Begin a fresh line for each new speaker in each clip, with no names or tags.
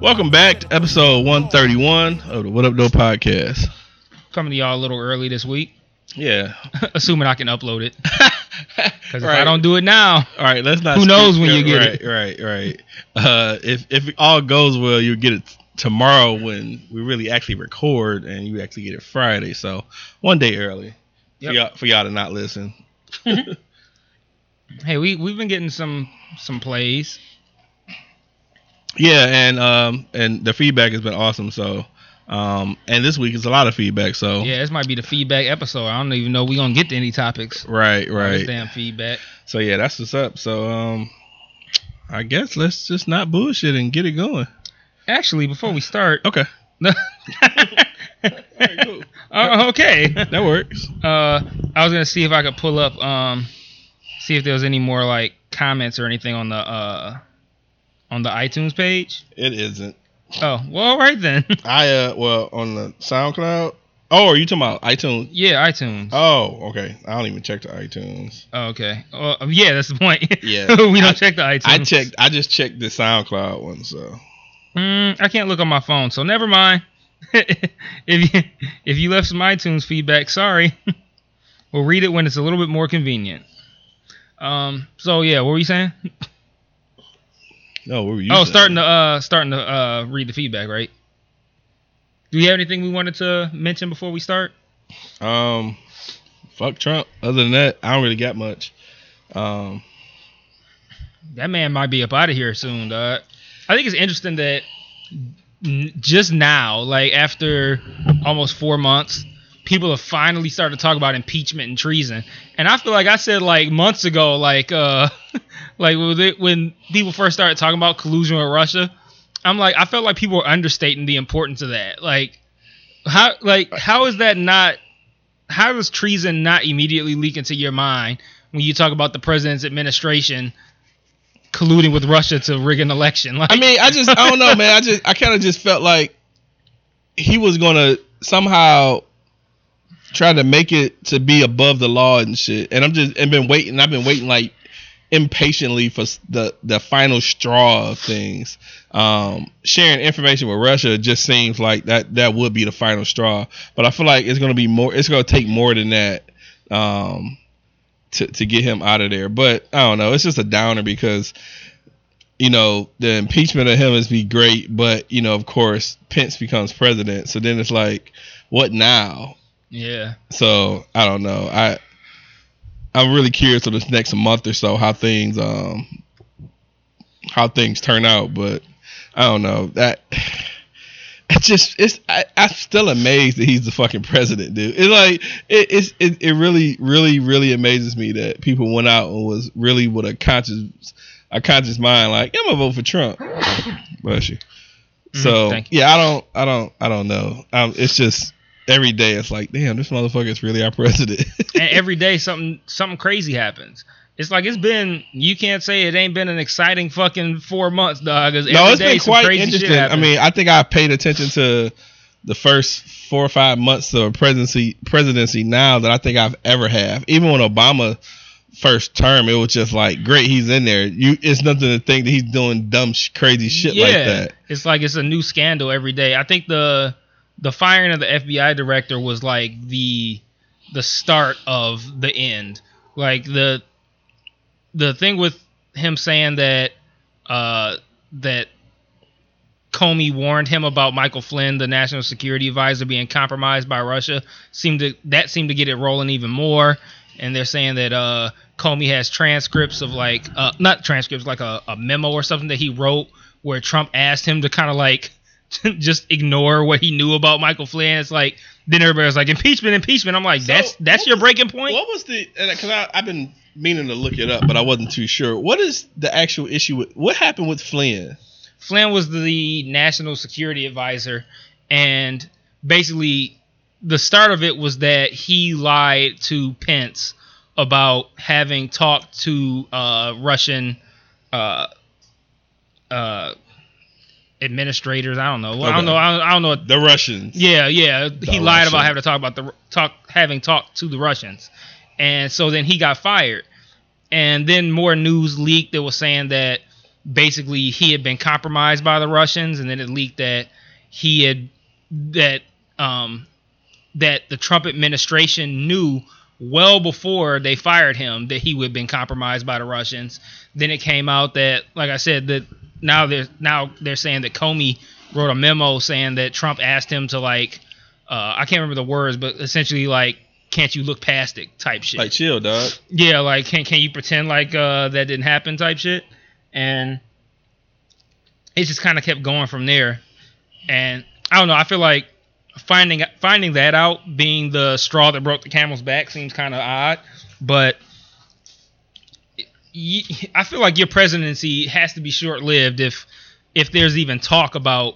Welcome back to episode 131 of the What Up, Though podcast.
Coming to y'all a little early this week,
Yeah.
assuming I can upload it. Because if
Right.
I don't do it now,
All right, let's not.
Who knows when you get
right,
it.
Right, right, Uh, if if all goes well, you'll get it tomorrow when we really actually record, and you actually get it Friday. So one day early
Yep.
for, y'all, for y'all to not listen.
hey, we we've been getting some some plays.
Yeah, and um and the feedback has been awesome. So um and this week is a lot of feedback. So
Yeah, this might be the feedback episode. I don't even know we gonna get to any topics.
right, right.
damn feedback.
So yeah, that's what's up. So um, I guess let's just not bullshit and get it going.
Actually, before we start,
Okay, cool.
uh, okay.
that works.
Uh, I was gonna see if I could pull up, um, see if there was any more like comments or anything on the uh on the iTunes page.
It isn't.
Oh, well, all right then.
I uh, well on the SoundCloud. Oh, are you talking about iTunes?
yeah, iTunes.
Oh, okay. I don't even check the iTunes.
Oh, okay. Well, yeah, that's the point.
Yeah.
we don't
I-
check the iTunes.
I checked. I just checked the SoundCloud one. So
Mm, I can't look on my phone, so never mind. if you if you left some iTunes feedback, sorry. we'll read it when it's a little bit more convenient. Um. So yeah, what were you saying?
No, were you?
oh, starting to uh starting to uh read the feedback, right? Do you have anything we wanted to mention before we start?
Um, fuck Trump. Other than that, I don't really got much. Um,
That man might be up out of here soon, dog. I think it's interesting that n- just now, like after almost four months, people have finally started to talk about impeachment and treason. And I feel like I said like months ago, like uh, like when people first started talking about collusion with Russia, I'm like I felt like people were understating the importance of that. Like how like how is that not? How does treason not immediately leak into your mind when you talk about the president's administration? colluding with Russia to rig an election. Like,
I mean, I just I don't know, man. I just I kind of just felt like he was gonna somehow try to make it to be above the law and shit. And I'm just and been waiting. I've been waiting like impatiently for the the final straw of things. Um, sharing information with Russia just seems like that that would be the final straw. But I feel like it's gonna be more. It's gonna take more than that. Um, to, to get him out of there. But I don't know. It's just a downer because you know, the impeachment of him is be great, but you know, of course, Pence becomes president. So then it's like, what now?
Yeah,
So I don't know. I I'm really curious for this next month or so how things um how things turn out, but I don't know that. It just it's I, I'm still amazed that he's the fucking president, dude. It's like it, it's it, it really really really amazes me that people went out and was really with a conscious a conscious mind like I'm gonna vote for Trump. Bless you.
Mhm,
So
you.
yeah, I don't I don't I don't know. Um, it's just every day it's like damn this motherfucker is really our president.
and every day something something crazy happens. It's like it's been. You can't say it ain't been an exciting fucking four months, dog.
no, it's
day
been quite interesting. I mean, I think I paid attention to the first four or five months of presidency presidency now that I think I've ever have. Even when Obama first term, it was just like great, he's in there. You, it's nothing to think that he's doing dumb, sh- crazy shit like that.
It's like it's a new scandal every day. I think the the firing of the FBI director was like the the start of the end. Like the the thing with him saying that uh that Comey warned him about Michael Flynn, the national security advisor, being compromised by Russia. Seemed to that seemed to get it rolling even more. And they're saying that uh, Comey has transcripts of like uh, not transcripts, like a, a memo or something that he wrote where Trump asked him to kind of like just ignore what he knew about Michael Flynn. It's like then everybody's like impeachment, impeachment. I'm like
So,
that's that's your breaking point.
What was the? Because I've been meaning to look it up, but I wasn't too sure. What is the actual issue with what happened with Flynn?
Flynn was the national security advisor, and basically the start of it was that he lied to Pence about having talked to uh, Russian uh, uh, administrators. I don't know. Well, I don't know. I don't, I don't know. What,
The Russians.
yeah, yeah. He lied about having to talk about the talk having talked to the Russians, and so then he got fired. And then more news leaked that was saying that basically he had been compromised by the Russians, and then it leaked that he had that um that the Trump administration knew well before they fired him that he would have been compromised by the Russians. Then it came out that, like I said, that now they're now they're saying that Comey wrote a memo saying that Trump asked him to like uh, I can't remember the words, but essentially like can't you look past it type shit.
Like chill, dog.
Yeah, like can can you pretend like uh that didn't happen type shit? And it just kind of kept going from there. And I don't know, I feel like finding finding that out being the straw that broke the camel's back seems kind of odd, but y- I feel like your presidency has to be short-lived if if there's even talk about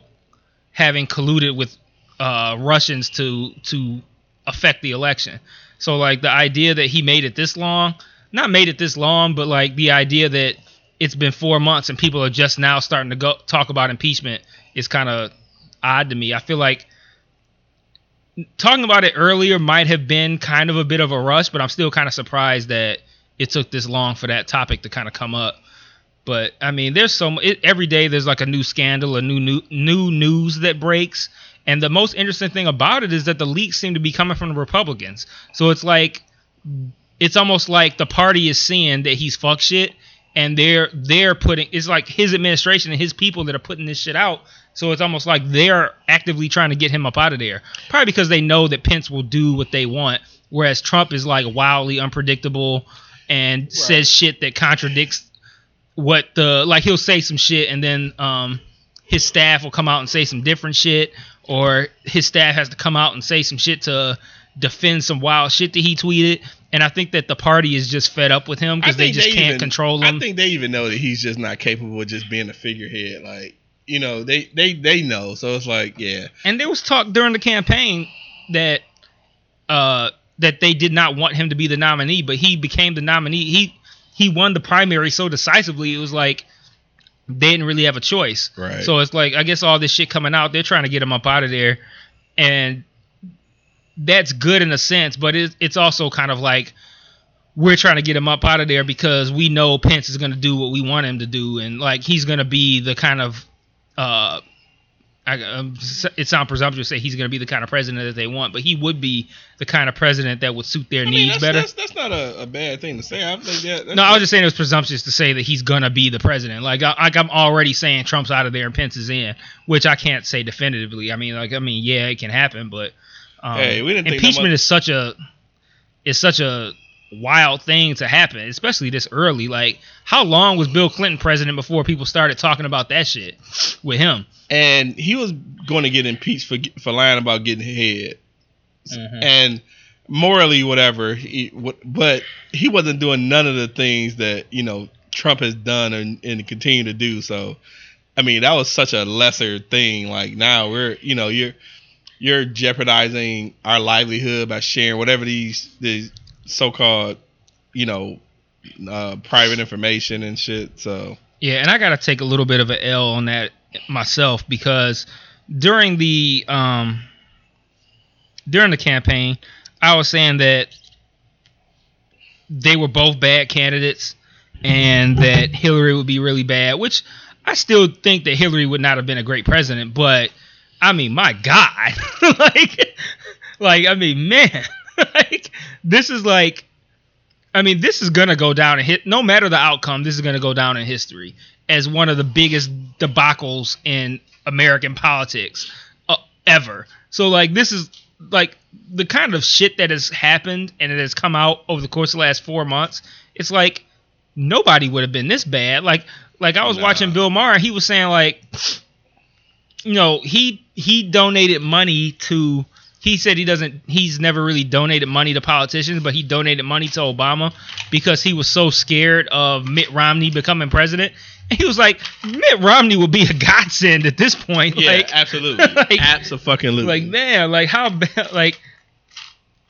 having colluded with uh, Russians to to affect the election. So like the idea that he made it this long, not made it this long, but like the idea that it's been four months and people are just now starting to go talk about impeachment is kind of odd to me. I feel like talking about it earlier might have been kind of a bit of a rush, but I'm still kind of surprised that it took this long for that topic to kind of come up. But I mean, there's so it, every day there's like a new scandal, a new new new news that breaks, and the most interesting thing about it is that the leaks seem to be coming from the Republicans. So it's like it's almost like the party is seeing that he's fuck shit, and they're they're putting it's like his administration and his people that are putting this shit out. So it's almost like they're actively trying to get him up out of there. Probably because they know that Pence will do what they want, whereas Trump is like wildly unpredictable and says shit that contradicts what the like he'll say some shit and then um his staff will come out and say some different shit or his staff has to come out and say some shit to defend some wild shit that he tweeted and I think that the party is just fed up with him because they just can't
even-
control him.
I think they even know that he's just not capable of just being a figurehead. Like, you know, they they they know. So it's like, yeah,
And there was talk during the campaign that uh that they did not want him to be the nominee, but he became the nominee. He he won the primary so decisively. It was like they didn't really have a choice.
Right.
So it's like I guess all this shit coming out, they're trying to get him up out of there, and that's good in a sense, but it, it's also kind of like we're trying to get him up out of there because we know Pence is going to do what we want him to do, and like he's going to be the kind of uh, I, um, it sounds presumptuous to say he's going to be the kind of president that they want, but he would be the kind of president that would suit their
I mean,
needs
that's,
better.
That's, that's not a, a bad thing to say. I think that.
No, I was just saying it was presumptuous to say that he's gonna be the president. Like, I, like I'm already saying Trump's out of there and Pence is in, which I can't say definitively. I mean, like, I mean, yeah, it can happen, but um,
Hey, we didn't think
impeachment
much-
is such a is such a wild thing to happen, especially this early. Like, how long was Bill Clinton president before people started talking about that shit with him?
And he was going to get impeached for for lying about getting head,
Mhm.
and morally whatever. He, but he wasn't doing none of the things that you know Trump has done and, and continue to do. So, I mean, that was such a lesser thing. Like now we're you know you're you're jeopardizing our livelihood by sharing whatever these these so called you know uh, private information and shit. So.
Yeah, and I got to take a little bit of an L on that myself because during the um during the campaign, I was saying that they were both bad candidates and that Hillary would be really bad, which I still think that Hillary would not have been a great president, but I mean, my god. like like I mean, man. like this is like I mean, this is gonna go down and hit. No matter the outcome, this is gonna go down in history as one of the biggest debacles in American politics uh, ever. So, like, this is like the kind of shit that has happened and it has come out over the course of the last four months. It's like nobody would have been this bad. Like, like I was
Nah.
watching Bill Maher. He was saying like, you know, he he donated money to he said he doesn't he's never really donated money to politicians but he donated money to obama because he was so scared of mitt romney becoming president and he was like mitt romney would be a godsend at this point
Yeah,
like
absolutely.
like-
absolutely.
like man like how bad like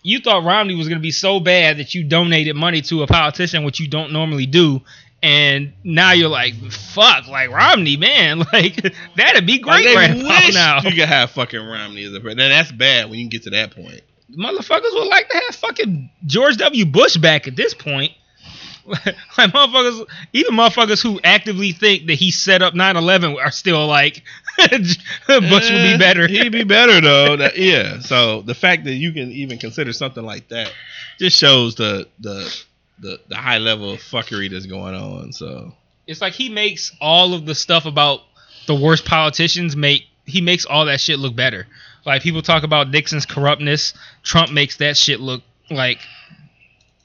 you thought Romney was gonna be so bad that you donated money to a politician, which you don't normally do, and now you're like, fuck, like Romney, man, like that'd be great right
wish
now.
you could have fucking Romney as a president. That's bad when you get to that point.
Motherfuckers would like to have fucking George W. Bush back at this point. like motherfuckers, even motherfuckers who actively think that he set up 9/11 are still like, Bush would be
Eh,
better.
He'd be better though. That- yeah. So the fact that you can even consider something like that just shows the the the, the high level of fuckery that's going on. So
it's like he makes all of the stuff about the worst politicians make he makes all that shit look better. Like people talk about Nixon's corruptness, Trump makes that shit look like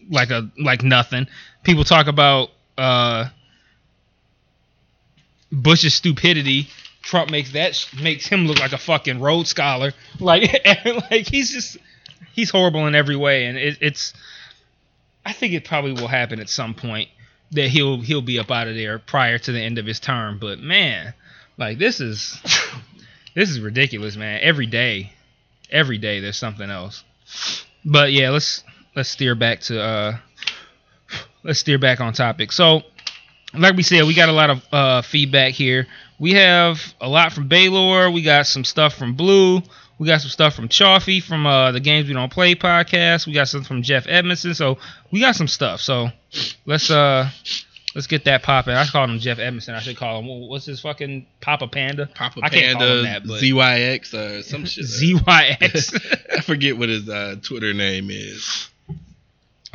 like a like nothing. People talk about uh Bush's stupidity. Trump makes that sh- makes him look like a fucking Rhodes scholar. Like like he's just he's horrible in every way, and it, it's. I think it probably will happen at some point that he'll he'll be up out of there prior to the end of his term. But man, like this is this is ridiculous, man. Every day, every day there's something else. But yeah, let's let's steer back to uh let's steer back on topic. So, like we said, we got a lot of uh feedback here. We have a lot from Baylor. We got some stuff from Blue. We got some stuff from Chaffee from uh, the Games We Don't Play podcast. We got some from Jeff Edmondson. So we got some stuff. So let's uh let's get that popping. I call him Jeff Edmondson. I should call him what's his fucking Papa Panda?
Papa
I can't call him
Panda
that, but-
ZYX or some shit.
ZYX.
I forget what his uh, Twitter name is.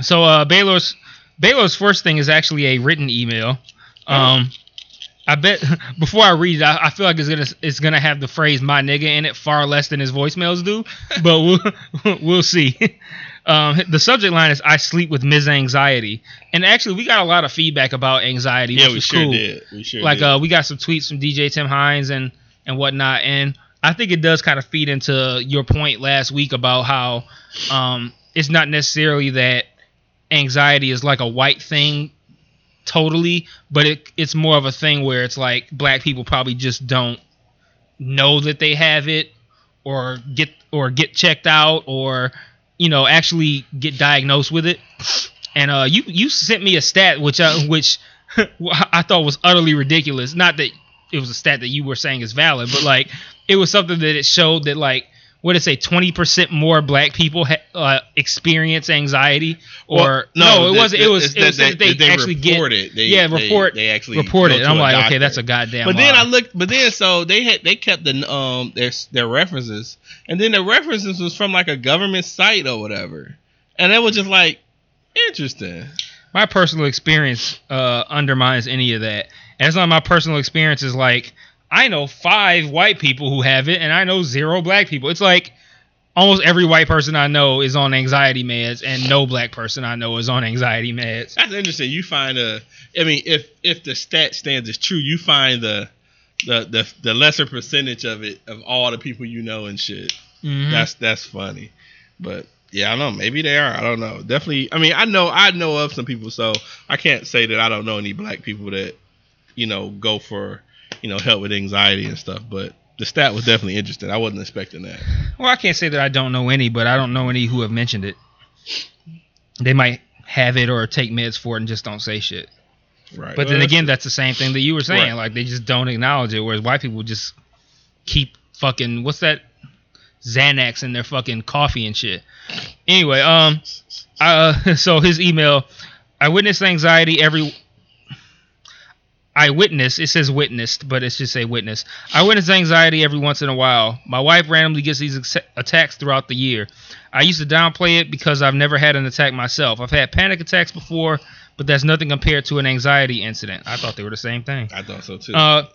So uh, Baylor's Baylor's first thing is actually a written email. Um, I bet before I read it, I, I feel like it's gonna it's gonna have the phrase "my nigga" in it far less than his voicemails do, but we'll we'll see. Um, the subject line is "I sleep with Ms. Anxiety," and actually we got a lot of feedback about anxiety,
Yeah,
which was
sure
cool.
did. We sure
like
did.
uh, we got some tweets from DJ Tim Hines and and whatnot, and I think it does kind of feed into your point last week about how um, it's not necessarily that anxiety is like a white thing totally, but it it's more of a thing where it's like black people probably just don't know that they have it or get or get checked out or you know actually get diagnosed with it. And uh, you you sent me a stat which I, which I thought was utterly ridiculous. Not that it was a stat that you were saying is valid, but like it was something that it showed that like what did it say twenty percent more black people ha- uh, experience anxiety or
Well,
no, it
that-
wasn't. It was it was
that
they,
they
actually
report
get
it. They-
yeah report
they actually
report it. And I'm like okay, that's a goddamn.
But then. I looked. But then so they had they kept the um their their references, and then the references was from like a government site or whatever, and it was just like interesting.
my personal experience uh, undermines any of that. And it's not my personal experience is like I know five white people who have it, and I know zero black people. It's like almost every white person I know is on anxiety meds, and no black person I know is on anxiety meds.
That's interesting. You find a. I mean, if if the stat stands as true, you find the the the, the lesser percentage of it of all the people you know and shit.
Mhm.
That's that's funny, but yeah, I don't know. Maybe they are. I don't know. Definitely. I mean, I know I know of some people, so I can't say that I don't know any black people that you know go for you know help with anxiety and stuff. But the stat was definitely interesting. I wasn't expecting that.
Well, I can't say that I don't know any, but I don't know any who have mentioned it. They might have it or take meds for it and just don't say shit.
Right.
But then again, that's the same thing that you were saying.
Right.
Like they just don't acknowledge it, whereas white people just keep fucking what's that Xanax in their fucking coffee and shit. Anyway, um, uh, so his email, I witness anxiety every. I witness. It says witnessed, but it should say witness. I witness anxiety every once in a while. My wife randomly gets these ex- attacks throughout the year. I used to downplay it because I've never had an attack myself. I've had panic attacks before, but that's nothing compared to an anxiety incident. I thought they were the same thing.
I thought so too.
Uh,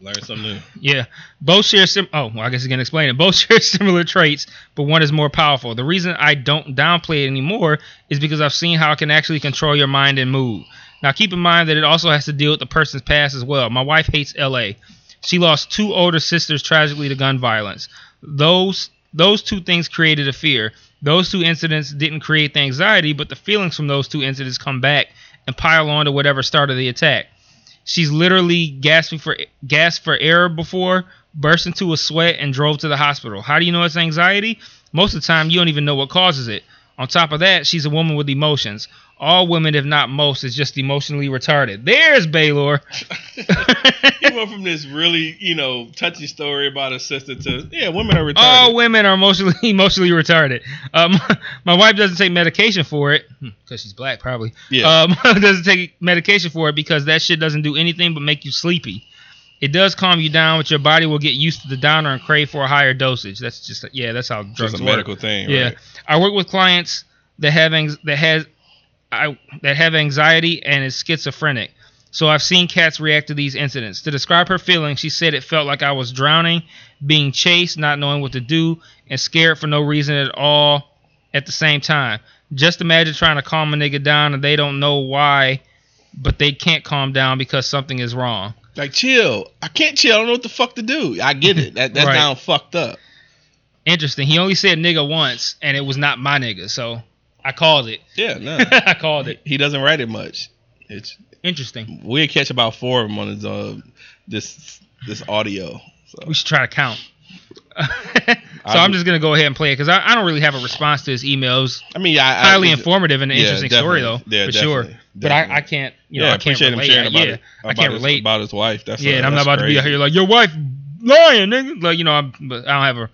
Learn something new.
yeah, both share sim. Oh, well, I guess you can explain it. Both share similar traits, but one is more powerful. The reason I don't downplay it anymore is because I've seen how it can actually control your mind and mood. Now, keep in mind that it also has to deal with the person's past as well. My wife hates L.A. She lost two older sisters tragically to gun violence. Those those two things created a fear. Those two incidents didn't create the anxiety, but the feelings from those two incidents come back and pile on to whatever started the attack. She's literally gasping for gasped for air before, burst into a sweat, and drove to the hospital. How do you know it's anxiety? Most of the time, you don't even know what causes it. On top of that, she's a woman with emotions. All women, if not most, is just emotionally retarded. There's Baylor.
he went from this really, you know, touchy story about a sister to yeah, women are retarded.
All women are emotionally emotionally retarded. Um, my wife doesn't take medication for it because she's black, probably.
Yeah.
Um, doesn't take medication for it because that shit doesn't do anything but make you sleepy. It does calm you down, but your body will get used to the downer and crave for a higher dosage. That's just yeah, that's how drugs
just a
work.
medical thing.
Yeah,
right?
I work with clients that have anx- that has I that have anxiety and is schizophrenic. So I've seen cats react to these incidents. To describe her feelings, she said it felt like I was drowning, being chased, not knowing what to do, and scared for no reason at all at the same time. Just imagine trying to calm a nigga down and they don't know why, but they can't calm down because something is wrong.
Like chill. I can't chill. I don't know what the fuck to do. I get it. That that's
Right.
down fucked up.
Interesting. He only said nigga once, and it was not my nigga, so I called it.
Yeah, no.
I called it.
he doesn't write it much. It's
Interesting.
we'll catch about four of them on his uh this this audio. So
We should try to count. so I'm just gonna go ahead and play it because I, I don't really have a response to his emails.
I mean, yeah, I,
Highly
I,
informative and an
yeah,
interesting story though.
Yeah,
for sure.
definitely,
But I, I can't, you know,
yeah,
I can't relate. yeah,
it.
I can't
his,
relate.
about his wife. That's
yeah,
uh,
and I'm not about to be out here like your wife lying, nigga. Like you know, I'm, but I don't have a,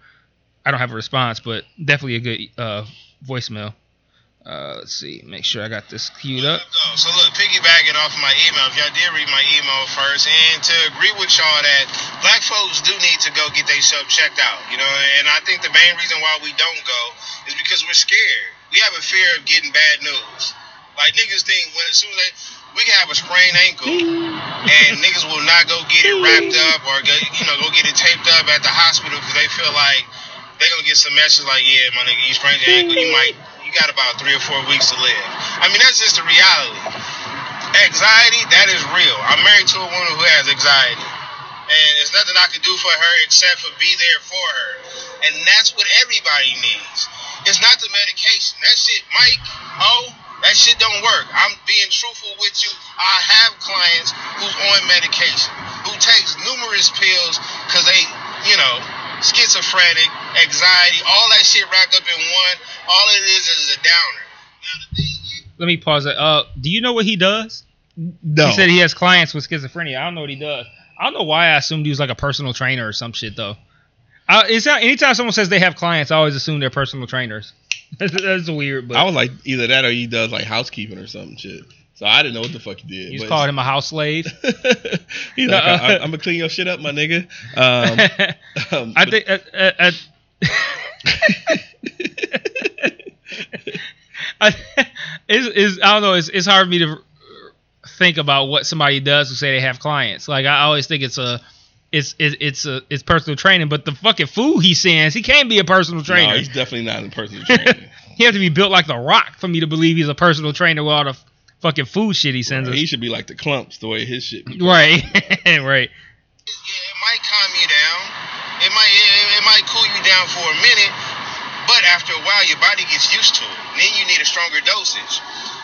I don't have a response, but definitely a good uh, voicemail. Uh, let's see, make sure I got this queued up.
So look, piggybacking off my email, if y'all did read my email first, and to agree with y'all that black folks do need to go get themselves checked out, you know, and I think the main reason why we don't go is because we're scared. We have a fear of getting bad news. Like niggas think when as soon as they we can have a sprained ankle and niggas will not go get it wrapped up or go, you know go get it taped up at the hospital because they feel like they're gonna get some message like, yeah, my nigga, you sprained your ankle, you might you got about three or four weeks to live. I mean that's just the reality. Anxiety, that is real. I'm married to a woman who has anxiety. And there's nothing I can do for her except for be there for her. And that's what everybody needs. It's not the medication. That shit, Mike, oh, that shit don't work. I'm being truthful with you. I have clients who's on medication, who takes numerous pills because they, you know, schizophrenic, anxiety, all that shit wrapped up in one. All it is is a downer. Now the thing is,
Let me pause it. Uh, do you know what he does?
No.
He said he has clients with schizophrenia. I don't know what he does. I don't know why I assumed he was like a personal trainer or some shit though. Uh, it's not anytime someone says they have clients, I always assume they're personal trainers. that's, that's weird, but
I was like either that or he does like housekeeping or something shit. So I didn't know what the fuck he did.
you called him a house slave.
He's like, I, am gonna clean your shit up, my nigga. Um, um,
I think. Uh, uh, uh, I, it's, it's, I don't know. It's, it's hard for me to think about what somebody does who say they have clients. Like I always think it's a, it's it, it's a it's personal training. But the fucking fool he sends, he can't be a personal trainer.
No, he's definitely not a personal trainer.
he has to be built like the Rock for me to believe he's a personal trainer with all the fucking food shit he sends
he
us.
He should be like the Klumps the way his shit. Be.
Right, right.
yeah, it might calm you down. It might it, it might cool you down for a minute, but after a while, your body gets used to it. Then you need a stronger dosage.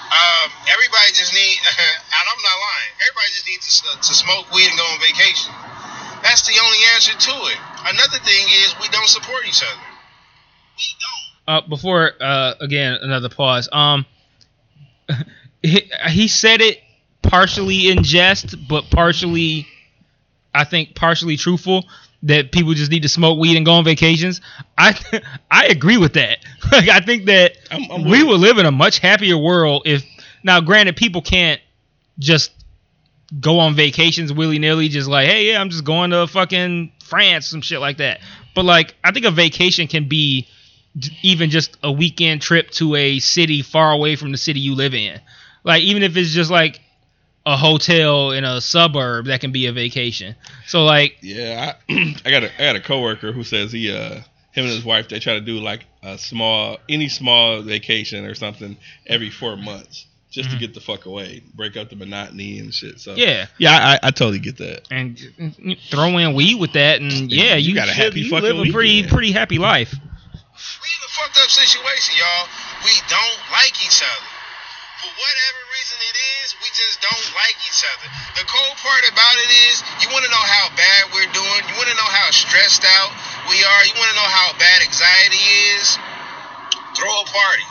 Um, everybody just need, and I'm not lying. Everybody just needs to, to smoke weed and go on vacation. That's the only answer to it. Another thing is we don't support each other. We don't.
uh, before uh, again another pause. Um, he, he said it partially in jest, but partially, I think, partially truthful. That people just need to smoke weed and go on vacations. I I agree with that. Like I think that
I'm- I'm
we would live in a much happier world if now, granted, people can't just go on vacations willy nilly, just like, hey, yeah, I'm just going to fucking France, some shit like that. But like, I think a vacation can be even just a weekend trip to a city far away from the city you live in. Like, even if it's just like a hotel in a suburb, that can be a vacation. So like,
Yeah, I, I got a I got a coworker who says he uh him and his wife they try to do like a small any small vacation or something every four months just
Mhm.
to get the fuck away, break up the monotony and shit. So
yeah.
yeah, I, I totally get that.
And throw in weed with that, and yeah,
You
you,
got a
should-
happy
you
fucking
live a pretty pretty happy life.
We in a fucked up situation, y'all. We don't like each other. For whatever reason it is, we just don't like each other. The cold part about it is, you want to know how bad we're doing. You want to know how stressed out we are. You want to know how bad anxiety is. Throw a party.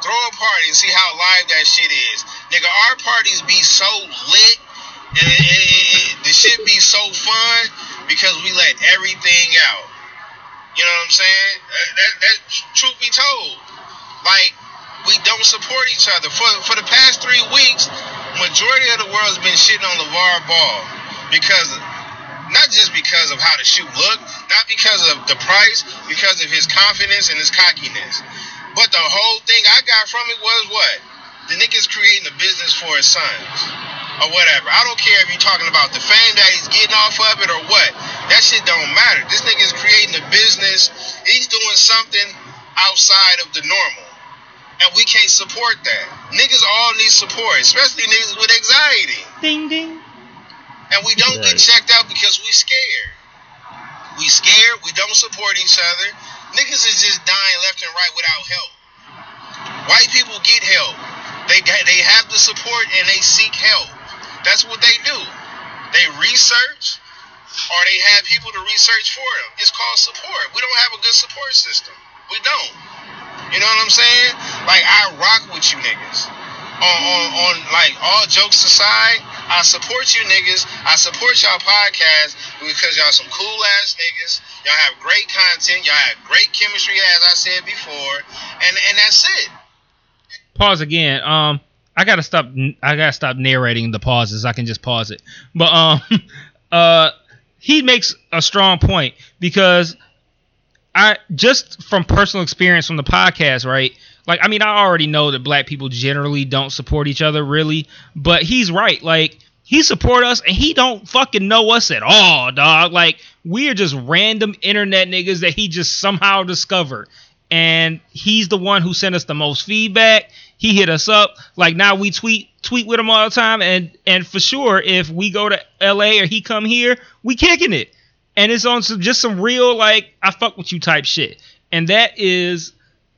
Throw a party and see how live that shit is. Nigga, our parties be so lit and it, it, it, the shit be so fun because we let everything out. You know what I'm saying? Uh, That, that truth be told, like we don't support each other. For for the past three weeks, majority of the world's been shitting on LaVar Ball because not just because of how the shoe looked, not because of the price, because of his confidence and his cockiness. But the whole thing I got from it was what? The nigga's creating a business for his sons. Or whatever. I don't care if you're talking about the fame that he's getting off of it or what. That shit don't matter. This nigga's creating a business. He's doing something outside of the normal. And we can't support that. Niggas all need support, especially niggas with anxiety.
Ding ding.
And we don't get checked out because we scared. We scared, we don't support each other. Niggas is just dying left and right without help. White people get help. They got, they have the support and they seek help. That's what they do. They research or they have people to research for them. It's called support. We don't have a good support system. We don't. You know what I'm saying? Like I rock with you niggas. On, on, on like all jokes aside, I support you niggas. I support y'all podcast because y'all some cool ass niggas. Y'all have great content. Y'all have great chemistry, as I said before, and and that's it.
Pause again. Um, I gotta stop. I gotta stop narrating the pauses. I can just pause it. But um, uh, he makes a strong point because I just from personal experience from the podcast, right? Like, I mean, I already know that black people generally don't support each other, really. But he's right. Like, he support us, and he don't fucking know us at all, dog. Like, we are just random internet niggas that he just somehow discovered, and he's the one who sent us the most feedback. He hit us up. Like now we tweet tweet with him all the time, and and for sure, if we go to L.A. or he come here, we kicking it and it's on some just some real like I fuck with you type shit. And that is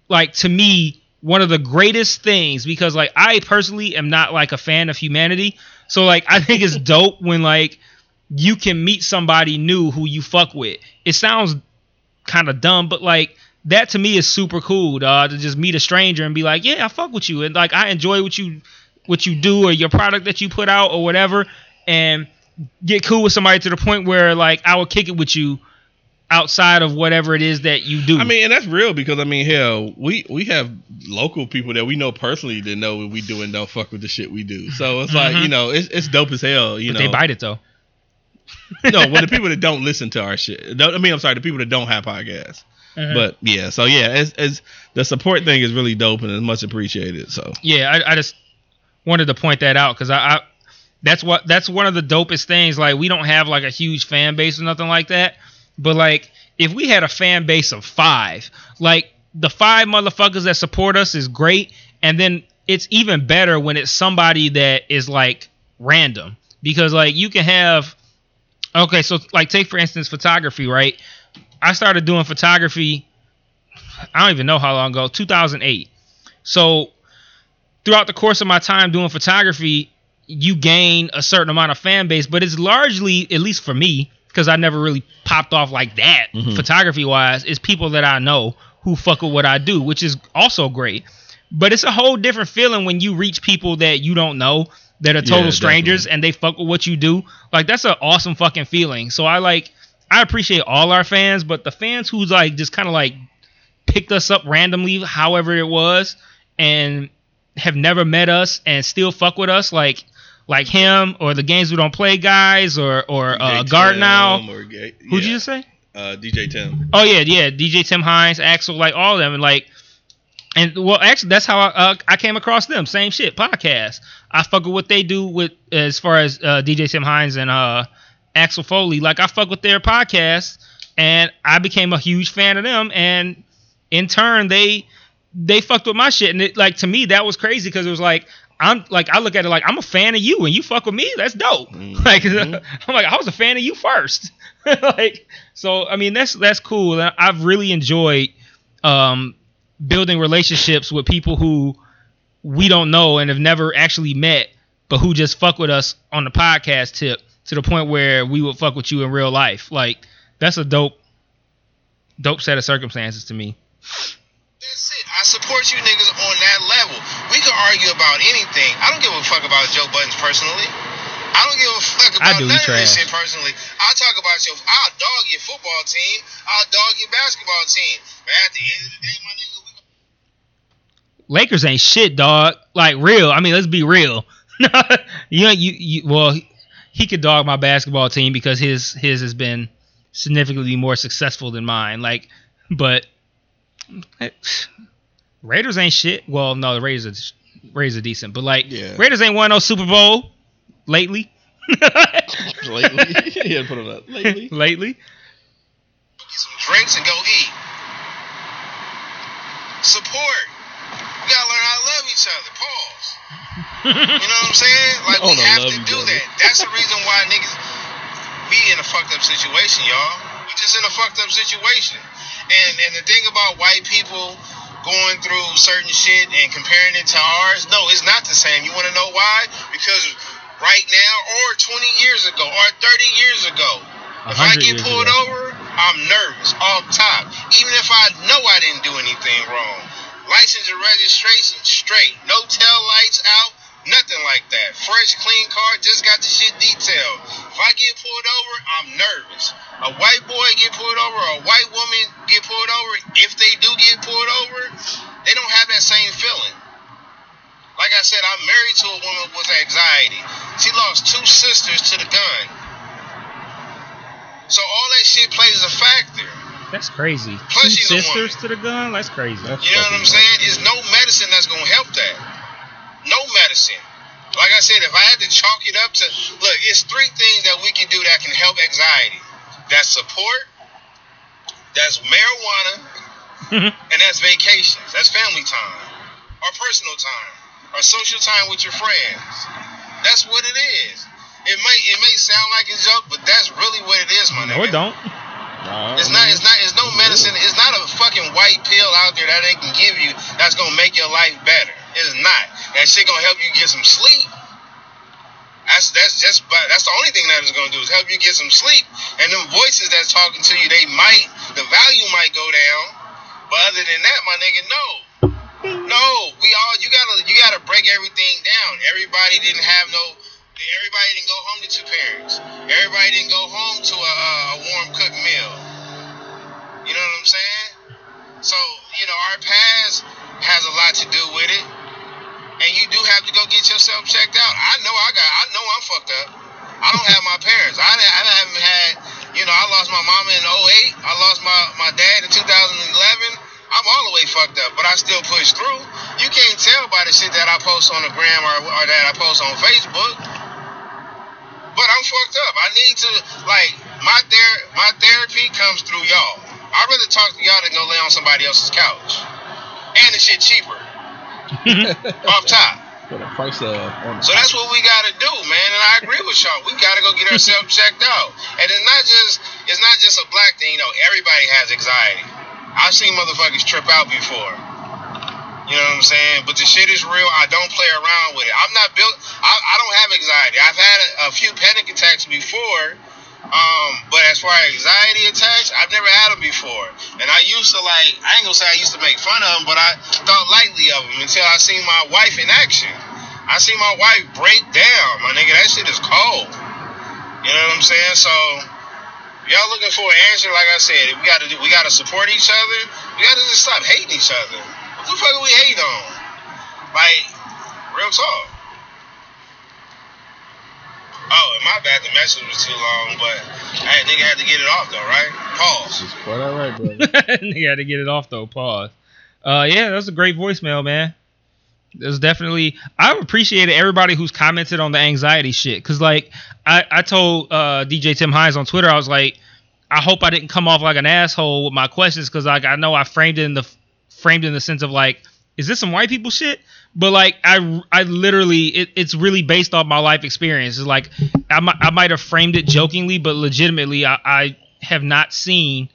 like to me one of the greatest things because like I personally am not like a fan of humanity. So like I think it's dope when like you can meet somebody new who you fuck with. It sounds kind of dumb, but like that to me is super cool, dog, to just meet a stranger and be like, "Yeah, I fuck with you." And like I enjoy what you what you do or your product that you put out or whatever and get cool with somebody to the point where like I would kick it with you outside of whatever it is that you do.
I mean, and that's real because I mean, hell, we we have local people that we know personally that know what we do and don't fuck with the shit we do. So it's like
Mhm.
you know, it's it's dope as hell. You
but
know,
they bite it though.
no, well, the people that don't listen to our shit. I mean, I'm sorry, the people that don't have podcasts.
Mhm.
But yeah, so yeah, it's, it's the support thing is really dope and it's much appreciated. So
yeah, I, I just wanted to point that out because I, I that's what that's one of the dopest things. Like we don't have like a huge fan base or nothing like that, but like if we had a fan base of five, like the five motherfuckers that support us is great, and then it's even better when it's somebody that is like random because like you can have okay, so like take for instance photography, right? I started doing photography. I don't even know how long ago, 2008. So throughout the course of my time doing photography, you gain a certain amount of fan base, but it's largely, at least for me, because I never really popped off like that
Mhm.
photography wise, is people that I know who fuck with what I do, which is also great. But it's a whole different feeling when you reach people that you don't know that are total
Yeah,
strangers and they fuck with what you do. Like that's an awesome fucking feeling. So I like I appreciate all our fans, but the fans who's like just kind of like picked us up randomly, however it was, and have never met us and still fuck with us, like like him or the games we don't play guys or or uh,
DJ
Guard now.
Or Ga-
Who'd you just say?
Uh, DJ Tim.
Oh yeah, yeah, DJ Tim Hines, Axel, like all of them, and like, and well, actually, that's how I uh, I came across them. Same shit, podcast. I fuck with what they do with as far as uh, DJ Tim Hines and uh, Axel Foley. Like I fuck with their podcast, and I became a huge fan of them, and in turn they they fucked with my shit, and it, like to me that was crazy because it was like. I'm like I look at it like I'm a fan of you and you fuck with me. That's dope.
Mhm.
Like I'm like I was a fan of you first. like so I mean that's that's cool. I've really enjoyed um, building relationships with people who we don't know and have never actually met, but who just fuck with us on the podcast tip to the point where we would fuck with you in real life. Like that's a dope, dope set of circumstances to me.
That's it. I support you niggas on that level. We can argue about anything. I don't give a fuck about Joe Budden personally. I don't give a fuck
I
about
do, he
none of this shit personally. I'll talk about your. I'll dog your football team. I'll dog your basketball team. But at the end of the day, my nigga, we
Lakers ain't shit, dog. Like real. I mean, let's be real. you know, you, you well, he, he could dog my basketball team because his his has been significantly more successful than mine. Like, but eh, Raiders ain't shit. Well, no, the Raiders are Raiders are decent, but like
Yeah.
Raiders ain't won no Super Bowl lately.
lately. yeah, put it up. Lately.
lately.
get some drinks and go eat. Support. We gotta learn how to love each other. Pause. You know what I'm saying? Like we have
love
to do
other.
that. That's the reason why niggas we in a fucked up situation, y'all. We just in a fucked up situation. And and the thing about white people going through certain shit and comparing it to ours, no, it's not the same. You wanna know why? Because right now or 20 years ago or 30 years ago, if I get pulled
ago.
over, I'm nervous off top. Even if I know I didn't do anything wrong. License and registration straight. No tail lights out. Nothing like that. Fresh, clean car. Just got the shit detailed. If I get pulled over, I'm nervous. A white boy get pulled over, a white woman get pulled over. If they do get pulled over, they don't have that same feeling. Like I said, I'm married to a woman with anxiety. She lost two sisters to the gun. So all that shit plays a factor.
That's crazy.
Plus
Two sisters to the gun. That's crazy.
That's
You know what I'm
fucking
saying? There's no medicine that's gonna help that. No medicine. Like I said, if I had to chalk it up to look, it's three things that we can do that can help anxiety. That's support, that's marijuana, and that's vacations. That's family time. Or personal time. Or social time with your friends. That's what it is. It may it may sound like a joke, but that's really what it is, my
No,
nigga.
it don't.
Nah,
It's not. It's not. It's no medicine. It's not a fucking white pill out there that they can give you that's gonna make your life better. It's not. That shit gonna help you get some sleep. That's that's just. But that's the only thing that is gonna do is help you get some sleep. And them voices that's talking to you, they might the value might go down. But other than that, my nigga, no. No, we all you gotta you gotta break everything down. Everybody didn't have no. Everybody didn't go home to two parents. Everybody didn't go home to a, a warm cooked meal. You know what I'm saying? So you know our past has a lot to do with it, and you do have to go get yourself checked out. I know I got. I know I'm fucked up. I don't have my parents. I, I haven't had. You know, I lost my mama in 08. I lost my my dad in 2011. I'm all the way fucked up, but I still push through. You can't tell by the shit that I post on the gram or, or that I post on Facebook. But I'm fucked up. I need to like my ther- my therapy comes through y'all. I'd rather talk to y'all than go lay on somebody else's couch. And the shit cheaper. Mm-hmm. Off top.
Put a price on
So that's what we gotta do, man. And I agree with y'all. We gotta go get ourselves checked out. And it's not just it's not just a black thing, you know, everybody has anxiety. I've seen motherfuckers trip out before. You know what I'm saying? But the shit is real. I don't play around with it. I'm not built. I, I don't have anxiety. I've had a, a few panic attacks before, um, but as far as anxiety attacks, I've never had them before. And I used to like. I ain't gonna say I used to make fun of them, but I thought lightly of them until I seen my wife in action. I seen my wife break down. My nigga, that shit is cold. You know what I'm saying? So. Y'all looking for an answer? Like I said, we gotta do. We gotta support each other. We gotta just stop hating each other. What the fuck are we hating on? Like, real talk. Oh, and my bad, the message was too long, but hey, nigga had to get it off though, right? Pause.
It's quite all right, brother.
you had to get it off though. Pause. Uh, yeah, that was a great voicemail, man. It was definitely. I appreciated everybody who's commented on the anxiety shit, cause like I I told uh, DJ Tim Hines on Twitter, I was like, I hope I didn't come off like an asshole with my questions, cause like I know I framed it in the framed in the sense of like, is this some white people shit? But like I I literally it, it's really based off my life experience. It's like I might I might have framed it jokingly, but legitimately I, I have not seen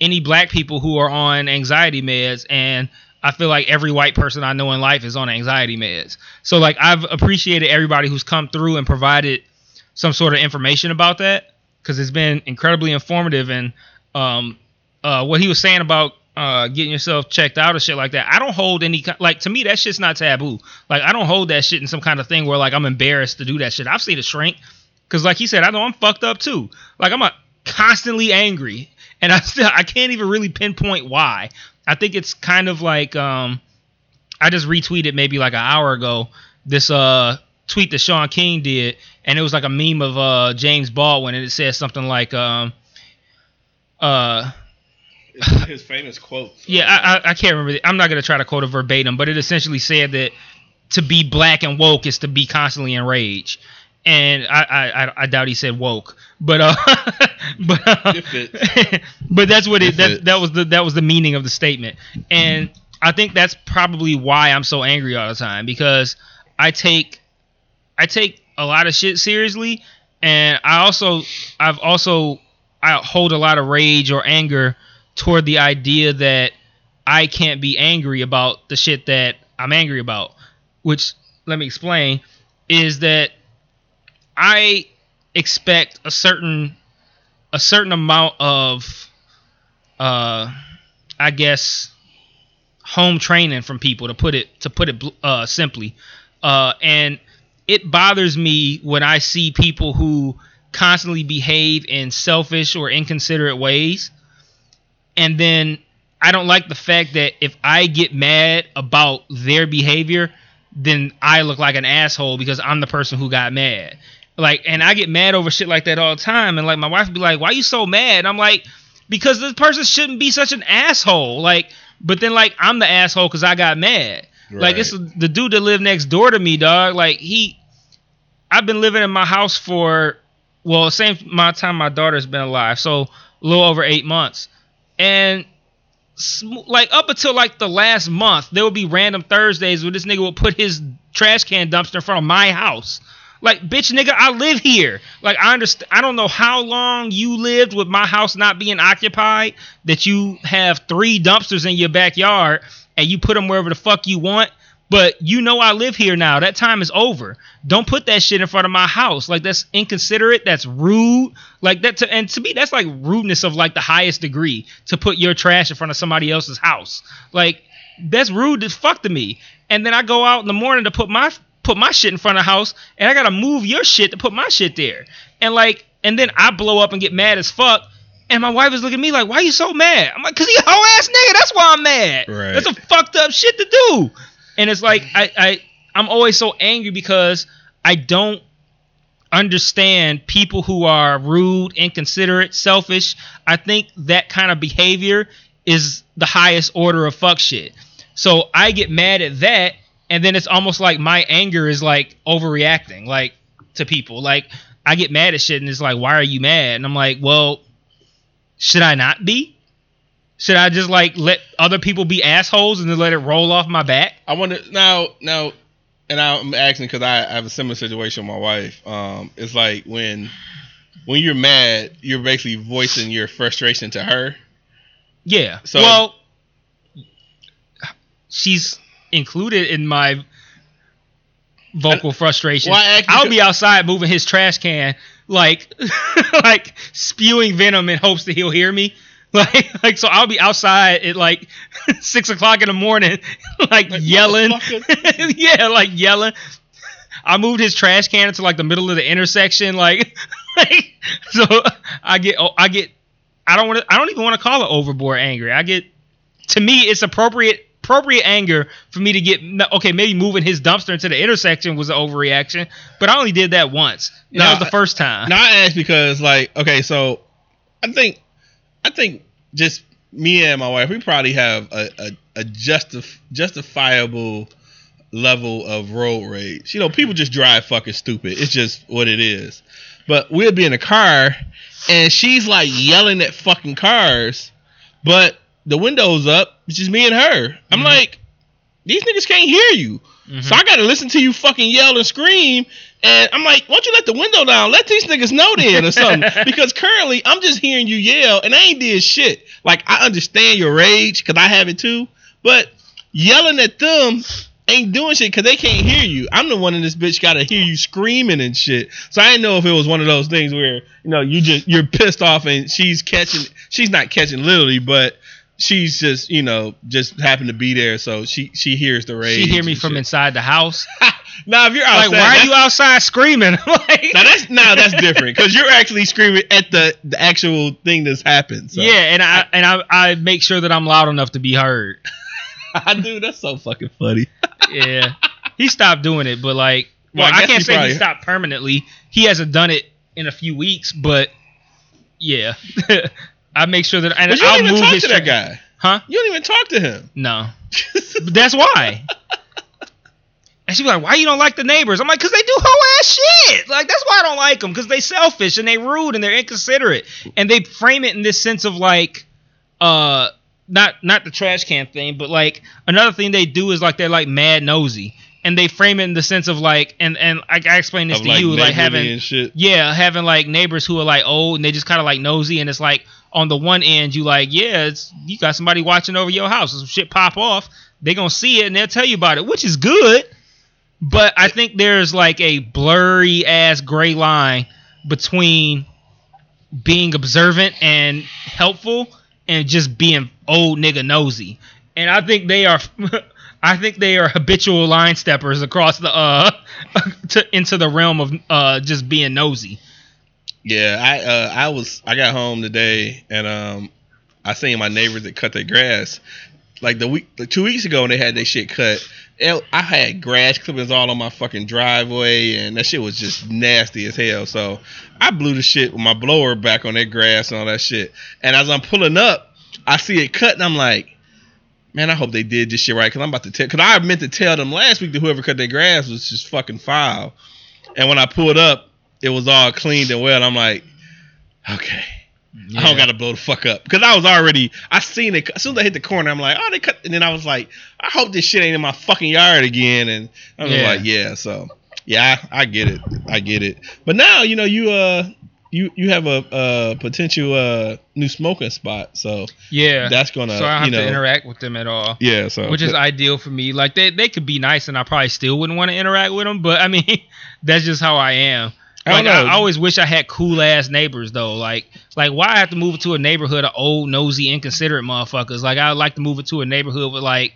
any black people who are on anxiety meds and I feel like every white person I know in life is on anxiety meds. So like I've appreciated everybody who's come through and provided some sort of information about that because it's been incredibly informative and um uh what he was saying about uh getting yourself checked out or shit like that. I don't hold any like to me that shit's not taboo. Like I don't hold that shit in some kind of thing where like I'm embarrassed to do that shit. I've seen a shrink because like he said, I know I'm fucked up too. Like I'm a constantly angry and I still I can't even really pinpoint why. I think it's kind of like um I just retweeted maybe like an hour ago this uh tweet that Shaun King did and it was like a meme of uh James Baldwin and it says something like um uh
His famous quote.
yeah, I, I, I can't remember. I'm not gonna try to quote it verbatim, but it essentially said that to be black and woke is to be constantly enraged. And I, I, I- doubt he said woke, but uh, but uh, but that's what it
It
that, that was the that was the meaning of the statement. And I think that's probably why I'm so angry all the time because I take I take a lot of shit seriously, and I also I've also I hold a lot of rage or anger toward the idea that I can't be angry about the shit that I'm angry about. Which let me explain is that I expect a certain a certain amount of uh I guess home training from people to put it to put it uh simply. Uh and it bothers me when I see people who constantly behave in selfish or inconsiderate ways. And then I don't like the fact that if I get mad about their behavior, then I look like an asshole because I'm the person who got mad. Like, and I get mad over shit like that all the time. And like, my wife would be like, "Why you so mad?" And I'm like, "Because this person shouldn't be such an asshole." Like, but then like I'm the asshole because I got mad. Like
Right.
it's the dude that lived next door to me, dog. Like he, I've been living in my house for well, same amount of time my daughter's been alive, so a little over eight months, and like up until like the last month, there would be random Thursdays where this nigga would put his trash can dumpster in front of my house. Like, bitch, nigga, I live here. Like, I understand. I don't know how long you lived with my house not being occupied. That you have three dumpsters in your backyard and you put them wherever the fuck you want. But you know I live here now. That time is over. Don't put that shit in front of my house. Like that's inconsiderate. That's rude. Like that. To, and to me, that's like rudeness of like the highest degree to put your trash in front of somebody else's house. Like that's rude as fuck to me. And then I go out in the morning to put my put my shit in front of the house, and I gotta move your shit to put my shit there. And like, and then I blow up and get mad as fuck. And my wife is looking at me like, "Why are you so mad?" I'm like, "Cause he a hoe ass nigga. That's why I'm mad.
Right.
That's a fucked up shit to do." And it's like I, I I'm always so angry because I don't understand people who are rude, inconsiderate, selfish. I think that kind of behavior is the highest order of fuck shit. So I get mad at that, and then it's almost like my anger is like overreacting, like to people. Like I get mad at shit, and it's like, why are you mad? And I'm like, well, should I not be? Should I just like let other people be assholes and then let it roll off my back?
I wonder now. Now, and I'm asking because I have a similar situation with my wife. Um, it's like when when you're mad, you're basically voicing your frustration to her.
Yeah.
So-
well, she's included in my vocal frustration.
Well, I
I'll be outside moving his trash can, like, like spewing venom in hopes that he'll hear me. Like, like so I'll be outside at like six o'clock in the morning, like,
Like,
yelling. yeah, like yelling. I moved his trash can into like the middle of the intersection, like, like so I get oh, I get I don't want to I don't even want to call it overboard angry. I get to me it's appropriate appropriate anger for me to get okay maybe moving his dumpster into the intersection was an overreaction, but I only did that once. That
No,
was the first time.
Now I ask because like okay, so I think I think just me and my wife, we probably have a a, a justif- justifiable level of road rage. You know, people just drive fucking stupid. It's just what it is. But we'll be in a car and she's like yelling at fucking cars, but the window's up. It's just me and her. I'm
Mhm.
like, these niggas can't hear you.
Mhm.
So I gotta listen to you fucking yell and scream. And I'm like, why don't you let the window down? Let these niggas know then or something. because currently I'm just hearing you yell and I ain't did shit. Like I understand your rage because I have it too. But yelling at them ain't doing shit because they can't hear you. I'm the one in this bitch got to hear you screaming and shit. So I didn't know if it was one of those things where you know you just you're pissed off and she's catching. She's not catching literally, but she's just you know just happened to be there, so she she hears the rage.
She hear me from
shit.
inside the house.
Now if you're
Like,
outside,
why are you outside screaming? like,
Now that's now that's different because you're actually screaming at the the actual thing that's happened. So.
yeah, and I and I, I make sure that I'm loud enough to be heard.
I do. that's so fucking funny.
Yeah, he stopped doing it, but like,
Well,
well,
I
I, can't
he
say
probably-
he stopped permanently. He hasn't done it in a few weeks, but yeah, I make sure that and
But you
I'll
even
move
talk
his
to that guy.
Huh?
You don't even talk to him.
No, but that's why. And she'd be like, "Why you don't like the neighbors?" I'm like, "Cause they do whole ass shit. Like that's why I don't like them. Cause they selfish and they rude and they're inconsiderate and they frame it in this sense of like, uh, not not the trash can thing, but like another thing they do is like they're like mad nosy and they frame it in the sense of like, and and I, I explained this
Of,
to you, like having yeah, having like neighbors who are like old and they just kind of like nosy, and it's like on the one end you like, yeah, it's you got somebody watching over your house. Some shit pop off, they gonna see it and they'll tell you about it, which is good. But I think there's like a blurry ass gray line between being observant and helpful and just being old nigga nosy. And I think they are I think they are habitual line steppers across the uh to, into the realm of uh just being nosy.
Yeah, I uh, I was I got home today and um I seen my neighbors that cut their grass. Like the week like two weeks ago when they had their shit cut, I had grass clippings all on my fucking driveway and that shit was just nasty as hell. So I blew the shit with my blower back on that grass and all that shit. And as I'm pulling up, I see it cut and I'm like, man, I hope they did this shit right because I'm about to tell. Because I meant to tell them last week that whoever cut their grass was just fucking foul. And when I pulled up, it was all cleaned and well. I'm like, okay. I don't gotta blow the fuck up because I was already I seen it as soon as I hit the corner. I'm like, oh, they cut, and then I was like, I hope this shit ain't in my fucking yard again. And I was
Yeah.
like, yeah, so yeah, I, I get it, I get it. But now you know you uh you you have a uh potential uh new smoking spot, so
Yeah.
that's gonna
so I don't have
know
to interact with them at all.
yeah, so
Which is ideal for me. Like they, they could be nice and I probably still wouldn't want to interact with them, but I mean that's just how I am.
I
Like I. I always wish I had cool ass neighbors though. Like like why I have to move it to a neighborhood of old, nosy, inconsiderate motherfuckers. Like I would like to move it to a neighborhood with like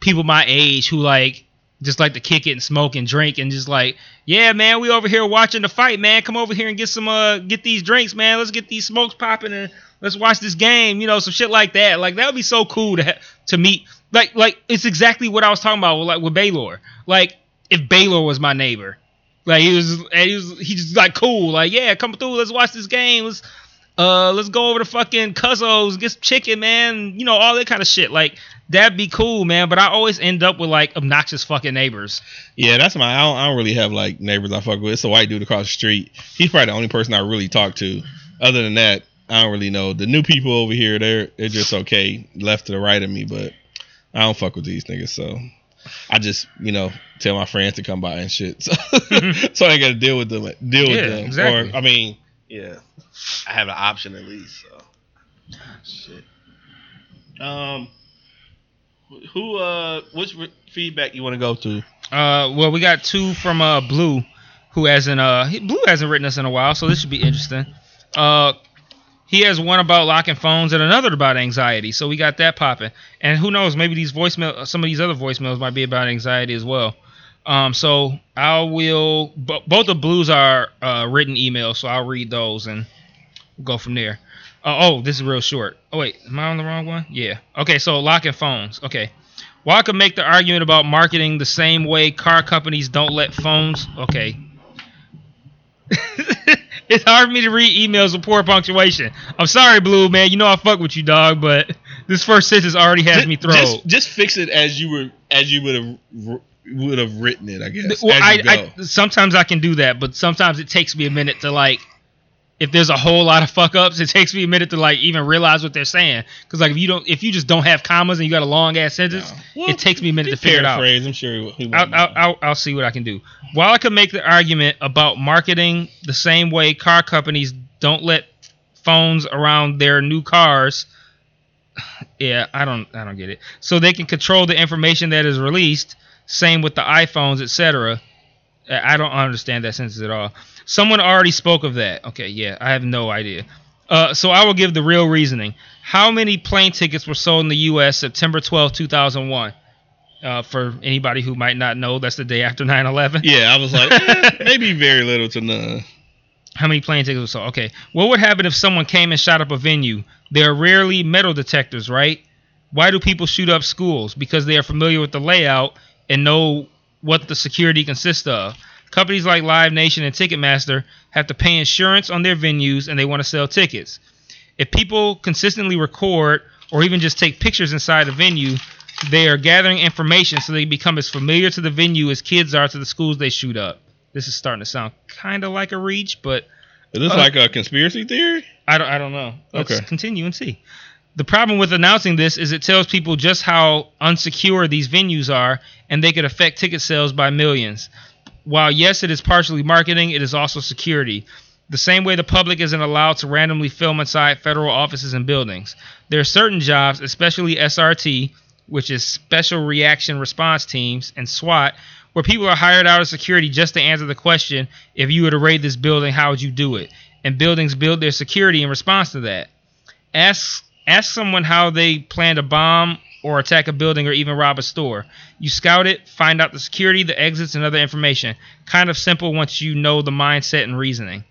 people my age who like just like to kick it and smoke and drink and just like, yeah, man, we over here watching the fight, man. Come over here and get some uh get these drinks, man. Let's get these smokes popping and let's watch this game, you know, some shit like that. Like that would be so cool to ha- to meet. Like like it's exactly what I was talking about with, like with Baylor. Like if Baylor was my neighbor. Like he was, he was, he just like cool. Like yeah, come through. Let's watch this game. Let's, uh, let's go over to fucking Cuzzo's, get some chicken, man. You know all that kind of shit. Like that'd be cool, man. But I always end up with like obnoxious fucking neighbors.
Yeah, that's my. I don't, I don't really have like neighbors I fuck with. It's a white dude across the street. He's probably the only person I really talk to. Other than that, I don't really know. The new people over here, they're they're just okay, left to the right of me, but I don't fuck with these niggas. So I just you know tell my friends to come by and shit. So, so I ain't got to deal with them. Deal with them.
exactly.
Or I mean, yeah, I have an option at least. So shit. Um, who uh, which re- feedback you want to go to?
Uh, well, we got two from uh Blue, who hasn't uh Blue hasn't written us in a while, so this should be interesting. Uh, he has one about locking phones and another about anxiety, so we got that popping. And who knows, maybe these voicemail, some of these other voicemails might be about anxiety as well. Um, so I will. bo- both the Blues are uh, written emails, so I'll read those and go from there. Uh, oh, this is real short. Oh wait, am I on the wrong one? Yeah. Okay, so locking phones. Okay. While I could make the argument about marketing the same way car companies don't let phones. Okay. it's hard for me to read emails with poor punctuation. I'm sorry, Blue man. You know I fuck with you, dog, but this first sentence already has
Just-
me thrown.
Just, just fix it as you were as you would have would have written it. I guess.
well, I. I sometimes I can do that, but sometimes it takes me a minute to like. If there's a whole lot of fuck ups, it takes me a minute to like even realize what they're saying. Because like if you don't, if you just don't have commas and you got a long ass sentence,
Well,
it takes me a minute to figure it out.
Phrase, I'm sure he, he won't
I'll. I'll, I'll, I'll see what I can do. While I could make the argument about marketing the same way car companies don't let phones around their new cars, yeah, I don't I don't get it. So they can control the information that is released. Same with the iPhones, etc. I I don't understand that sentence at all. Someone already spoke of that. Okay, yeah, I have no idea. Uh, so I will give the real reasoning. How many plane tickets were sold in the U.S. September 12, 2001? Uh, for anybody who might not know, that's the day after 9/11.
Yeah, I was like, eh, maybe very little to none.
How many plane tickets were sold? Okay. What would happen if someone came and shot up a venue? There are rarely metal detectors, right? Why do people shoot up schools? Because they are familiar with the layout and know what the security consists of. Companies like Live Nation and Ticketmaster have to pay insurance on their venues and they want to sell tickets. If people consistently record or even just take pictures inside a venue, they are gathering information so they become as familiar to the venue as kids are to the schools they shoot up. This is starting to sound kind of like a reach, but
Is this
Uh,
like a conspiracy theory?
I don't, I don't know. Let's
Okay.
continue and see. The problem with announcing this is it tells people just how unsecure these venues are, and they could affect ticket sales by millions. While yes, it is partially marketing, it is also security. The same way the public isn't allowed to randomly film inside federal offices and buildings. There are certain jobs, especially SRT, which is Special Reaction Response Teams, and SWAT, where people are hired out of security just to answer the question if you were to raid this building, how would you do it? And buildings build their security in response to that. Ask ask someone how they plan to bomb or attack a building or even rob a store. You scout it, find out the security, the exits, and other information. Kind of simple once you know the mindset and reasoning.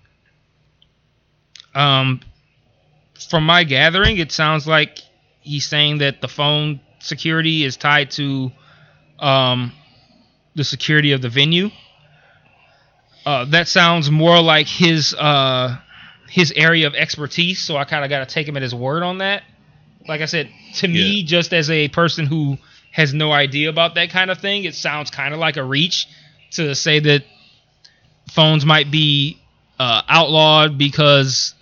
Um, from my gathering, it sounds like he's saying that the phone security is tied to um, the security of the venue. Uh, that sounds more like his uh, his area of expertise, so I kind of got to take him at his word on that. Like I said, to me, just as a person who has no idea about that kind of thing, it sounds kind of like a reach to say that phones might be uh, outlawed because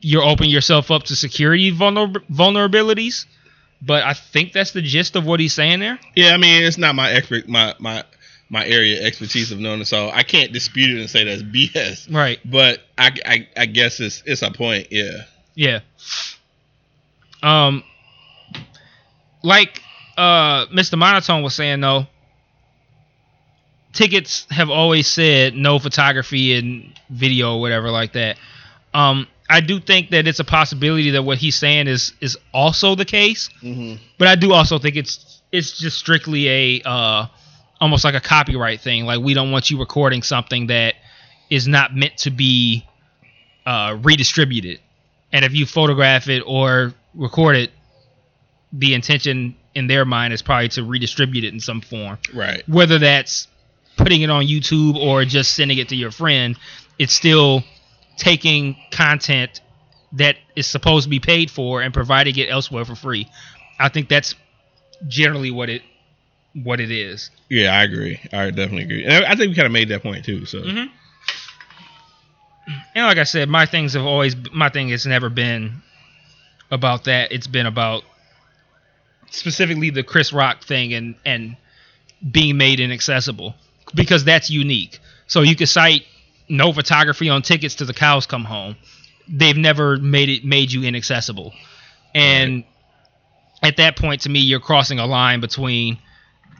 you're opening yourself up to security vulner- vulnerabilities. But I think that's the gist of what he's saying there.
Yeah, I mean, it's not my expert, my my my area of expertise of knowing so I can't dispute it and say that's BS.
Right.
But I, I, I guess it's it's a point. Yeah.
Yeah. Um, like uh, Mr. Monotone was saying though, tickets have always said no photography and video or whatever like that. Um, I do think that it's a possibility that what he's saying is is also the case,
Mm-hmm.
but I do also think it's it's just strictly a uh, almost like a copyright thing. Like we don't want you recording something that is not meant to be uh, redistributed. And if you photograph it or record it, the intention in their mind is probably to redistribute it in some form.
Right.
Whether that's putting it on YouTube or just sending it to your friend, it's still taking content that is supposed to be paid for and providing it elsewhere for free. I think that's generally what it what it is.
Yeah, I agree. I definitely agree, and I, think we kind of made that point too. So
Mhm. And like I said, my things have always my thing has never been about that. It's been about specifically the Chris Rock thing and and being made inaccessible because that's unique. So you could cite no photography on tickets to the cows come home. They've never made it made you inaccessible. And at that point to me you're crossing a line between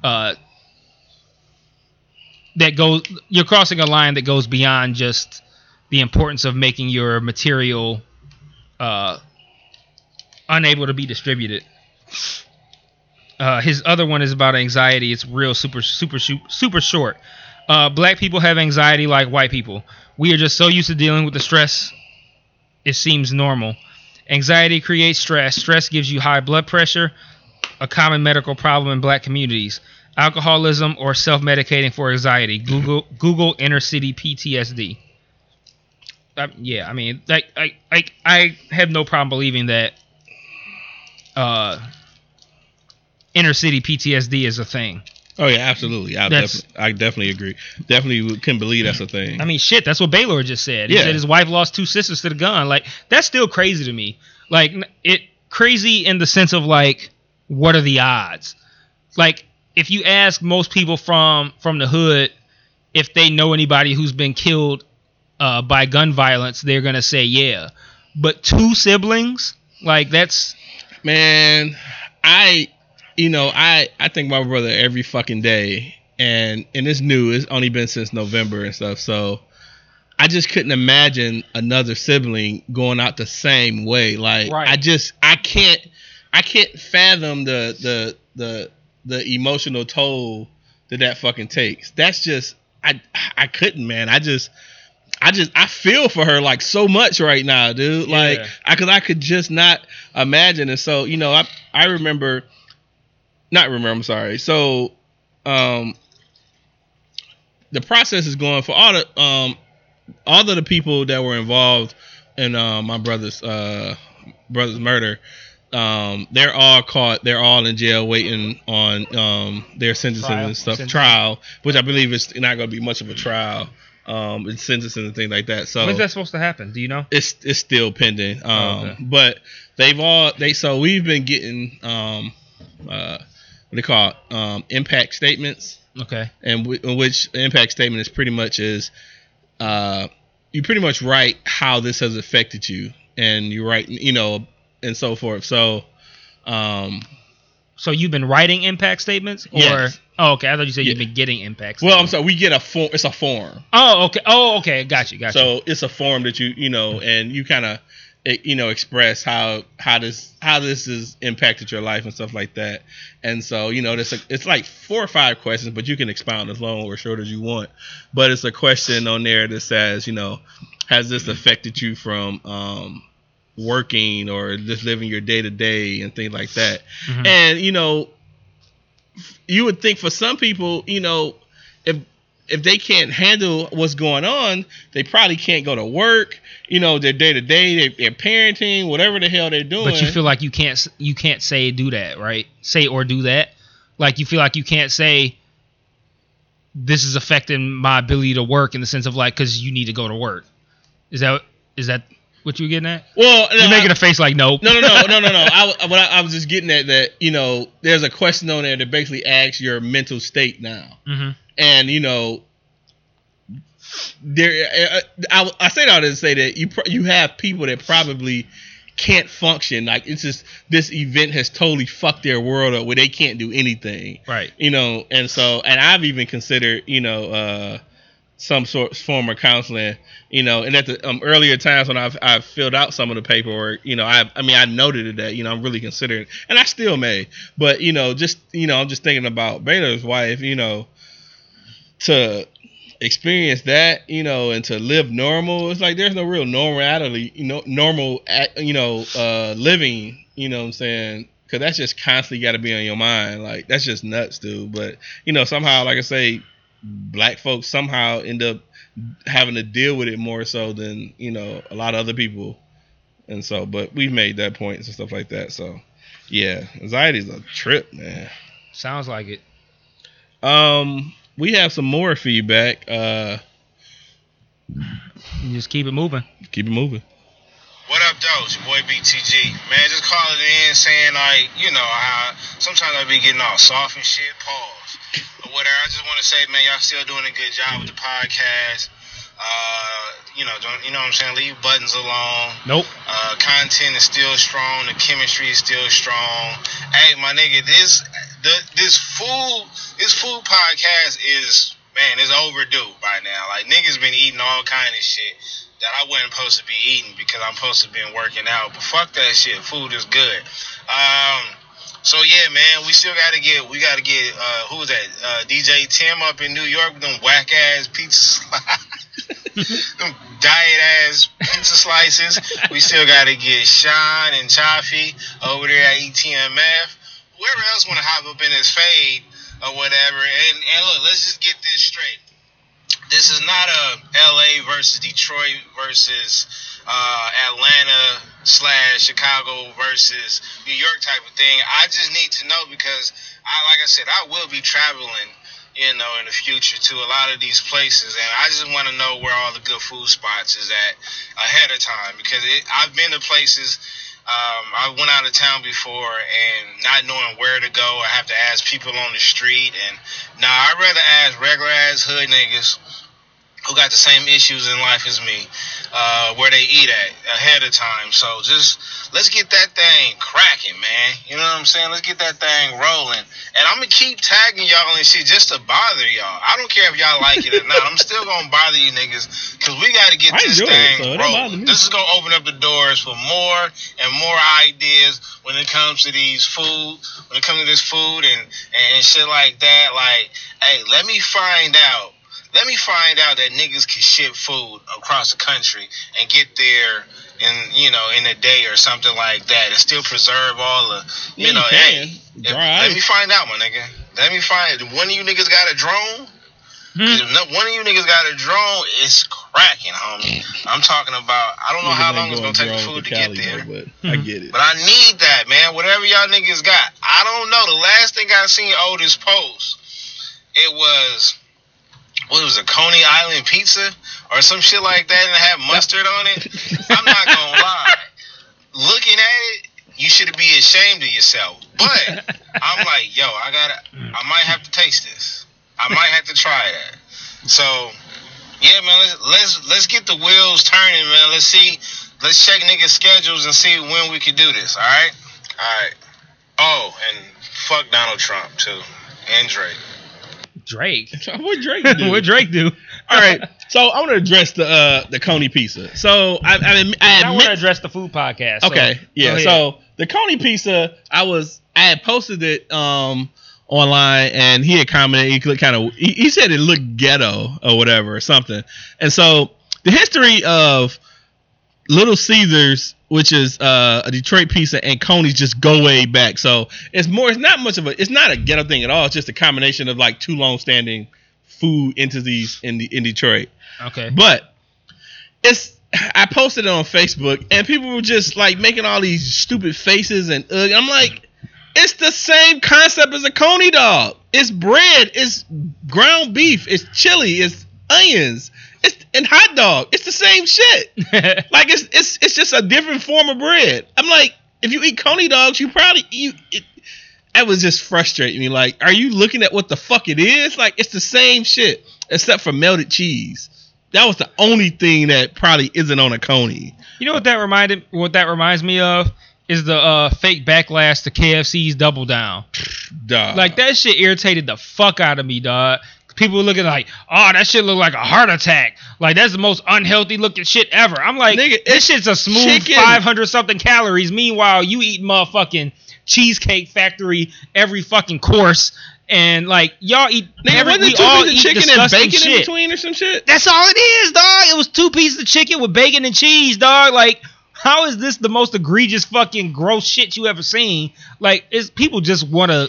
uh that goes you're crossing a line that goes beyond just the importance of making your material uh, unable to be distributed. Uh, his other one is about anxiety. It's real super super super short. Uh, black people have anxiety like white people. We are just so used to dealing with the stress. It seems normal. Anxiety creates stress. Stress gives you high blood pressure, a common medical problem in black communities. Alcoholism or self-medicating for anxiety. Google Google inner city PTSD. Uh, yeah, I mean, like, I, I, I have no problem believing that uh, inner city PTSD is a thing.
Oh yeah, absolutely. I, definitely, I definitely agree. Definitely can believe that's a thing.
I mean, shit, that's what Baylor just said. He
Yeah.
said his wife lost two sisters to the gun. Like, that's still crazy to me. Like, it crazy in the sense of like, what are the odds? Like, if you ask most people from from the hood if they know anybody who's been killed uh, by gun violence, they're gonna say yeah. But two siblings, like that's
Man, I, you know, I I think my brother every fucking day, and and it's new. It's only been since November and stuff. So I just couldn't imagine another sibling going out the same way. Like
Right.
I just I can't I can't fathom the the the the emotional toll that that fucking takes. That's just I I couldn't, man. I just I just I feel for her like so much right now, dude. Like
Yeah.
I cause I could just not imagine. And so, you know, I I remember not remember, I'm sorry. So um the process is going for all the um all of the people that were involved in uh, my brother's uh brother's murder um they're all caught they're all in jail waiting on um their sentencing
Trial.
and stuff
Sentencing.
trial which i believe is not going to be much of a trial um it's sentencing and things like that so
When's that supposed to happen? Do you know?
it's it's still pending. Um,
Oh, okay.
but they've all they so we've been getting um uh what they call it, um impact statements,
Okay.
and w- in which impact statement is pretty much is uh you pretty much write how this has affected you, and you write you know and so forth. So um
So you've been writing impact statements, or
Yes.
oh, okay. I thought you said you've been getting impact.
well I'm sorry we get a form it's a form
Oh, okay. Oh, okay. Got you. Got you.
So it's a form that you you know, and you kind of you know express how how this how this has impacted your life and stuff like that. And so you know, it's a, it's like four or five questions, but you can expound as long or short as you want. But it's a question on there that says, you know, has this affected you from um, working or just living your day to day and things like that.
Mhm.
And you know, you would think for some people, you know, if if they can't handle what's going on, they probably can't go to work. You know, their day to day, they're parenting, whatever the hell they're doing.
but you feel like you can't you can't say do that, right? Say or do that. Like you feel like you can't say this is affecting my ability to work in the sense of like because you need to go to work. Is that is that what you getting at?
well, no,
You're making
I-
a face like nope.
no, no, no, no, no, no. I, I, I was just getting at that you know, there's a question on there that basically asks your mental state now.
hmm
and you know there I, I say that to say that you you have people that probably can't function like it's just this event has totally fucked their world up where they can't do anything
Right.
you know and so and i've even considered you know uh some sort form of counseling you know and at the um, earlier times when i've i've filled out some of the paperwork you know i i mean i noted that you know i'm really considering and i still may but you know just you know i'm just thinking about Baylor's wife you know to experience that, you know, and to live normal, it's like there's no real normality, you know, normal, you know, uh, living, you know what I'm saying? Because that's just constantly got to be on your mind. Like, that's just nuts, dude. But, you know, somehow, like I say, black folks somehow end up having to deal with it more so than, you know, a lot of other people. And so, but we've made that point and stuff like that. So, yeah, anxiety's a trip, man.
Sounds like it.
Um, we have some more feedback. Uh,
You just keep it moving.
keep it moving.
What up, though? It's your boy BTG. Man, just calling in saying, like, you know, how sometimes I be getting all soft and shit, pause. Or whatever. I just want to say, man, y'all still doing a good job with the podcast. Uh, you know, don't, you know what I'm saying? Leave buttons alone.
Nope.
Uh, content is still strong. The chemistry is still strong. Hey, my nigga, this the, this food this food podcast is man it's overdue by now. Like niggas been eating all kind of shit that I wasn't supposed to be eating because I'm supposed to be working out. But fuck that shit. Food is good. Um. So yeah, man, we still gotta get we gotta get uh that? Uh DJ Tim up in New York with them whack ass pizza slices. them diet ass pizza slices. We still gotta get Sean and Chaffee over there at ETMF. Whoever else wanna hop up in his fade or whatever. And and look, let's just get this straight. This is not a LA versus Detroit versus uh, Atlanta slash Chicago versus New York type of thing. I just need to know because I like I said, I will be traveling, you know, in the future to a lot of these places. And I just want to know where all the good food spots is at ahead of time because it, I've been to places um, I went out of town before and not knowing where to go, I have to ask people on the street. And nah, I'd rather ask regular ass hood niggas who got the same issues in life as me uh, where they eat at ahead of time. So just let's get that thing cracking, man. You know what I'm saying? Let's get that thing rolling. And I'm gonna keep tagging y'all and shit just to bother y'all. I don't care if y'all like it or not. I'm still gonna bother you niggas because we got to get this thing
it
rolling. This is gonna open up the doors for more and more ideas when it comes to these food, when it comes to this food and and shit like that. Like, hey, let me find out. Let me find out that niggas can ship food across the country and get there in you know in a day or something like that and still preserve all the you
Yeah,
know.
you
hey, if- let me find out, my nigga. Let me find. One of you niggas got a drone.
Hmm.
If one of you niggas got a drone, it's cracking, homie. I'm talking about. I don't know how long it's gonna take the food to get there.
though, but I get it.
But I need that, man. Whatever y'all niggas got. I don't know. The last thing I seen Otis post, it was what was a Coney Island pizza or some shit like that, and it had mustard on it. I'm not gonna lie. Looking at it, you should be ashamed of yourself. But I'm like, yo, I gotta, I might have to taste this. I might have to try that. So, yeah, man, let's let's let's get the wheels turning, man. Let's see, let's check niggas' schedules and see when we can do this. All right, all right. Oh, and fuck Donald Trump too, and Drake.
Drake.
what Drake do?
what Drake do?
All right, so I want to address the uh, the Coney pizza. So I, I, mean, I
I want to address the food podcast. so
okay, yeah. So the Coney pizza, I was I had posted it um online, and he had commented. He looked kind of he, he said it looked ghetto or whatever or something. And so the history of Little Caesars, which is uh, a Detroit pizza, and Coney's just go way back. So it's more. It's not much of a. It's not a ghetto thing at all. It's just a combination of like two long-standing food entities in the in Detroit.
okay.
But it's I posted it on Facebook and people were just like making all these stupid faces and ugh. I'm like, it's the same concept as a coney dog. It's bread, it's ground beef, it's chili, it's onions, it's and hot dog. It's the same shit. Like it's it's it's just a different form of bread. I'm like, if you eat coney dogs, you probably you it, that was just frustrating me. Like, are you looking at what the fuck it is? Like, it's the same shit except for melted cheese. That was the only thing that probably isn't on a coney.
You know what that reminded? What that reminds me of is the uh, fake backlash to KFC's Double Down.
Dog.
Like that shit irritated the fuck out of me, dog. People looking like, oh, that shit look like a heart attack. Like that's the most unhealthy looking shit ever. I'm like,
Nigga,
this shit's a smooth 500 something calories. Meanwhile, you eat motherfucking cheesecake factory every fucking course, and like y'all eat.
Nigga,
every,
wasn't
we
it two
all
pieces of
eat
chicken and bacon in between or some shit?
That's all it is, dog. It was two pieces of chicken with bacon and cheese, dog. Like, how is this the most egregious fucking gross shit you ever seen? Like, is people just wanna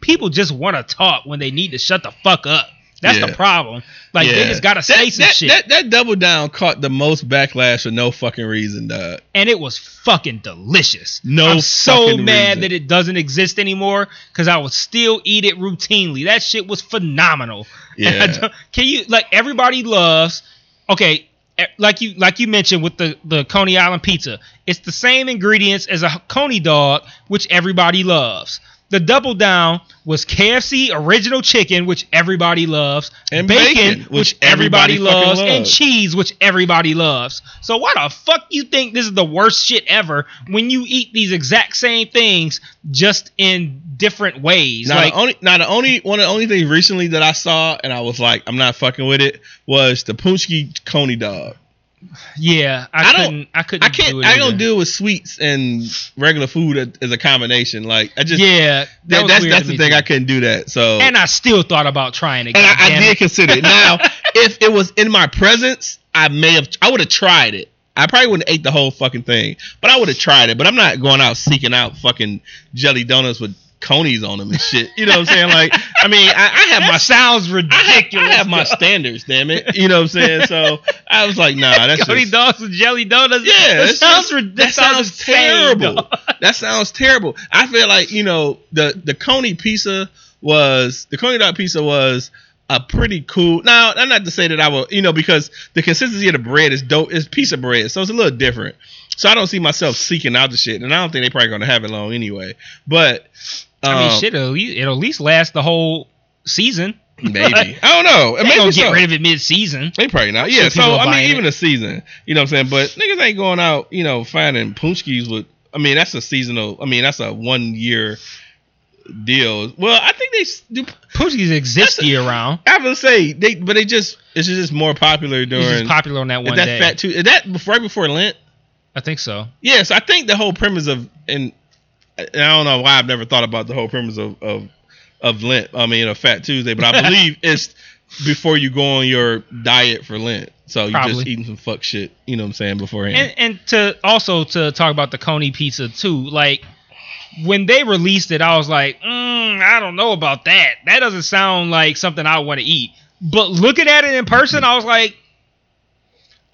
people just wanna talk when they need to shut the fuck up. That's
Yeah.
the problem. Like they just gotta say
that,
some
that,
shit.
That, that double down caught the most backlash for no fucking reason, dog.
and it was fucking delicious.
No
I'm so mad
reason.
that it doesn't exist anymore because I would still eat it routinely. That shit was phenomenal.
Yeah.
Can you like everybody loves? Okay, like you like you mentioned with the the Coney Island pizza, it's the same ingredients as a Coney dog, which everybody loves. The double down was KFC original chicken, which everybody loves,
And
bacon,
bacon,
which
which
everybody,
everybody fucking
loves, and cheese, which everybody loves. So why the fuck you think this is the worst shit ever when you eat these exact same things just in different ways?
Now
like
the only now the only one of the only things recently that I saw and I was like, I'm not fucking with it was the Paczki Coney dog.
Yeah, I,
I don't-
I couldn't
I can't
do it
I
either.
don't deal with sweets and regular food as- a combination. Like I just
yeah, that
that, that's that's the thing
too.
I couldn't do that. So
and I still thought about trying it.
And I, I did
it.
consider it. Now, if it was in my presence, I may have. I would have tried it. I probably wouldn't ate the whole fucking thing, but I would have tried it. But I'm not going out seeking out fucking jelly donuts with conies on them and shit. You know what I'm saying? Like, I mean, I, I have
That
my
sounds
I
ridiculous.
I have my standards, damn it. You know what I'm saying? So I was like, nah, that's
Cody
just,
dogs with jelly donuts.
Yeah,
that sounds
just- that sounds
insane,
terrible.
dog.
that sounds terrible. I feel like you know the the Coney pizza was the Coney dog pizza was a pretty cool. Now, I'm not to say that I will, you know, because the consistency of the bread is dope. It's piece of bread, so it's a little different. So I don't see myself seeking out the shit, and I don't think they're probably gonna have it long anyway. But
I mean,
um,
shit, it'll, at least- it'll at least last the whole season.
Maybe I don't know.
They
Maybe
gonna
so.
get rid of it mid season.
They probably not. Yeah, so I mean, even
it.
a season, you know what I'm saying? But niggas ain't going out, you know, finding paczkis with. I mean, that's a seasonal. I mean, that's a one year deal. Well, I think they do.
Poochies exist year round.
I would say they, but they just it's just more popular
It's
during.
just popular on that one
that
day.
fat too? Is that right before Lent?
I think so.
Yes, I think the whole premise of and and I don't know why I've never thought about the whole premise of of, of Lent. I mean, of Fat Tuesday, but I believe it's before you go on your diet for Lent. So you're just eating some fuck shit. You know what I'm saying beforehand.
And and to also to talk about the Coney pizza too, like when they released it, I was like, mm, I don't know about that. That doesn't sound like something I want to eat. But looking at it in person, I was like,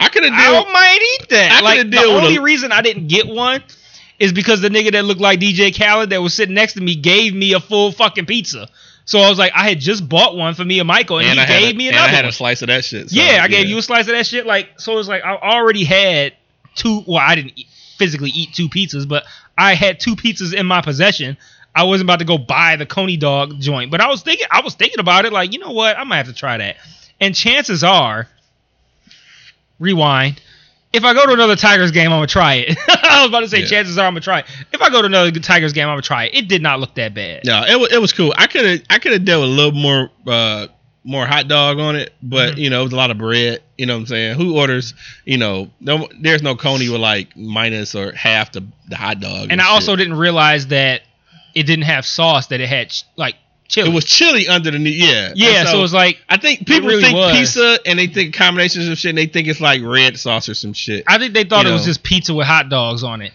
I could have
I might eat that.
I
like the only
a-
reason I didn't get one is because the nigga that looked like DJ Khaled that was sitting next to me gave me a full fucking pizza. So I was like, I had just bought one for me and Michael, and,
and
he
I
gave
a,
me
and
another
I had
one.
a slice of that shit. so,
yeah, I gave you a slice of that shit. Like, so it's like I already had two. Well, I didn't eat, physically eat two pizzas, but I had two pizzas in my possession. I wasn't about to go buy the Coney dog joint, but I was thinking, I was thinking about it. Like, you know what? I might have to try that. And chances are, rewind. If I go to another Tigers game, I'm gonna try it. I was about to say,
Yeah.
chances are I'm gonna try it. If I go to another Tigers game, I'm gonna try it. It did not look that bad.
No, it was it was cool. I could have I could have dealt with a little more uh more hot dog on it, but
Mhm.
you know it was a lot of bread. You know what I'm saying? Who orders? You know, no, there's no coney with like minus or half the the hot dog.
And I also didn't realize that it didn't have sauce; that it had like chili.
it was chili under the yeah
yeah, so, it was like
I think people
really
think
was.
pizza and they think combinations of shit. and They think it's like red sauce or some shit.
I think they thought
You
it was just pizza with hot dogs on it,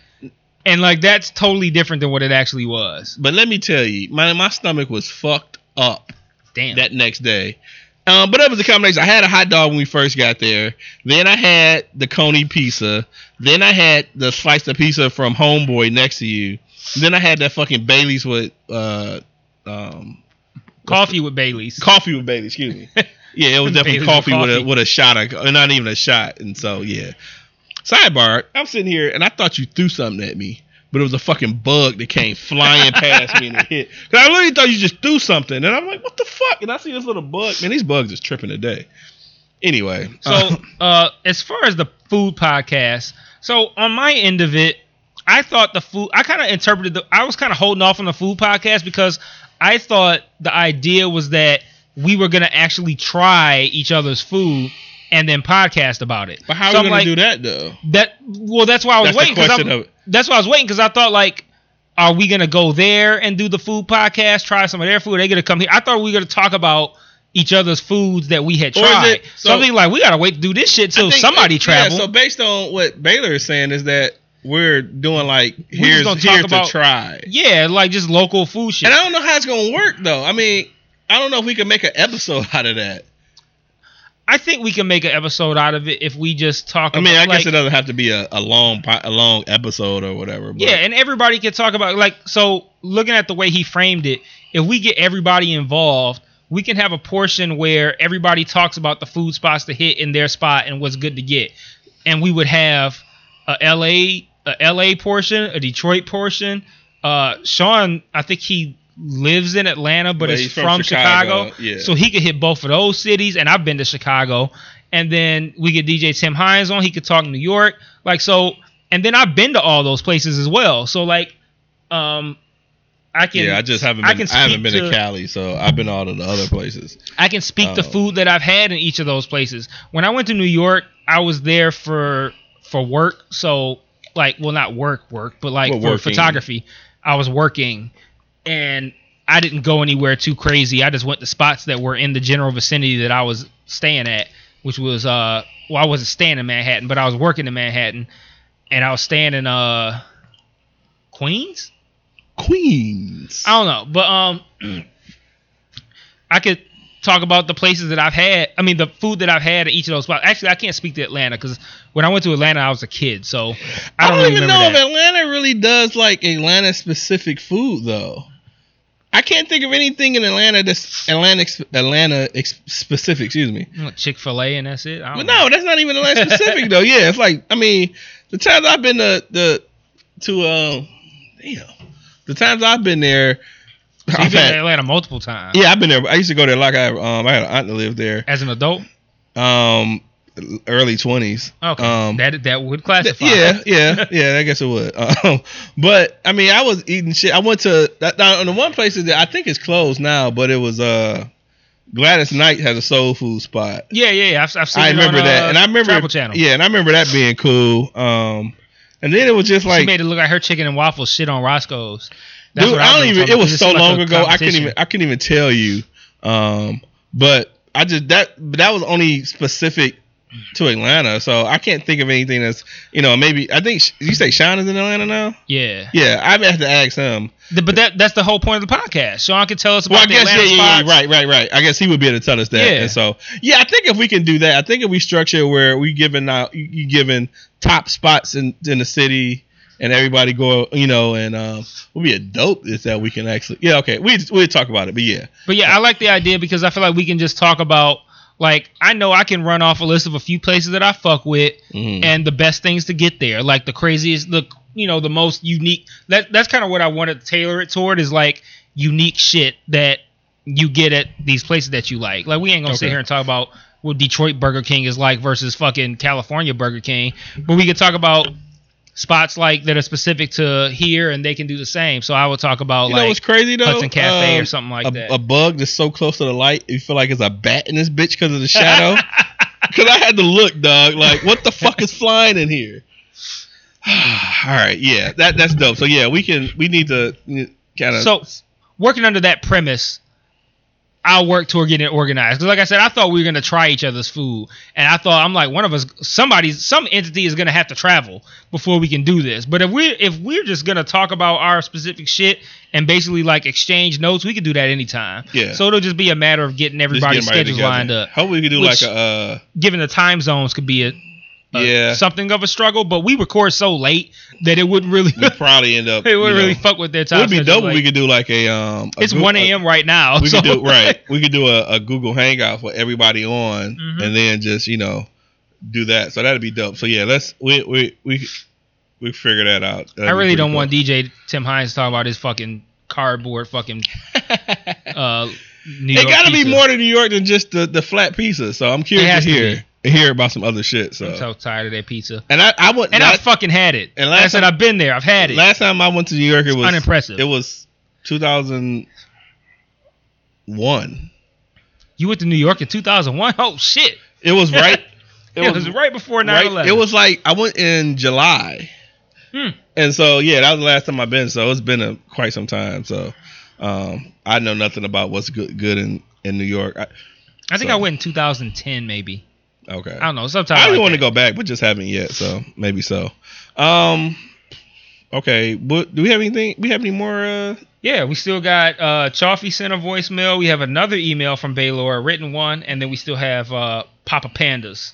and like that's totally different than what it actually was.
But let me tell you, my my stomach was fucked up.
Damn.
that next day. Um, but it was a combination. I had a hot dog when we first got there. Then I had the Coney pizza. Then I had the slice of pizza from Homeboy next to you. Then I had that fucking Bailey's with uh, um,
Coffee with Bailey's.
coffee with Bailey. Excuse me. Yeah, it was definitely
Bailey's with
coffee, with a with a shot of, not even a shot. And so yeah. Sidebar: I'm sitting here and I thought you threw something at me, but it was a fucking bug that came flying past me and it hit. Cause I literally thought you just threw something, and I'm like, what the fuck? And I see this little bug. Man, these bugs is tripping today. Anyway,
So,
uh,
uh, as far as the food podcast, so on my end of it, I thought the food. I kind of interpreted the. I was kind of holding off on the food podcast because I thought the idea was that we were gonna actually try each other's food and then podcast about it.
but how
So
are we
I'm
gonna
like,
do that though?
That well, that's why I was
That's the question of-
That's why I was waiting because I thought like, are we gonna go there and do the food podcast, try some of their food? Are they gonna come here? I thought we were gonna talk about each other's foods that we had tried.
it-
so,
so-
like we gotta wait to do this shit till
think-
somebody
yeah,
travel.
so based on what Baylor is saying is that we're doing like
just
here's
gonna
here
talk
to
about-
try.
yeah, like just local food shit.
And I don't know how it's gonna work though. I mean, I don't know if we can make an episode out of that.
I think we can make an episode out of it if we just talk.
I mean,
about,
I guess
like,
it doesn't have to be a, a long a long episode or whatever. But
Yeah, and everybody can talk about like so. Looking at the way he framed it, if we get everybody involved, we can have a portion where everybody talks about the food spots to hit in their spot and what's good to get, and we would have a LA a LA portion, a Detroit portion. Uh, Sean, I think he lives in Atlanta, but,
But
is
he's
from,
from
Chicago,
Chicago, yeah.
so he could hit both of those cities. And I've been to Chicago, and then we get DJ Tim Hines on. He could talk New York, like so. And then I've been to all those places as well. So like, um, I can
yeah, I just haven't
I
been. I,
can
haven't been to,
to-
Cali, so I've been all to the other places.
I can speak the
Oh.
food that I've had in each of those places. When I went to New York, I was there for for work. So like, well, not work work, but like
Well,
for
working.
photography, I was working, and I didn't go anywhere too crazy. I just went to spots that were in the general vicinity that I was staying at, which was uh, well, I wasn't staying in Manhattan, but I was working in Manhattan, and I was staying in uh, Queens.
Queens.
I don't know, but um, I could talk about the places that I've had. I mean, the food that I've had at each of those spots. Actually, I can't speak to Atlanta because when I went to Atlanta, I was a kid, so I
I
don't,
don't,
really
even know
remember
if. Atlanta really does like Atlanta specific food though. I can't think of anything in Atlanta that's Atlanta Atlanta specific. Excuse me.
Chick Fil A and that's it.
But
know.
no, that's not even Atlanta specific though. Yeah, it's like I mean, the times I've been to the to um, damn, the times I've been there,
So
I've
you've been
had-
to Atlanta multiple times.
yeah, I've been there. I used to go there like I um I had an aunt that lived there.
As an adult.
Um, early twenties.
Okay.
Um,
that that would
Th-
classify.
Yeah, yeah, yeah. I guess it would. Um, but I mean, I was eating shit. I went to that. Now, the one place that I think it's closed now, but it was uh Gladys Knight has a soul food spot.
Yeah, yeah, yeah. I've, I've seen
I
it
remember
on,
that,
uh,
and I remember
Travel Channel.
Yeah, and I remember that being cool. Um, and then it was just like she
made it look like her chicken and waffles shit on Roscoe's. That's
dude, I don't even. It was so
seemed like
long ago. I couldn't even. I couldn't even tell you. Um, but I just that that was only specific to Atlanta, so I can't think of anything that's you know maybe I think you say Sean is in Atlanta now.
Yeah,
Yeah, I have to ask him.
The- but that that's the whole point of the podcast. Sean can tell us about
Well, I guess yeah,
Atlanta
yeah, yeah, right, right, right. I guess he would be able to tell us that.
Yeah.
And so, yeah, I think if we can do that, I think if we structure where we giving out, you, you giving top spots in in the city, and everybody go, you know, and um, would be a dope is that we can actually, yeah, okay, we we talk about it, but yeah,
But yeah, I like the idea because I feel like we can just talk about like I know I can run off a list of a few places that I fuck with
Mhm.
and the best things to get there, like the craziest, the you know the most unique. That that's kind of what I want to tailor it toward is like unique shit that you get at these places that you like. Like we ain't gonna sit here and talk about what Detroit Burger King is like versus fucking California Burger King, but we could talk about spots like that are specific to here and they can do the same. So I would talk about
you
like
know what's crazy though?
Hudson Cafe or
Um,
something like
a,
that.
a bug that's so close to the light, you feel like it's a bat in this bitch because of the shadow. Because I had to look, dog. Like, what the fuck is flying in here? All right, yeah, that that's dope. So yeah, we can we need to kind of
So, working under that premise, I'll work toward getting it organized. Because, like I said, I thought we were gonna try each other's food, and I thought I'm like one of us, somebody's, some entity is gonna have to travel before we can do this. But if we if we're just gonna talk about our specific shit and basically like exchange notes, we could do that anytime.
Yeah.
So it'll just be a matter of getting everybody's schedules lined up.
Hopefully, we can do
Which-
like a uh,
Given the time zones could be a, a-
Yeah.
something of a struggle, but we record so late that it wouldn't really
we probably end up.
it
know,
really fuck with their time.
It'd be dope.
like-
we could do like a um. a
it's 1
a-
a.m. right now.
We
so-
could do right. We could do a, a Google Hangout for everybody on,
Mhm.
and then just you know do that. So that'd be dope. So yeah, let's we we we we figure that out. That'd
I really don't
cool.
want DJ Tim Hines to talk about his fucking cardboard fucking uh New
it got to be more to New York than just the, the flat pizza. So I'm curious
has
to
to
hear about some other shit. So,
I'm so tired of that pizza.
and I I went
And I fucking had it.
and
And
last
I said
time-
I've been there. I've had it.
last time I went to New York. It
It's
was
unimpressive.
It was 2001.
you went to New York in 2001. Oh shit!
It was right.
It, was, right before 9/11.
right- It was like I went in July.
Hmm.
And so yeah, that was the last time I've been. So it's been a, quite some time. So um, I know nothing about what's good good in in New York. I,
I think
so-
I went in 2010 maybe.
Okay.
I don't know. Sometimes
I
like
want to go back, but just haven't yet. So maybe so. Um. Okay. What do we have anything? We have any more? Uh,
Yeah, we still got uh Chaffee sent a voicemail. We have another email from Baylor, a written one, and then we still have uh Papa Pandas.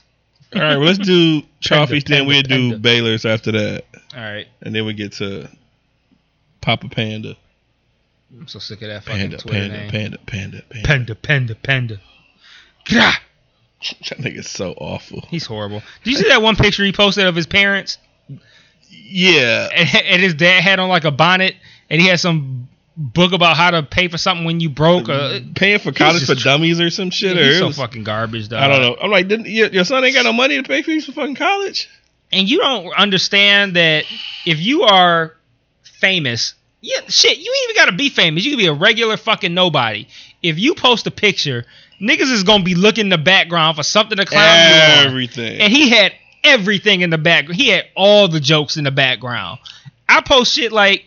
all right. Well, let's do Chaffee's. Then we'll do
Panda.
Baylor's after that,
All right.
and then we get to Papa Panda.
I'm so sick of that fucking
Panda.
Twitter
Panda.
name.
Panda. Panda. Panda.
Panda, panda, panda. Grah!
That nigga's so awful.
He's horrible. Did you see that one picture he posted of his parents?
Yeah.
And, and his dad had on like a bonnet, and he had some book about how to pay for something when you broke. Uh,
Paying for college for dummies or some shit. or
he's so
was-
fucking garbage, dog.
I don't know. I'm like, didn't your, your son ain't got no money to pay fees for fucking college?
And you don't understand that if you are famous, yeah, shit, you ain't even gotta be famous. You can be a regular fucking nobody. If you post a picture, niggas is gonna be looking in the background for something to clown you on.
Everything.
and he had everything in the background. He had all the jokes in the background. I post shit like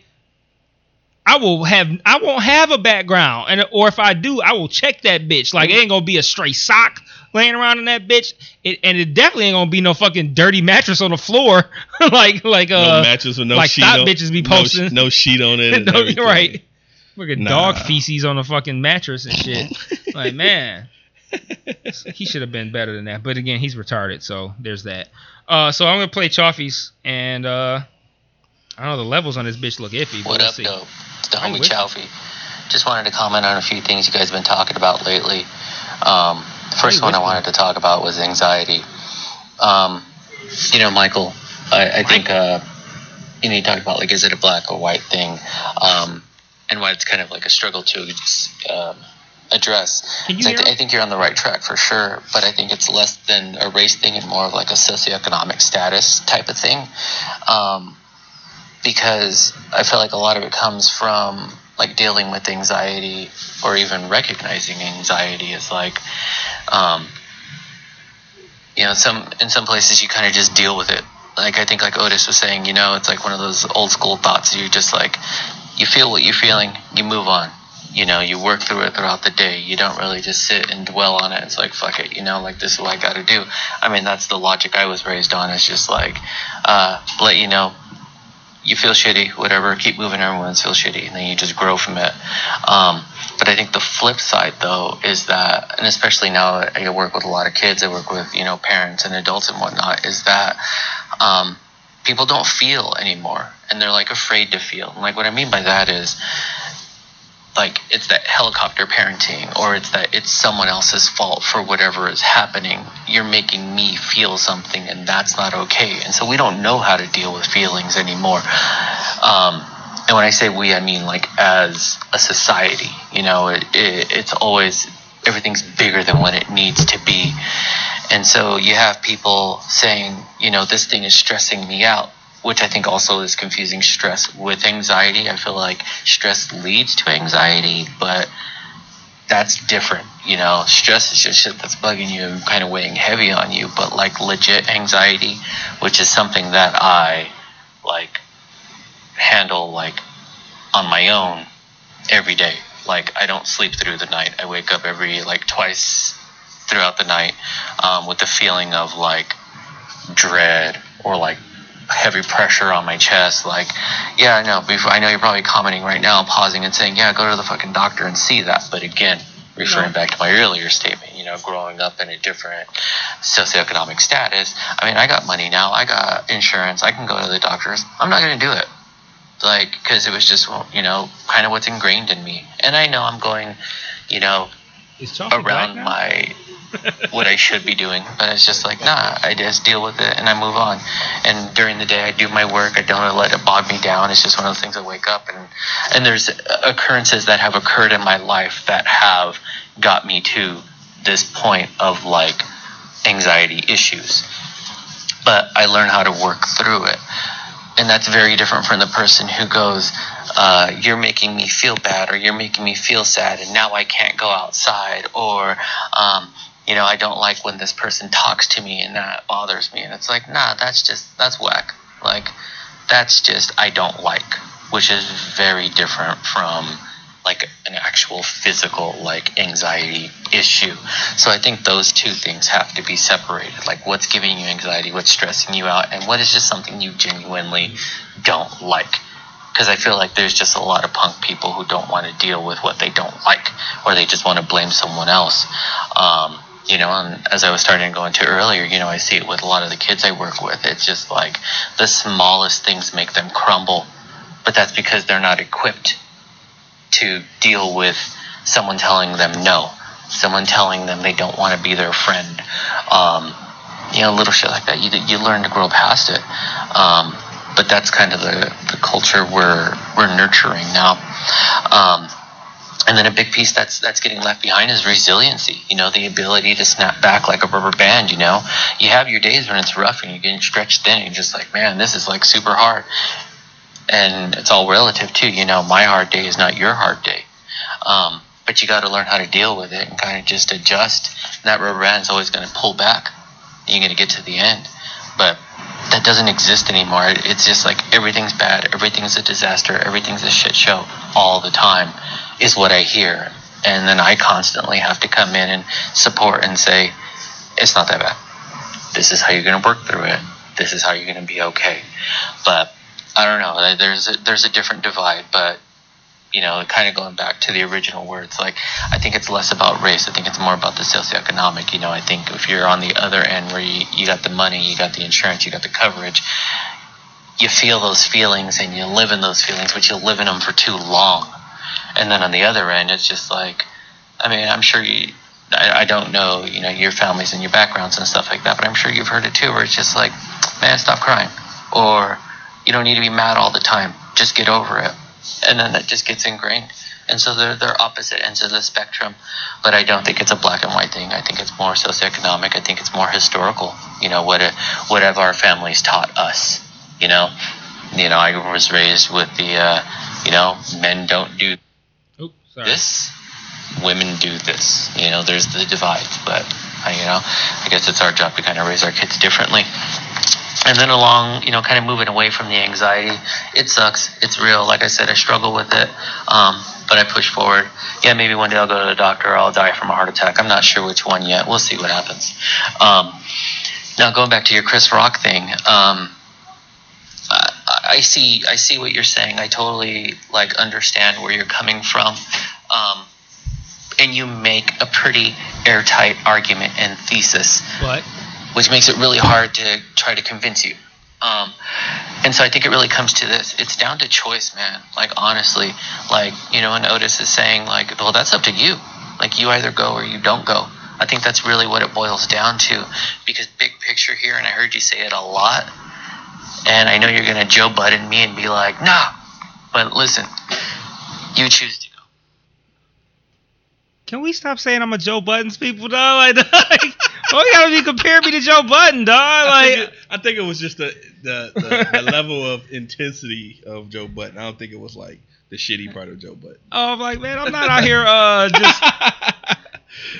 I will have I won't have a background, and or if I do, I will check that bitch. Like it ain't gonna be a stray sock laying around in that bitch, it, and it definitely ain't gonna be no fucking dirty mattress on the floor, like like
no
uh
mattress with no
like
sheet on
bitches be posting.
sh- No, sheet on it.
no, right. Look at
Nah.
dog feces on the fucking mattress and shit. like man, he should have been better than that. But again, he's retarded, so there's that. Uh, so I'm gonna play Chaffee's, and uh, I don't know the levels on this bitch look iffy. But
What
we'll
up,
see.
dope? It's the homie
what's-
Chaffee. Just wanted to comment on a few things you guys have been talking about lately. Um, the first
Hey,
one I wanted to talk about was anxiety. Um, you know, Michael, I, I think uh, you know you talked about like is it a black or white thing? Um, and why it's kind of like a struggle to um, address.
Can you
So I, th- I think you're on the right track for sure, but I think it's less than a race thing and more of like a socioeconomic status type of thing. Um, because I feel like a lot of it comes from like dealing with anxiety or even recognizing anxiety is like, um, you know, some in some places you kind of just deal with it. Like I think like Otis was saying, you know, it's like one of those old school thoughts. You just like you feel what you're feeling, you move on. You know, you work through it throughout the day. You don't really just sit and dwell on it. It's like fuck it, you know, like this is what I got to do. I mean, that's the logic I was raised on. It's just like uh, let you know you feel shitty, whatever, keep moving, everyone's feel shitty, and then you just grow from it. Um, but I think the flip side, though, is that, and especially now I work with a lot of kids, I work with, you know, parents and adults and whatnot, is that um, people don't feel anymore, and they're like afraid to feel. And like what I mean by that is, like it's that helicopter parenting or it's that it's someone else's fault for whatever is happening. You're making me feel something and that's not okay. And so we don't know how to deal with feelings anymore. Um, and when i say we i mean like as a society you know it, it, it's always everything's bigger than what it needs to be and so you have people saying you know this thing is stressing me out which I think also is confusing stress with anxiety. I feel like stress leads to anxiety, but that's different. You know, stress is just shit that's bugging you and kind of weighing heavy on you, but like legit anxiety, which is something that I like handle like on my own every day. Like I don't sleep through the night. I wake up every like twice throughout the night um, with the feeling of like dread or like heavy pressure on my chest. Like, yeah, I know. Before, I know you're probably commenting right now, pausing and saying, "Yeah, go to the fucking doctor and see that." But again, referring back to my earlier statement, you know, growing up in a different socioeconomic status. I mean, I got money now. I got insurance. I can go to the doctors. I'm not gonna do it. Like, because it was just, you know, kind of what's ingrained in me. And I know I'm going, you know,
Is Chauncey black
around my what I should be doing, but it's just like nah. I just deal with it and I move on. And during the day, I do my work. I don't let it bog me down. It's just one of the things. I wake up and and there's occurrences that have occurred in my life that have got me to this point of like anxiety issues. But I learn how to work through it, and that's very different from the person who goes. Uh, you're making me feel bad, or you're making me feel sad, and now I can't go outside, or um, you know, I don't like when this person talks to me and that bothers me. And it's like, nah, that's just, that's whack. Like, that's just, I don't like, which is very different from like an actual physical, like anxiety issue. So I think those two things have to be separated. Like, what's giving you anxiety, what's stressing you out, and what is just something you genuinely don't like. Because I feel like there's just a lot of punk people who don't want to deal with what they don't like, or they just want to blame someone else. Um, you know, and as I was starting to go into earlier, you know, I see it with a lot of the kids I work with. It's just like the smallest things make them crumble, but that's because they're not equipped to deal with someone telling them no, someone telling them they don't want to be their friend. Um, you know, little shit like that. You you learn to grow past it. Um, but that's kind of the, the culture we're we're nurturing now. Um, and then a big piece that's that's getting left behind is resiliency. You know, the ability to snap back like a rubber band. You know, you have your days when it's rough and you're getting stretched thin. And you're just like, man, this is like super hard. And it's all relative too. You know, my hard day is not your hard day. Um, but you got to learn how to deal with it and kind of just adjust. And that rubber band's always going to pull back. You're going to get to the end. But that doesn't exist anymore. It's just like everything's bad, everything's a disaster, everything's a shit show all the time, is what I hear. And then I constantly have to come in and support and say, it's not that bad. This is how you're going to work through it. This is how you're going to be okay. But I don't know. There's a, there's a different divide, but you know, kind of going back to the original words, like I think it's less about race. I think it's more about the socioeconomic. You know, I think if you're on the other end where you, you got the money, you got the insurance, you got the coverage, you feel those feelings and you live in those feelings, but you live in them for too long. And then on the other end, it's just like, I mean, I'm sure you. I, I don't know, you know, your families and your backgrounds and stuff like that, but I'm sure you've heard it too, where it's just like, man, stop crying, or you don't need to be mad all the time. Just get over it and then that just gets ingrained. And so they're they're opposite ends of the spectrum, but I don't think it's a black and white thing. I think it's more socioeconomic. I think it's more historical. You know what what have our families taught us? You know, you know I was raised with the uh, you know men don't do
Oops, sorry.
this, women do this. You know, there's the divide, but I, you know, I guess it's our job to kind of raise our kids differently. And then along, you know, kind of moving away from the anxiety, it sucks. It's real. Like I said, I struggle with it, um, but I push forward. Yeah, maybe one day I'll go to the doctor or I'll die from a heart attack. I'm not sure which one yet. We'll see what happens. Um, now going back to your Chris Rock thing, um, I, I see I see what you're saying. I totally like understand where you're coming from. Um, and you make a pretty airtight argument and thesis,
but
which makes it really hard to try to convince you. Um, and so I think it really comes to this. It's down to choice, man. Like honestly, like you know, and Otis is saying, like, well, that's up to you. Like you either go or you don't go. I think that's really what it boils down to. Because big picture here, and I heard you say it a lot, and I know you're gonna Joe Budden me and be like, nah. But listen, you choose.
Can we stop saying I'm a Joe Buddens people, dog? Like, like why you gotta be comparing me to Joe Budden, dog?
I think,
Like,
it, I think it was just the the, the, the level of intensity of Joe Budden. I don't think it was like the shitty part of Joe Budden.
oh, I'm like, man, I'm not out here uh just.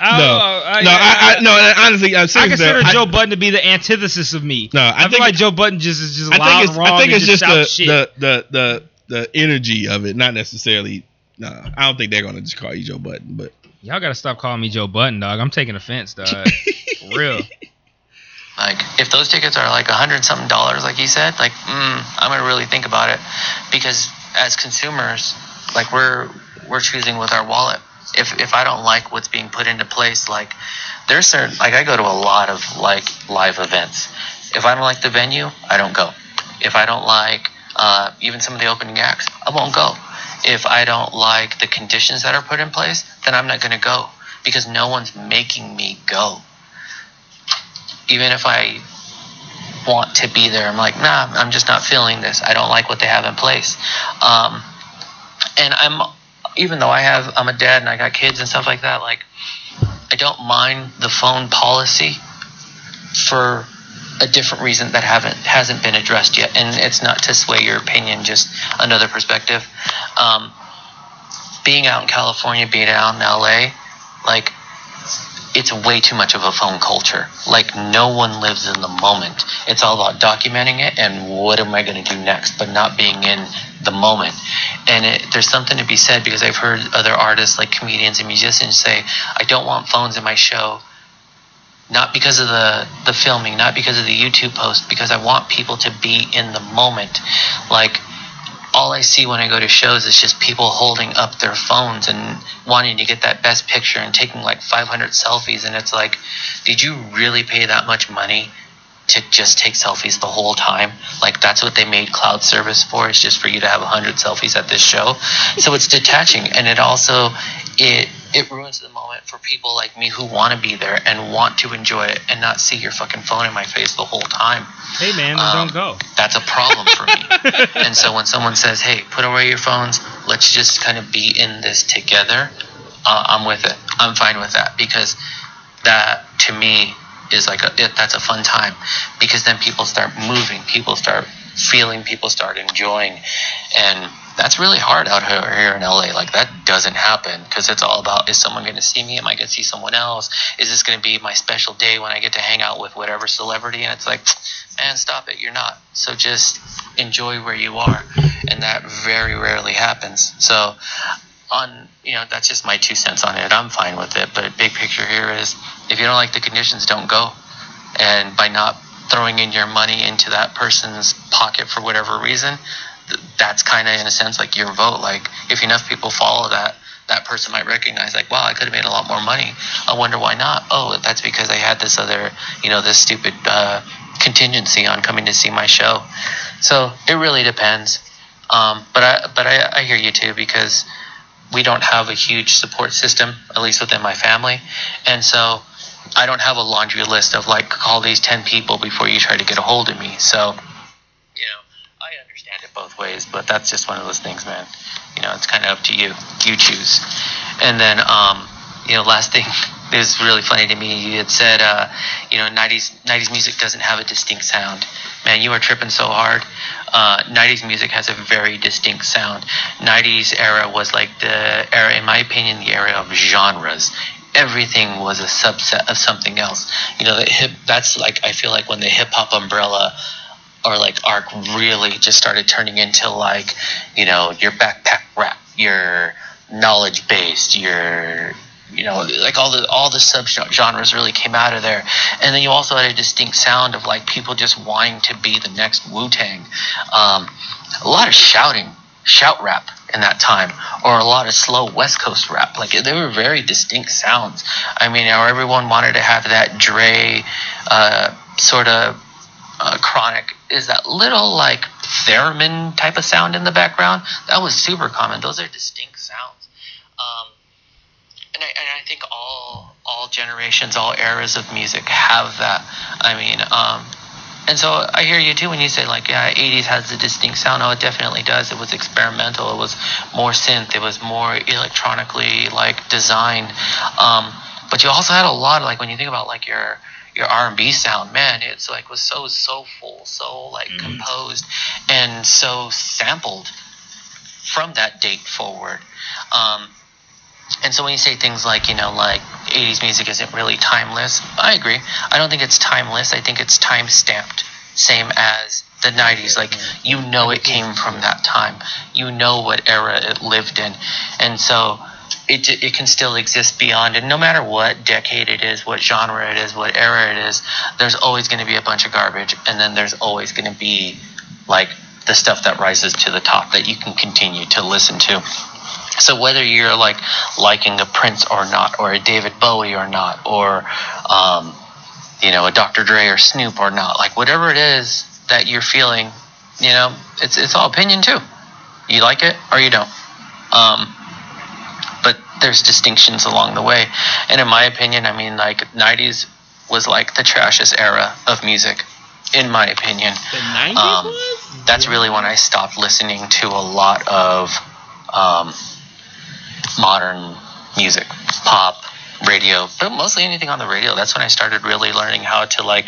I,
no,
I,
no, I, I, no. Honestly, I'm
I
serious
consider
though,
Joe Budden to be the antithesis of me.
No, I
I, feel
think
like Joe Budden just is just
I
loud
think
and wrong.
I think it's just
shout
the,
shit.
the the the the energy of it, not necessarily. No, I don't think they're gonna just call you Joe Budden, but
Y'all gotta stop calling me Joe Budden, dog. I'm taking offense, dog. For real.
Like, if those tickets are like a hundred something dollars, like you said, like, mm, I'm gonna really think about it, because as consumers, like we're we're choosing with our wallet. If if I don't like what's being put into place, like there's certain like I go to a lot of like live events. If I don't like the venue, I don't go. If I don't like uh, even some of the opening acts, I won't go. If I don't like the conditions that are put in place, then I'm not gonna go because no one's making me go even if I want to be there, I'm like, nah, I'm just not feeling this. I don't like what they have in place. Um, and I'm, even though I have, I'm a dad and I got kids and stuff like that, like, I don't mind the phone policy for a different reason that haven't hasn't been addressed yet. And it's not to sway your opinion, just another perspective. Um, being out in California, being out in LA, like it's way too much of a phone culture. Like no one lives in the moment. It's all about documenting it and what am I going to do next, but not being in the moment. And it, there's something to be said because I've heard other artists, like comedians and musicians, say, "I don't want phones in my show." Not because of the the filming, not because of the YouTube post, because I want people to be in the moment. Like all I see when I go to shows is just people holding up their phones and wanting to get that best picture and taking like 500 selfies. And it's like, did you really pay that much money to just take selfies the whole time? Like that's what they made cloud service for. Is just for you to have 100 selfies at this show. So it's detaching, and it also it it ruins the moment for people like me who want to be there and want to enjoy it and not see your fucking phone in my face the whole time
Hey man,
Um,
don't go.
that's a problem for me. and so when someone says, "Hey, put away your phones. Let's just kind of be in this together," uh, I'm with it. I'm fine with that because that to me is like a it, that's a fun time because then people start moving, people start feeling, people start enjoying, and that's really hard out here, in LA. Like that doesn't happen because it's all about is someone going to see me? Am I going to see someone else? Is this going to be my special day when I get to hang out with whatever celebrity? And it's like, man, stop it. You're not. So just enjoy where you are, and that very rarely happens. So on you know that's just my two cents on it. I'm fine with it, but big picture here is if you don't like the conditions, don't go. And by not throwing in your money into that person's pocket for whatever reason, th- that's kind of in a sense like your vote. Like if enough people follow that, that person might recognize like, wow, I could have made a lot more money. I wonder why not. Oh, that's because I had this other, you know, this stupid uh, contingency on coming to see my show. So it really depends. Um, but I but I, I hear you too because we don't have a huge support system, at least within my family, and so I don't have a laundry list of like call these ten people before you try to get a hold of me. So you know I understand it both ways, but that's just one of those things, man. You know, it's kind of up to you. You choose. And then, um, you know, last thing was really funny to me. You had said, uh, you know, 90s 90s music doesn't have a distinct sound. Man, you are tripping so hard. Uh, 90s music has a very distinct sound. 90s era was like the era, in my opinion, the era of genres. Everything was a subset of something else. You know, the hip. That's like I feel like when the hip hop umbrella or like arc really just started turning into like, you know, your backpack rap, your knowledge based, your you know, like all the all the sub genres really came out of there, and then you also had a distinct sound of like people just wanting to be the next Wu Tang. Um, a lot of shouting, shout rap in that time, or a lot of slow West Coast rap. Like they were very distinct sounds. I mean, everyone wanted to have that Dre uh, sort of uh, chronic is that little like theremin type of sound in the background. That was super common. Those are distinct sounds. Um, and I, and I think all all generations, all eras of music have that. I mean, um, and so I hear you too when you say like, yeah, '80s has a distinct sound. Oh, it definitely does. It was experimental. It was more synth. It was more electronically like designed. Um, but you also had a lot of like when you think about like your your R&B sound, man, it's like was so soulful, so like composed, and so sampled from that date forward. Um, and so when you say things like, you know, like 80s music isn't really timeless, I agree. I don't think it's timeless. I think it's time stamped, same as the 90s. Like, you know, it came from that time. You know what era it lived in. And so it, it can still exist beyond. And no matter what decade it is, what genre it is, what era it is, there's always going to be a bunch of garbage. And then there's always going to be, like, the stuff that rises to the top that you can continue to listen to. So whether you're like liking a Prince or not, or a David Bowie or not, or um, you know a Dr. Dre or Snoop or not, like whatever it is that you're feeling, you know, it's it's all opinion too. You like it or you don't. Um, there's distinctions along the way, and in my opinion, I mean like '90s was like the trashiest era of music, in my opinion.
The 90s
Um,
was?
That's really when I stopped listening to a lot of um, modern music, pop, radio, but mostly anything on the radio. That's when I started really learning how to like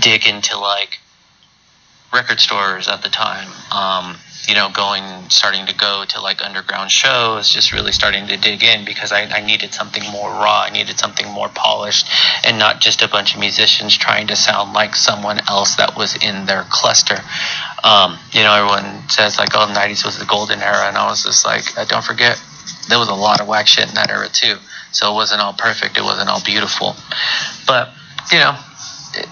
dig into like record stores at the time. Um, you know, going, starting to go to like underground shows, just really starting to dig in because I, I needed something more raw. I needed something more polished and not just a bunch of musicians trying to sound like someone else that was in their cluster. Um, you know, everyone says like, oh, the 90s was the golden era. And I was just like, uh, don't forget, there was a lot of whack shit in that era too. So it wasn't all perfect. It wasn't all beautiful. But, you know,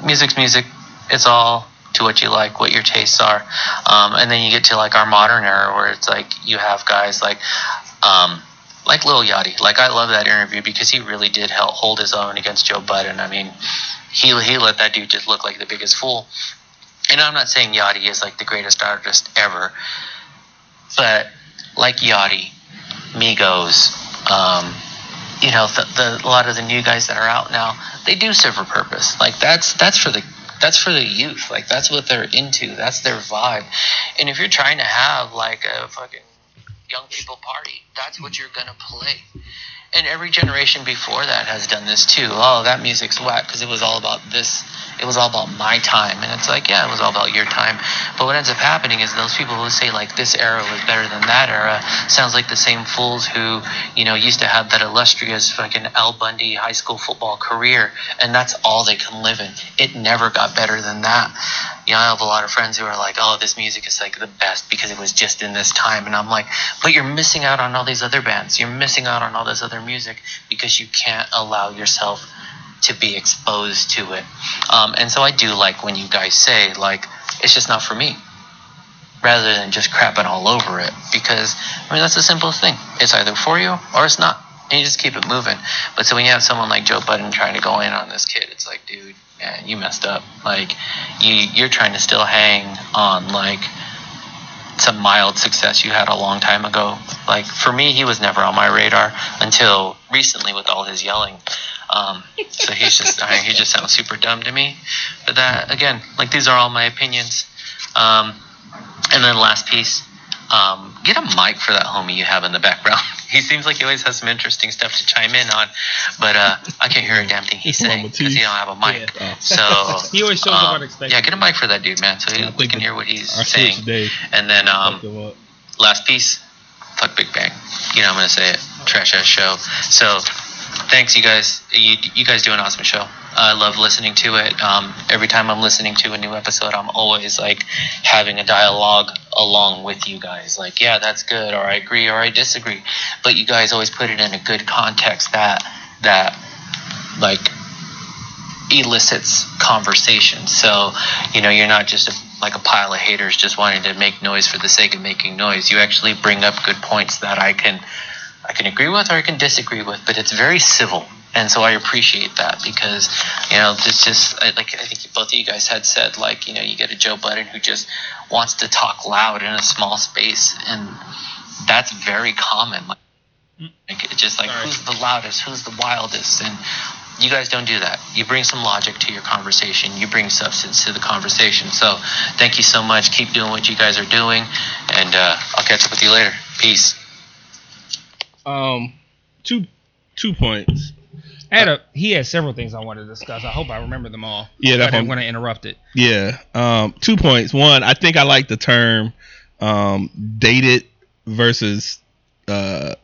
music's music. It's all to what you like, what your tastes are. Um, and then you get to like our modern era where it's like you have guys like, um, like Lil Yachty. Like I love that interview because he really did help hold his own against Joe Budden. I mean, he he let that dude just look like the biggest fool. And I'm not saying Yachty is like the greatest artist ever, but like Yachty, Migos, um, you know, the, the a lot of the new guys that are out now, they do serve a purpose. Like that's that's for the that's for the youth. Like that's what they're into. That's their vibe. And if you're trying to have like a fucking young people party, that's what you're gonna play. And every generation before that has done this too. Oh, that music's whack because it was all about this. It was all about my time, and it's like, yeah, it was all about your time. But what ends up happening is those people who say like this era was better than that era sounds like the same fools who, you know, used to have that illustrious fucking Al Bundy high school football career, and that's all they can live in. It never got better than that. You know, I have a lot of friends who are like, oh, this music is like the best because it was just in this time, and I'm like, but you're missing out on all these other bands. You're missing out on all this other music because you can't allow yourself to be exposed to it. Um, and so I do like when you guys say like it's just not for me, rather than just crapping all over it. Because I mean that's the simplest thing. It's either for you or it's not. And you just keep it moving. But so when you have someone like Joe Budden trying to go in on this kid, it's like, dude, man, you messed up. Like you you're trying to still hang on like some mild success you had a long time ago. Like for me, he was never on my radar until recently with all his yelling. Um, so he's just, I mean, he just sounds super dumb to me. But that again, like these are all my opinions. Um, and then last piece, Um, get a mic for that homie you have in the background. he seems like he always has some interesting stuff to chime in on, but uh, I can't hear a damn thing he's saying because he don't have a mic.
Oh.
So
He always shows up
um,
unexpected.
Yeah, get a mic for that dude, man, so he, we can hear what he's saying. And then um,
up.
last piece, fuck Big Bang. You know I'm gonna say it. Trash ass show. So thanks you guys. You, you guys do an awesome show. I love listening to it. Um, every time I'm listening to a new episode, I'm always like having a dialogue along with you guys. Like, yeah, that's good, or I agree, or I disagree. But you guys always put it in a good context that that like elicits conversation. So, you know, you're not just a, like a pile of haters just wanting to make noise for the sake of making noise. You actually bring up good points that I can I can agree with or I can disagree with, but it's very civil. And so I appreciate that because, you know, it's just like I think both of you guys had said, like, you know, you get a Joe Budden who just wants to talk loud in a small space, and that's very common. Like, it's just like who's the loudest, who's the wildest, and you guys don't do that. You bring some logic to your conversation. You bring substance to the conversation. So, thank you so much. Keep doing what you guys are doing, and uh, I'll catch up with you later. Peace.
Um, two two points.
I had a, he had several things I wanted to discuss. I hope I remember them all.
Yeah, that's what-
want to interrupt it.
Yeah. Um, two points. One, I think I like the term um, dated versus. Uh,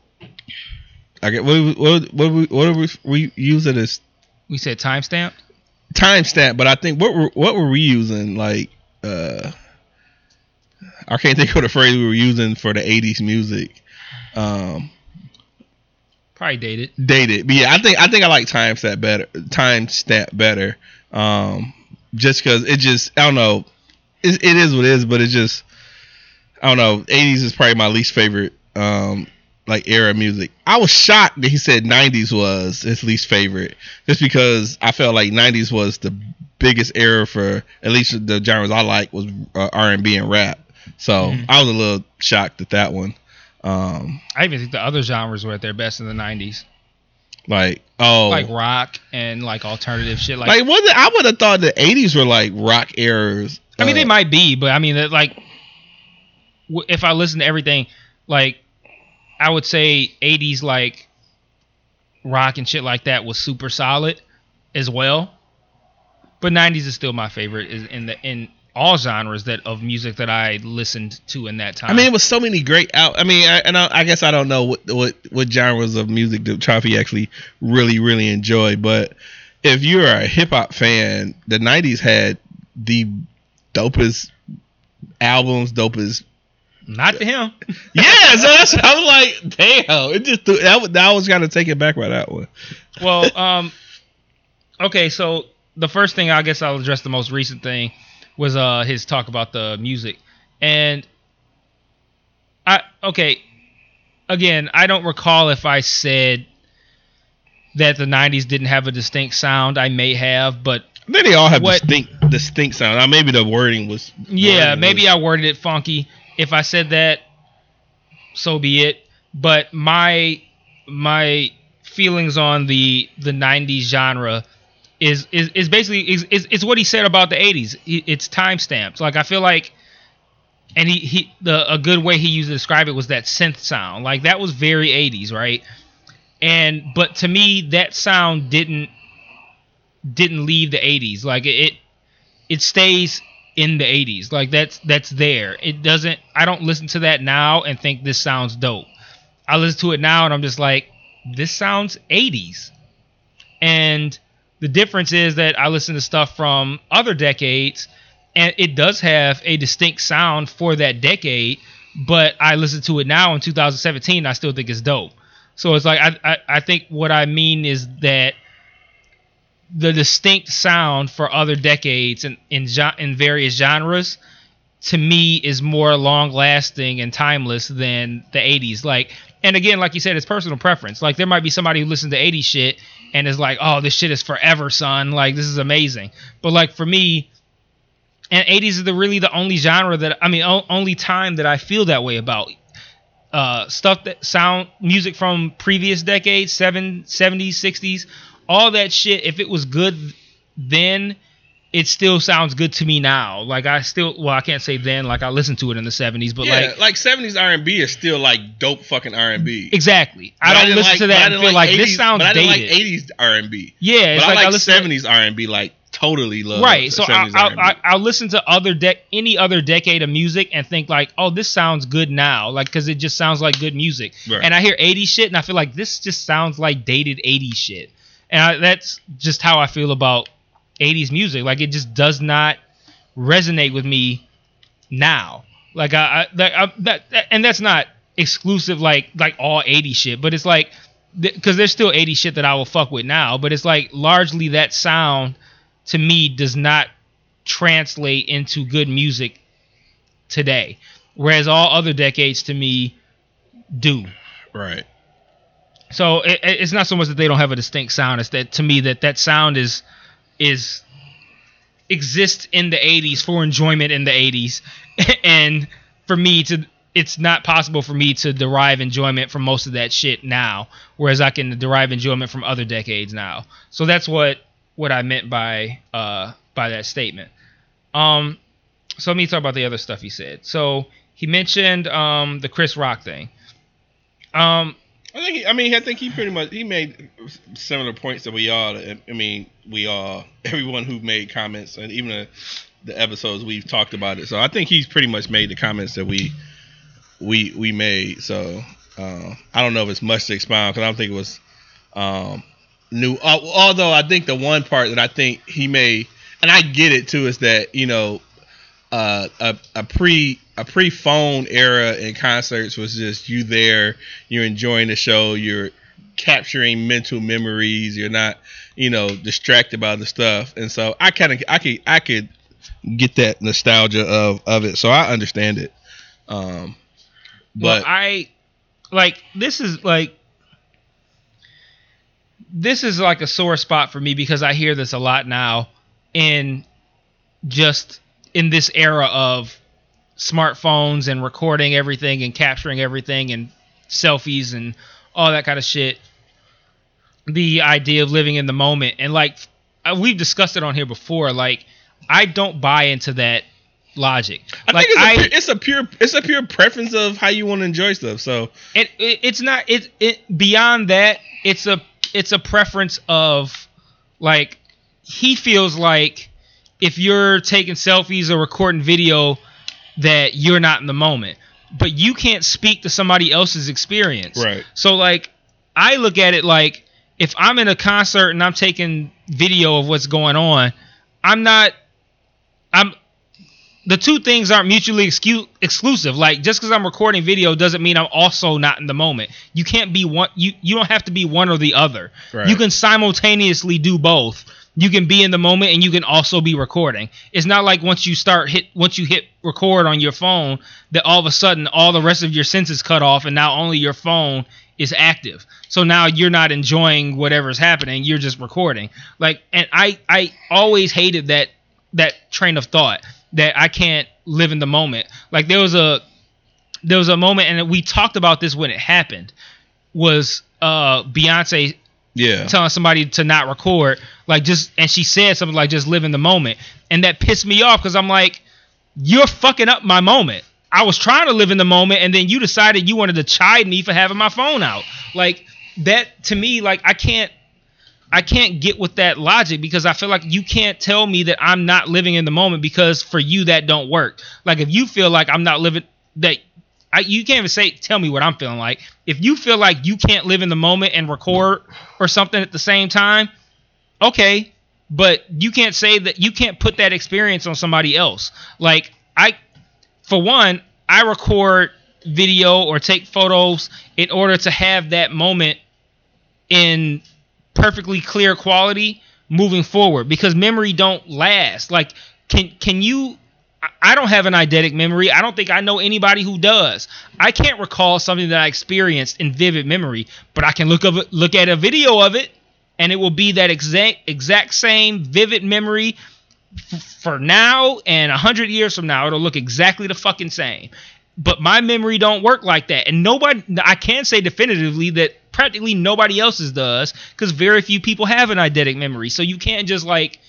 I get what what what we what are we, we using as
We said timestamp.
timestamp, but I think what were what were we using like uh I can't think of the phrase we were using for the '80s music. Um,
Probably dated.
dated, but yeah, I think I think I like time timestamp better. Time Timestamp better, um, just because it just I don't know, it, it is what it is, but it just I don't know. '80s is probably my least favorite um like era music. I was shocked that he said '90s was his least favorite, just because I felt like '90s was the biggest era for at least the genres I like was uh, R&B and rap. So
Mhm.
I was a little shocked at that one. Um,
I even think the other genres were at their best in the '90s,
like oh,
like rock and like alternative shit. Like,
Like, was it? I would have thought the '80s were like rock eras.
I mean,
Uh,
they might be, but I mean, like, if I listen to everything, like, I would say '80s like rock and shit like that was super solid as well. But '90s is still my favorite is in the in all genres that of music that I listened to in that time.
I mean, it was so many great out. I mean, I, and I, I guess I don't know what what what genres of music that Chaffee actually really really enjoy. But if you're a hip hop fan, the '90s had the dopest albums, dopest.
not to him.
Yeah, so that's I was like, damn, it just threw- that was that was kind of take it back by that one.
Well, um, okay, so the first thing I guess I'll address the most recent thing was uh his talk about the music, and I okay, again I don't recall if I said that the '90s didn't have a distinct sound. I may have, but
I think they all have
What-
distinct distinct sound. Now maybe the wording was
yeah,
wording
maybe
was-
I worded it funky. If I said that, so be it. But my my feelings on the the '90s genre is is, is basically is, is is what he said about the '80s. It's time stamped. Like I feel like, and he he the a good way he used to describe it was that synth sound. Like that was very '80s, right? And but to me, that sound didn't didn't leave the '80s. Like it it stays in the 80s like that's that's there it doesn't i don't listen to that now and think this sounds dope i listen to it now and i'm just like this sounds 80s and the difference is that i listen to stuff from other decades and it does have a distinct sound for that decade but i listen to it now in 2017 i still think it's dope. So it's like i i, I think what i mean is that the distinct sound for other decades and in, in various genres to me is more long lasting and timeless than the 80s like and again like you said it's personal preference. Like there might be somebody who listens to 80s shit and is like oh this shit is forever son like this is amazing but like for me and 80s is the really the only genre that i mean o- only time that i feel that way about uh, stuff that sound music from previous decades, seven, 70s, 60s, all that shit. If it was good then, it still sounds good to me now. Like I still, well, I can't say then. Like I listened to it in the '70s, but
yeah,
like
like seventies R and B is still like dope fucking R and B.
exactly, I don't listen to that and feel like, this sounds
but I didn't
dated.
like eighties R and B.
yeah,
But
it's
I
like I
like seventies R and B like totally love.
right so I,
70s
I'll,
R&B.
I'll, I'll listen to other dec any other decade of music and think like oh this sounds good now like because it just sounds like good music
Right.
and i hear 80s shit and i feel like this just sounds like dated 80s shit and I, that's just how i feel about 80s music like it just does not resonate with me now like i, I, that, I that, that- and that's not exclusive like like all 80s shit but it's like because there's still 80 shit that I will fuck with now, but it's like largely that sound to me does not translate into good music today, whereas all other decades to me do.
right.
So it- it's not so much that they don't have a distinct sound; it's that to me that that sound is is exists in the 80s for enjoyment in the 80s, and for me to it's not possible for me to derive enjoyment from most of that shit now, whereas I can derive enjoyment from other decades now. So that's what what I meant by uh by that statement. Um, so let me talk about the other stuff he said. So he mentioned um the Chris Rock thing. Um,
I think. He, I mean, I think he pretty much he made similar points that we all. I mean, we all everyone who made comments and even the, the episodes we've talked about it. So I think he's pretty much made the comments that we we we made. So uh, I don't know if it's much to expound because I don't think it was um, new. al- Although I think the one part that I think he made, and I get it too, is that you know uh, a a pre a pre phone era in concerts was just you there, you're enjoying the show, you're capturing mental memories, you're not you know distracted by the stuff, and so I kind of I could I could get that nostalgia of of it, so I understand it. Um,
But
but
I like this is like this is like a sore spot for me because I hear this a lot now in just in this era of smartphones and recording everything and capturing everything and selfies and all that kind of shit. The idea of living in the moment and like uh, we've discussed it on here before like I don't buy into that logic.
I
like
think it's,
I
a, pu- it's a pure it's a pure preference of how you want to enjoy stuff. So
it, it it's not it it beyond that it's a it's a preference of like he feels like if you're taking selfies or recording video that you're not in the moment but you can't speak to somebody else's experience
Right.
so like i look at it like if i'm in a concert and i'm taking video of what's going on i'm not i'm the two things aren't mutually excu- exclusive. Like just because I'm recording video doesn't mean I'm also not in the moment. You can't be one. You you don't have to be one or the other.
Right.
You can simultaneously do both. You can be in the moment and you can also be recording. It's not like once you start hit once you hit record on your phone that all of a sudden all the rest of your senses cut off and now only your phone is active. So now you're not enjoying whatever's happening. You're just recording. Like and I I always hated that that train of thought that I can't live in the moment. Like there was a there was a moment and we talked about this when it happened was uh Beyonce
yeah,
telling somebody to not record like just and she said something like just live in the moment and that pissed me off cuz I'm like you're fucking up my moment. I was trying to live in the moment and then you decided you wanted to chide me for having my phone out. Like that to me like I can't I can't get with that logic because I feel like you can't tell me that I'm not living in the moment because for you that don't work. Like if you feel like I'm not living that I, you can't even say tell me what I'm feeling like. If you feel like you can't live in the moment and record or something at the same time, okay, but you can't say that you can't put that experience on somebody else. Like I for one, I record video or take photos in order to have that moment in perfectly clear quality moving forward because memory don't last. Like can can you I- don't have an eidetic memory. I don't think I know anybody who does. I can't recall something that I experienced in vivid memory, but I can look it, look at a video of it and it will be that exact exact same vivid memory for now and a hundred years from now. It'll look exactly the fucking same. But my memory don't work like that, and nobody. I can say definitively that practically nobody else's does, because very few people have an eidetic memory. So you can't just like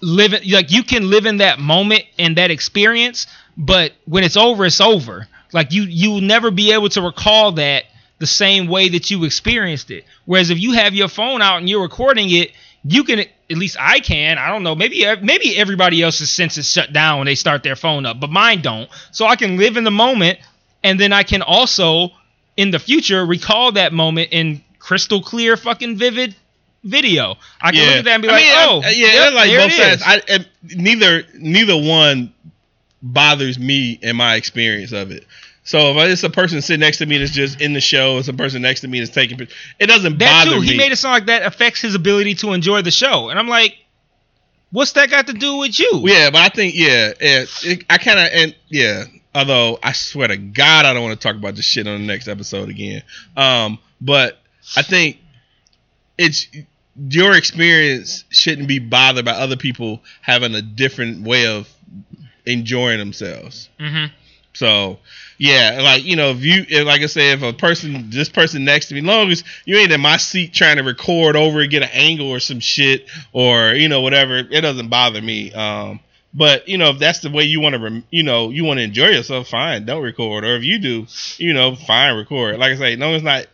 live it like you can live in that moment and that experience, but when it's over, it's over. Like you you'll never be able to recall that the same way that you experienced it. Whereas if you have your phone out and you're recording it, you can at least I can. I don't know. Maybe maybe everybody else's senses shut down when they start their phone up, but mine don't. So I can live in the moment, and then I can also in the future recall that moment in crystal clear, fucking vivid video. I can look at that and be
I
like,
mean,
oh,
I- yeah,
yep,
like both sides.
is.
I, neither neither one bothers me in my experience of it. So if it's a person sitting next to me that's just in the show, it's a person next to me that's taking pictures. It doesn't
that
bother
too.
me.
He made it sound like that affects his ability to enjoy the show, and I'm like, what's that got to do with you?
Yeah, but I think yeah, it, I kind of and yeah. Although I swear to God, I don't want to talk about this shit on the next episode again. Um, but I think it's your experience shouldn't be bothered by other people having a different way of enjoying themselves.
Mm-hmm.
So yeah, like you know, if you if, like I said, if a person, this person next to me, long as you ain't in my seat trying to record over and get an angle or some shit or you know whatever, it doesn't bother me. Um, but you know, if that's the way you want to, rem- you know, you want to enjoy yourself, fine, don't record. Or if you do, you know, fine, record. Like I say, no, it's not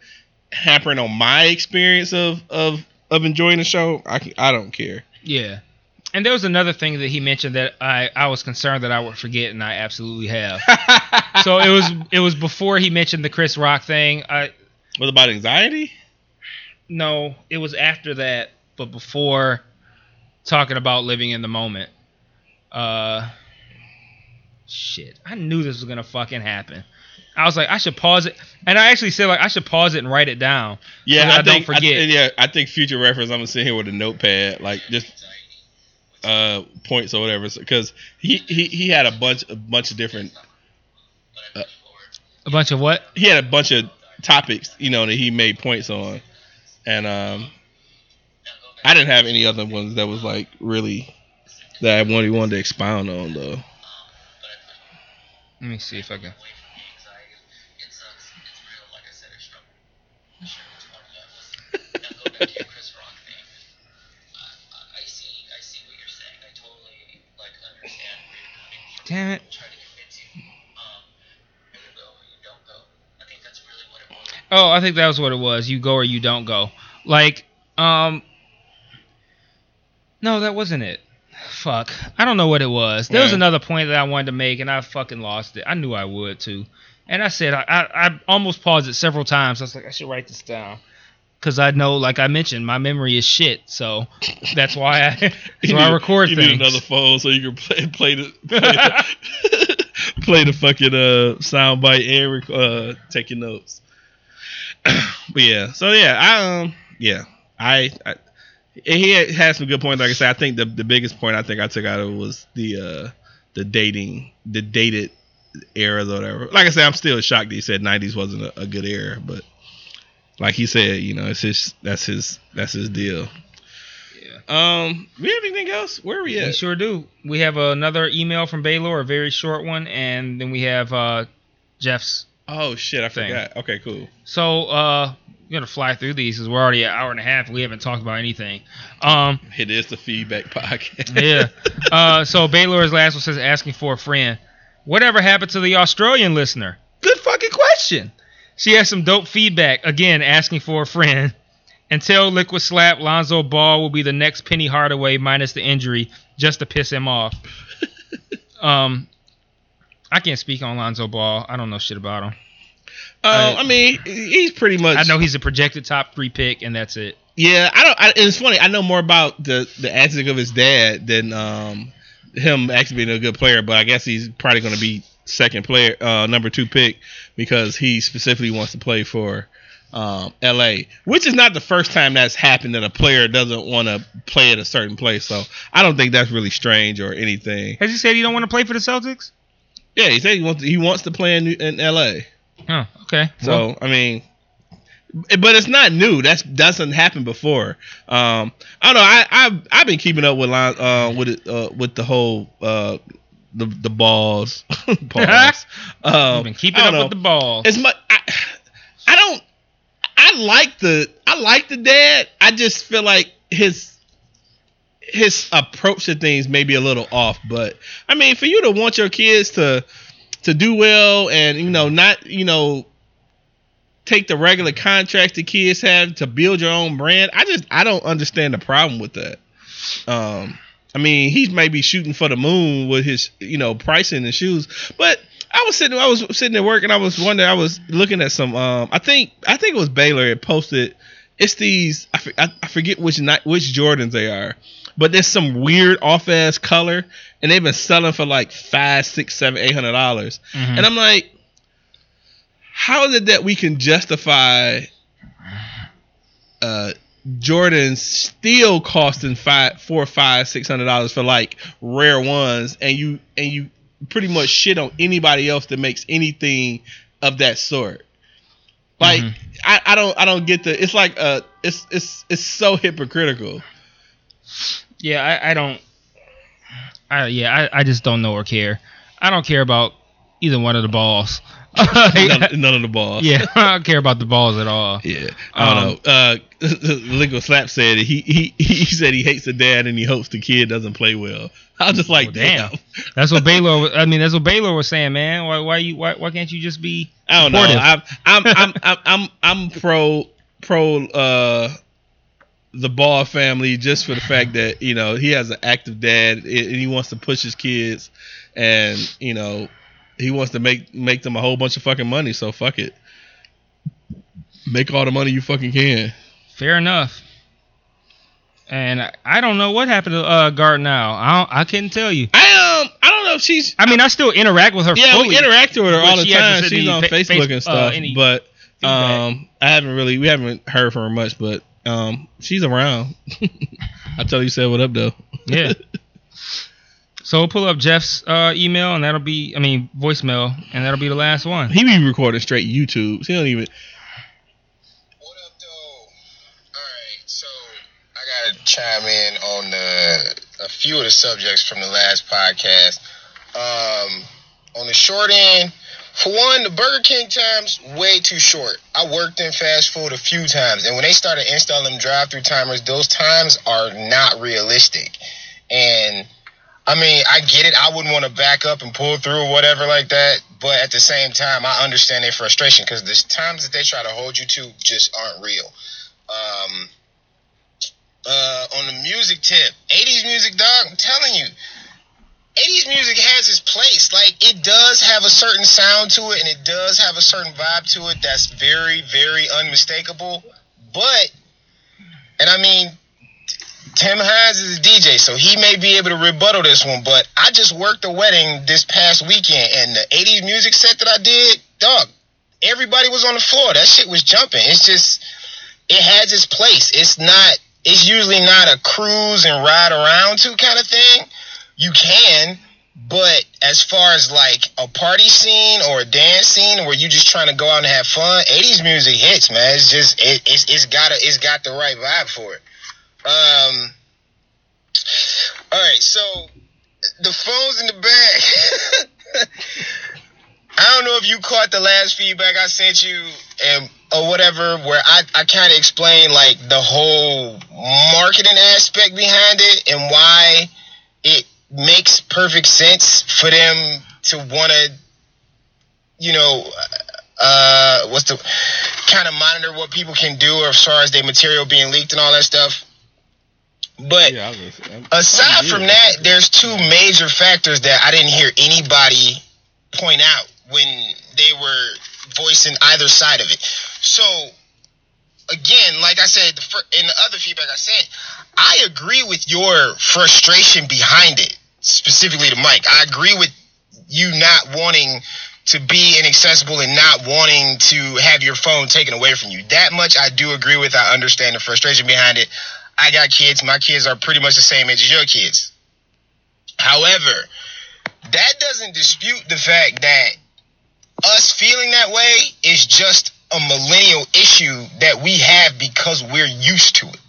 hampering on my experience of of of enjoying the show. I can, I don't care.
Yeah. And there was another thing that he mentioned that I, I was concerned that I would forget, and I absolutely have. so it was it was before he mentioned the Chris Rock thing. I
what about anxiety?
no, it was after that, but before talking about living in the moment. Uh, shit, I knew this was gonna fucking happen. I was like, I should pause it, and I actually said like I should pause it and write it down.
Yeah,
So
I,
I don't
think, I-
forget.
yeah, I think future reference. I'm gonna sit here with a notepad, like just uh points or whatever, because he, he he had a bunch a bunch of different.
A bunch of what?
He had a bunch of topics, you know, that he made points on, and um, I didn't have any other ones that was like really that I wanted wanted to expound on though.
Let me see if I can. Damn it. Oh, I think that was what it was. You go or you don't go. Like, um, no, that wasn't it. Fuck, I don't know what it was. There was another point that I wanted to make, and I fucking lost it. I knew I would too, and I said I, I, I almost paused it several times. I was like, I should write this down, because I know, like I mentioned, my memory is shit. So that's why I, that's
You
why I record
you
things.
need another phone so you can play play the play the, play the fucking uh soundbite and rec- uh take your notes. but yeah, so yeah, I um yeah, I, I he had, had some good points. Like I said, I think the the biggest point I think I took out of it was the uh the dating the dated eras or whatever. Like I said, I'm still shocked that he said '90s wasn't a, a good era, but like he said, you know, it's his that's his that's his deal.
Yeah.
Um, we have anything else? Where are we
We
at?
sure do. We have another email from Baylor, a very short one, and then we have uh, Jeff's.
Oh shit, I
Thing.
forgot. Okay, cool.
So uh, we're gonna fly through these because we're already an hour and a half. We haven't talked about anything. Um,
It is the feedback podcast.
yeah. Uh, so Baylor's last one says asking for a friend. Whatever happened to the Australian listener? Good fucking question. She has some dope feedback. Again, asking for a friend. Until Liquid Slap, Lonzo Ball will be the next Penny Hardaway minus the injury, just to piss him off. um, I can't speak on Lonzo Ball. I don't know shit about him.
Um, I mean, he's pretty much.
I know he's a projected top three pick, and that's it.
Yeah, I don't. I, it's funny. I know more about the the antics of his dad than um him actually being a good player. But I guess he's probably going to be second player, uh, number two pick because he specifically wants to play for um, L.A., which is not the first time that's happened that a player doesn't want to play at a certain place. So I don't think that's really strange or anything.
Has he said he don't want to play for the Celtics?
Yeah, he said he wants to, he wants to play in, in L.A.
Oh, okay.
So
Well,
I mean, but it's not new. That's doesn't happen before. Um, I don't know. I I've, I've been keeping up with line uh with it uh with the whole uh the the balls. balls. um,
been keeping up
don't
with the balls.
As much I, I don't. I like the I like the dad. I just feel like his his approach to things may be a little off, but I mean, for you to want your kids to to do well and you know not you know take the regular contracts the kids have to build your own brand, I just I don't understand the problem with that. Um, I mean, he's maybe shooting for the moon with his you know pricing and shoes, but I was sitting I was sitting at work and I was wondering I was looking at some um I think I think it was Baylor had posted it's these I, I, I forget which night which Jordans they are, but there's some weird off ass color and they've been selling for like five, six, seven, eight hundred dollars,
Mhm.
and I'm like, how is it that we can justify uh Jordans still costing five, four, five, six hundred dollars for like rare ones, and you and you pretty much shit on anybody else that makes anything of that sort. Like
Mhm.
I, I don't I don't get the it's like uh it's it's it's so hypocritical.
Yeah, I, I don't. I yeah, I, I just don't know or care. I don't care about either one of the balls.
None, none of the balls.
yeah, I don't care about the balls at all.
Yeah, I don't
Um,
know. Uh, Lingo Slap said he, he he said he hates the dad and he hopes the kid doesn't play well. I was just like,
Well, damn.
damn.
That's what Baylor. was- I mean, that's what Baylor was saying, man. Why why you why, why can't you just be?
I don't know.
supportive?
I'm I'm I'm I'm I'm, I'm pro pro uh the Ball family just for the fact that you know he has an active dad and he wants to push his kids and you know he wants to make make them a whole bunch of fucking money. So fuck it. Make all the money you fucking can.
Fair enough. And I, I don't know what happened to uh, Gart now. I don't, I couldn't tell you.
I um I don't know if she's
I mean, I still interact with her.
yeah
fully.
we interact with her all the
she
time. She's on
fa-
Facebook
face-
and
uh,
stuff,
any
but um I haven't really we haven't heard from her much, but um she's around. I tell you said what up though.
Yeah. So we'll pull up Jeff's uh, email, and that'll be, I mean, voicemail, and that'll be the last one.
He be recording straight YouTube. He don't even.
What up, though? All right, so I gotta chime in on the a few of the subjects from the last podcast. Um, on the short end, for one, the Burger King times way too short. I worked in fast food a few times, and when they started installing them drive-through timers, those times are not realistic. And I mean, I get it. I wouldn't want to back up and pull through or whatever like that. But at the same time, I understand their frustration because the times that they try to hold you to just aren't real. Um, uh, on the music tip, 80s music, dog, I'm telling you, 80s music has its place. Like, it does have a certain sound to it and it does have a certain vibe to it that's very, very unmistakable. But, and I mean, Tim Hines is a DJ, so he may be able to rebuttal this one. But I just worked a wedding this past weekend, and the '80s music set that I did, dog, everybody was on the floor. That shit was jumping. It's just, it has its place. It's not. It's usually not a cruise and ride around to kind of thing. You can, but as far as like a party scene or a dance scene where you're just trying to go out and have fun, '80s music hits, man. It's just it, it's it's got a, it's got the right vibe for it. Um. All right, so the phone's in the bag. I don't know if you caught the last feedback I sent you and or whatever, where I, I kind of explained like the whole marketing aspect behind it and why it makes perfect sense for them to want to, you know, uh, what's the kind of monitor what people can do as far as their material being leaked and all that stuff. But
Yeah, I was gonna say, I'm-
aside from that, there's two major factors that I didn't hear anybody point out when they were voicing either side of it. So, again, like I said in the other feedback I sent, I agree with your frustration behind it, specifically to Mike. I agree with you not wanting to be inaccessible and not wanting to have your phone taken away from you. That much I do agree with. I understand the frustration behind it. I got kids. My kids are pretty much the same age as your kids. However, that doesn't dispute the fact that us feeling that way is just a millennial issue that we have because we're used to it.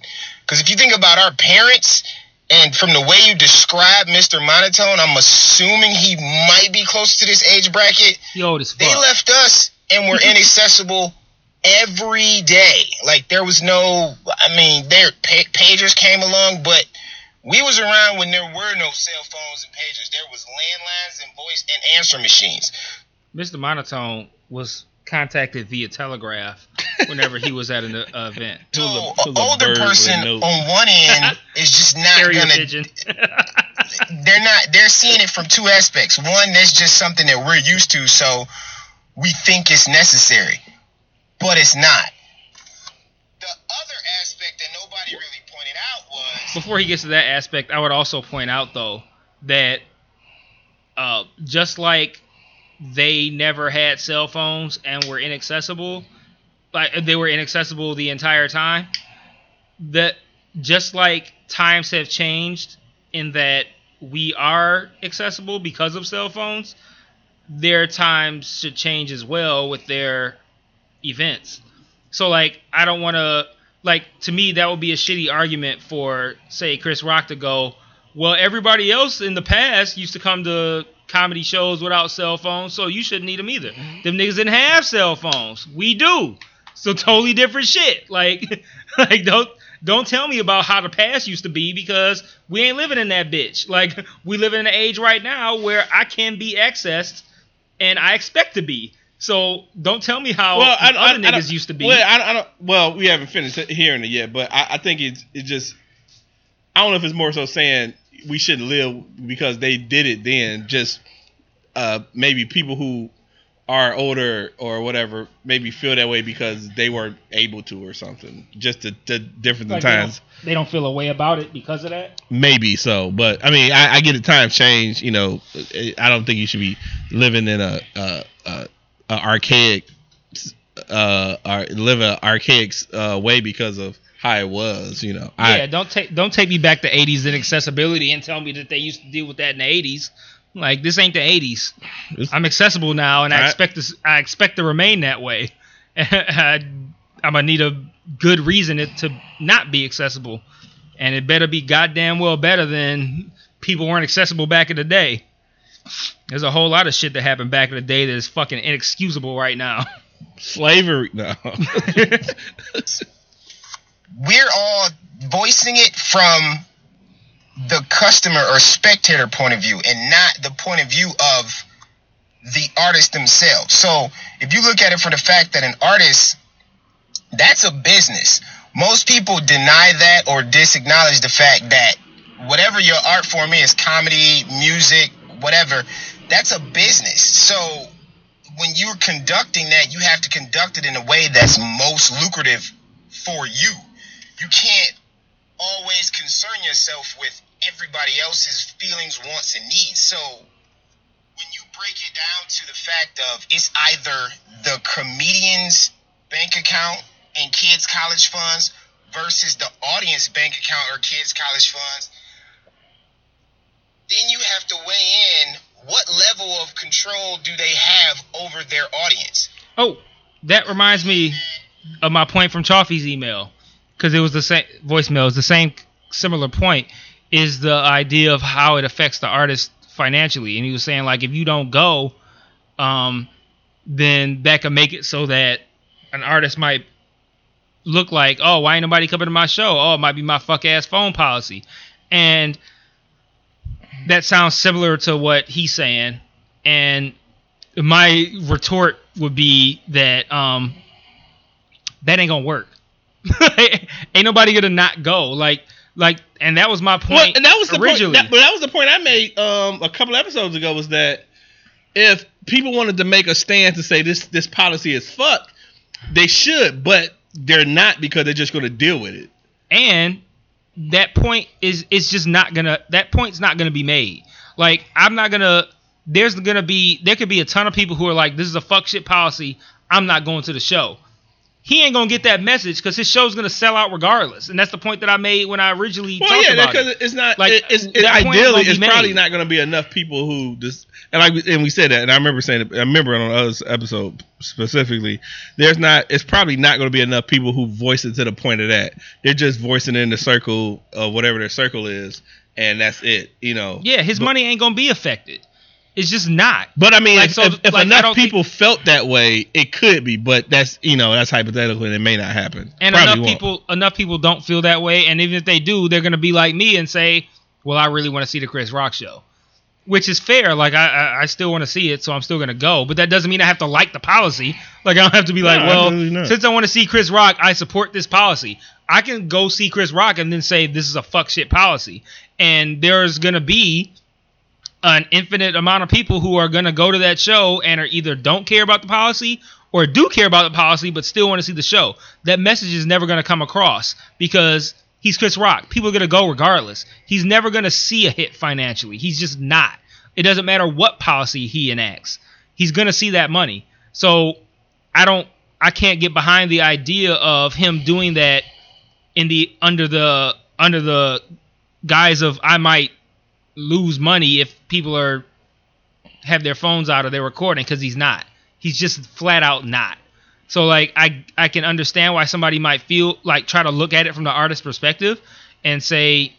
Because if you think about our parents, and from the way you describe Mr. Monotone, I'm assuming he might be close to this age bracket.
He old as fuck.
They left us and were inaccessible every day. Like there was no, I mean, there pa- pagers came along, but We was around when there were no cell phones and pagers. There was landlines and voice and answer machines.
Mr. Monotone was contacted via telegraph whenever he was at an uh, event.
It was
So,
it was
an older
bird with a
person on one end is just not
Carrier
gonna.
pigeon.
They're not. They're seeing it from two aspects. One, that's just something that we're used to, so we think it's necessary, but it's not. The other aspect that nobody really pointed out was
Before he gets to that aspect, I would also point out though that uh, just like they never had cell phones and were inaccessible, like they were inaccessible the entire time. That just like times have changed in that we are accessible because of cell phones, their times should change as well with their events. So like I don't want to like to me that would be a shitty argument for say Chris Rock to go, well everybody else in the past used to come to comedy shows without cell phones, so you shouldn't need them either. Them niggas didn't have cell phones. We do. So totally different shit. Like like don't don't tell me about how the past used to be because we ain't living in that bitch. Like we live in an age right now where I can be accessed and I expect to be. So don't tell me how
well, I,
other
I, I
niggas
don't-
used to be.
Well, I, I don't. Well, we haven't finished hearing it yet, but I, I think it's it just. I don't know if it's more so saying we shouldn't live because they did it then. Just uh, maybe people who are older or whatever maybe feel that way because they weren't able to or something. Just the, the difference in
Like, they,
times.
don't, they don't feel a way about it because of that.
Maybe so, but I mean, I, I get it. Times change. You know, I don't think you should be living in a, a, a, archaic, uh, ar- live a archaic uh, way because of how it was. You know, I,
yeah, don't take don't take me back to '80s inaccessibility and tell me that they used to deal with that in the '80s. Like this ain't the '80s. I'm accessible now, and I
Alright.
expect this. I expect to remain that way. I, I'm gonna need a good reason it to not be accessible, and it better be goddamn well better than people weren't accessible back in the day. There's a whole lot of shit that happened back in the day that is fucking inexcusable right now.
slavery. No,
we're all voicing it from the customer or spectator point of view and not the point of view of the artist themselves. So if you look at it from the fact that an artist, that's a business. Most people deny that or disacknowledge the fact that whatever your art form is, comedy, music, whatever, that's a business. So when you're conducting that, you have to conduct it in a way that's most lucrative for you. You can't always concern yourself with everybody else's feelings, wants, and needs. So when you break it down to the fact of it's either the comedian's bank account and kids' college funds versus the audience bank account or kids' college funds, then you have to weigh in what level of control do they have over their audience.
Oh, that reminds me of my point from Chaffee's email because it was the same voicemail. It's the same similar point. Is the idea of how it affects the artist financially, and he was saying like if you don't go, um, then that can make it so that an artist might look like, oh, why ain't nobody coming to my show? Oh, it might be my fuck ass phone policy, and that sounds similar to what he's saying, and my retort would be that um that ain't gonna work. ain't nobody gonna not go. Like like and that was my point
well, and that was the
originally.
point. That, but that was the point I made um, a couple episodes ago. Was that if people wanted to make a stand to say this this policy is fucked, they should, but they're not because they're just going to deal with it.
and that point is it's just not gonna that point's not gonna be made. Like I'm not gonna there's gonna be there could be a ton of people who are like, This is a fuck shit policy, I'm not going to the show. He ain't gonna get that message because his show's gonna sell out regardless. And that's the point that I made when I originally
Well,
talked
yeah,
about
because
it.
it's not.
Like,
Like, it's, it, ideally,
gonna
it's probably not to be enough people who just and like and we said that, and I remember saying it. I remember on other episode specifically. There's not. It's probably not to be enough people who voice it to the point of that. They're just voicing in the circle of whatever their circle is, and that's it. You know.
Yeah, his
But-
money ain't gonna be affected. It's just not.
But I mean,
Like,
if,
so,
if, if
like,
enough
don't think-
people felt that way, it could be. But that's you know that's hypothetical and it may not happen.
And
Probably
enough
won't.
people enough people don't feel that way, and even if they do, they're gonna be like me and say, "Well, I really want to see the Chris Rock show," which is fair. Like I I, I still want to see it, so I'm still gonna go. But that doesn't mean I have to like the policy. Like I don't have to be like, "Well, since I want to see Chris Rock, I support this policy." I can go see Chris Rock and then say this is a fuck shit policy, and there's gonna be an infinite amount of people who are going to go to that show and are either don't care about the policy or do care about the policy but still want to see the show. That message is never going to come across because he's Chris Rock. People are going to go regardless. He's never going to see a hit financially. He's just not. It doesn't matter what policy he enacts. He's going to see that money. So I don't I can't get behind the idea of him doing that in the under the under the guise of I might lose money if people are have their phones out or they're recording because he's not. He's just flat out not. So like I I can understand why somebody might feel like try to look at it from the artist's perspective and say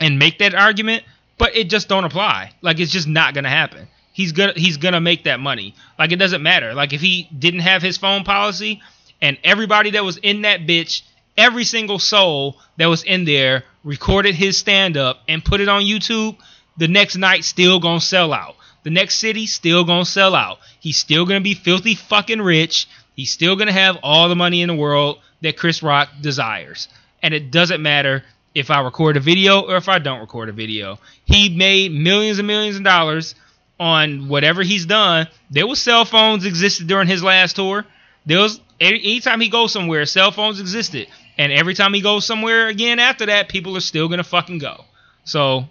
and make that argument, but it just don't apply. Like it's just not gonna happen. He's gonna he's gonna make that money. Like it doesn't matter. Like if he didn't have his phone policy and everybody that was in that bitch, every single soul that was in there recorded his stand up and put it on YouTube, the next night still gonna sell out. The next city still gonna sell out. He's still gonna be filthy fucking rich. He's still gonna have all the money in the world that Chris Rock desires. And it doesn't matter if I record a video or if I don't record a video. He made millions and millions of dollars on whatever he's done. There was cell phones existed during his last tour. There was any- anytime he goes somewhere, cell phones existed, and every time he goes somewhere again after that, people are still gonna fucking go. So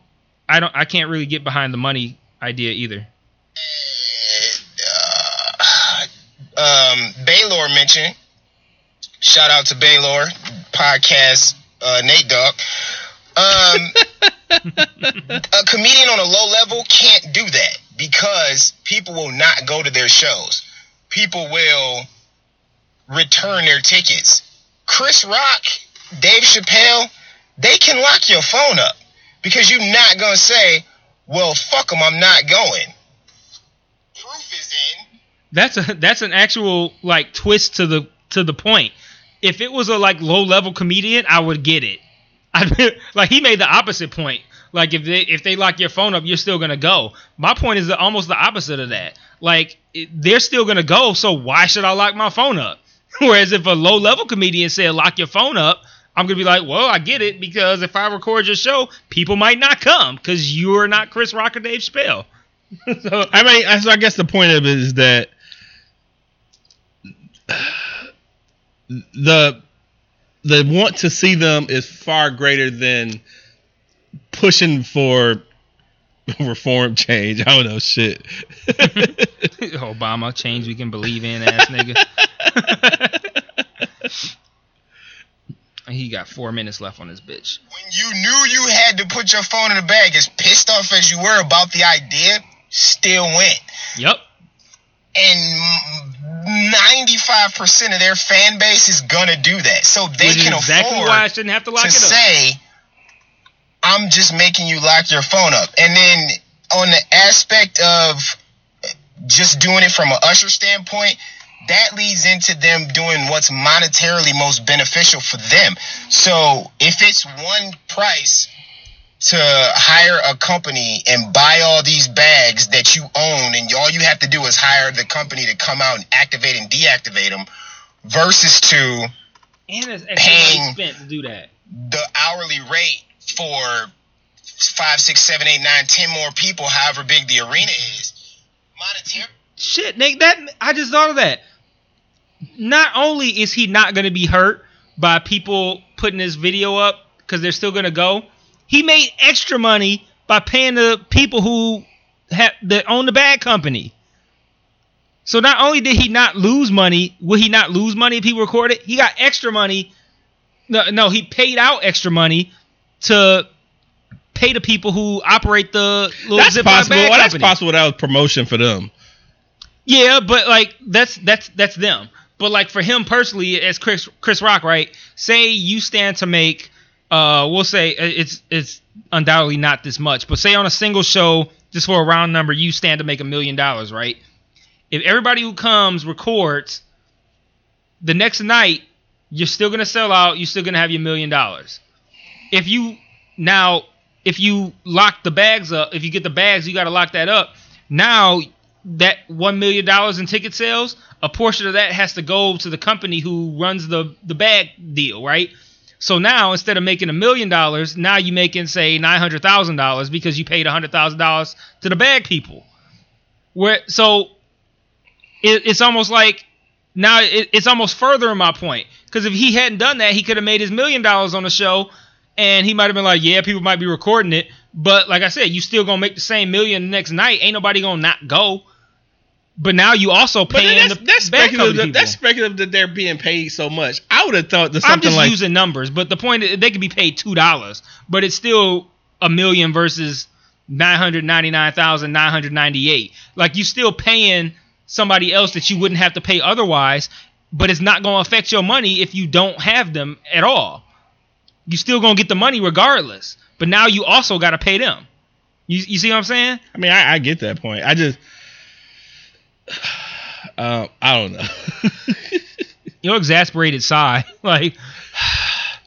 I don't, I can't really get behind the money idea either.
uh, um, Baylor mentioned. Shout out to Baylor podcast, uh, Nate Dogg. Um, a comedian on a low level can't do that because people will not go to their shows. People will return their tickets. Chris Rock, Dave Chappelle, they can lock your phone up because you're not gonna say, "Well, fuck them, I'm not going." Proof is in.
That's a that's an actual like twist to the to the point. If it was a like low level comedian, I would get it. I like he made the opposite point. Like if they if they lock your phone up, you're still gonna go. My point is almost the opposite of that. Like it, they're still gonna go, so why should I lock my phone up? Whereas if a low level comedian said lock your phone up, I'm gonna be like, well, I get it because if I record your show, people might not come because you're not Chris Rock or Dave Chappelle. so
I mean, so I guess the point of it is that the the want to see them is far greater than pushing for reform change. I don't know shit.
Obama change we can believe in, ass nigga. he got four minutes left on this bitch.
when you knew you had to put your phone in the bag, as pissed off as you were about the idea, still went.
Yep.
And 95% of their fan base is gonna do that. So they
Which
can
exactly
afford
why I shouldn't have to lock
to
it up.
say, I'm just making you lock your phone up. And then on the aspect of just doing it from an usher standpoint, that leads into them doing what's monetarily most beneficial for them. So if it's one price to hire a company and buy all these bags that you own, and all you have to do is hire the company to come out and activate and deactivate them, versus to
and it's
Paying-
to do that.
the hourly rate for five, six, seven, eight, nine, ten more people, however big the arena is. Monetary.
Shit, Nick, that I just thought of that. Not only is he not gonna be hurt by people putting his video up because they're still gonna go, he made extra money by paying the people who have that own the bad company. So not only did he not lose money, will he not lose money if he recorded? He got extra money. No, no, he paid out extra money to pay the people who operate the little
that's possible. Well, that's possible. That was promotion for them.
Yeah, but like that's that's that's them. But like for him personally, as Chris Chris Rock, right? Say you stand to make uh, we'll say uh, it's it's undoubtedly not this much, but say on a single show, just for a round number, you stand to make a million dollars, right? If everybody who comes records, the next night you're still gonna sell out. You're still gonna have your million dollars. If you now, if you lock the bags up, if you get the bags, you got to lock that up. Now that one million dollars in ticket sales, a portion of that has to go to the company who runs the the bag deal, right? So now instead of making a million dollars, now you're making say nine hundred thousand dollars because you paid hundred thousand dollars to the bag people. Where so it, it's almost like now it, it's almost furthering my point because if he hadn't done that, he could have made his million dollars on the show, and he might have been like, yeah, people might be recording it, but like I said, you still gonna make the same million the next night. Ain't nobody gonna not go. But now you also paying
that's,
the
that's speculative.
people.
That's speculative that they're being paid so much. I would have thought that
I'm just
like
using numbers, but the point is they could be paid two dollars, but it's still a million versus nine hundred ninety nine thousand nine hundred ninety eight. Like you still paying somebody else that you wouldn't have to pay otherwise, but it's not going to affect your money if you don't have them at all. You still gonna get the money regardless, but now you also got to pay them. You you see what I'm saying?
I mean, I, I get that point. I just, uh, I don't know.
You're exasperated, sigh. like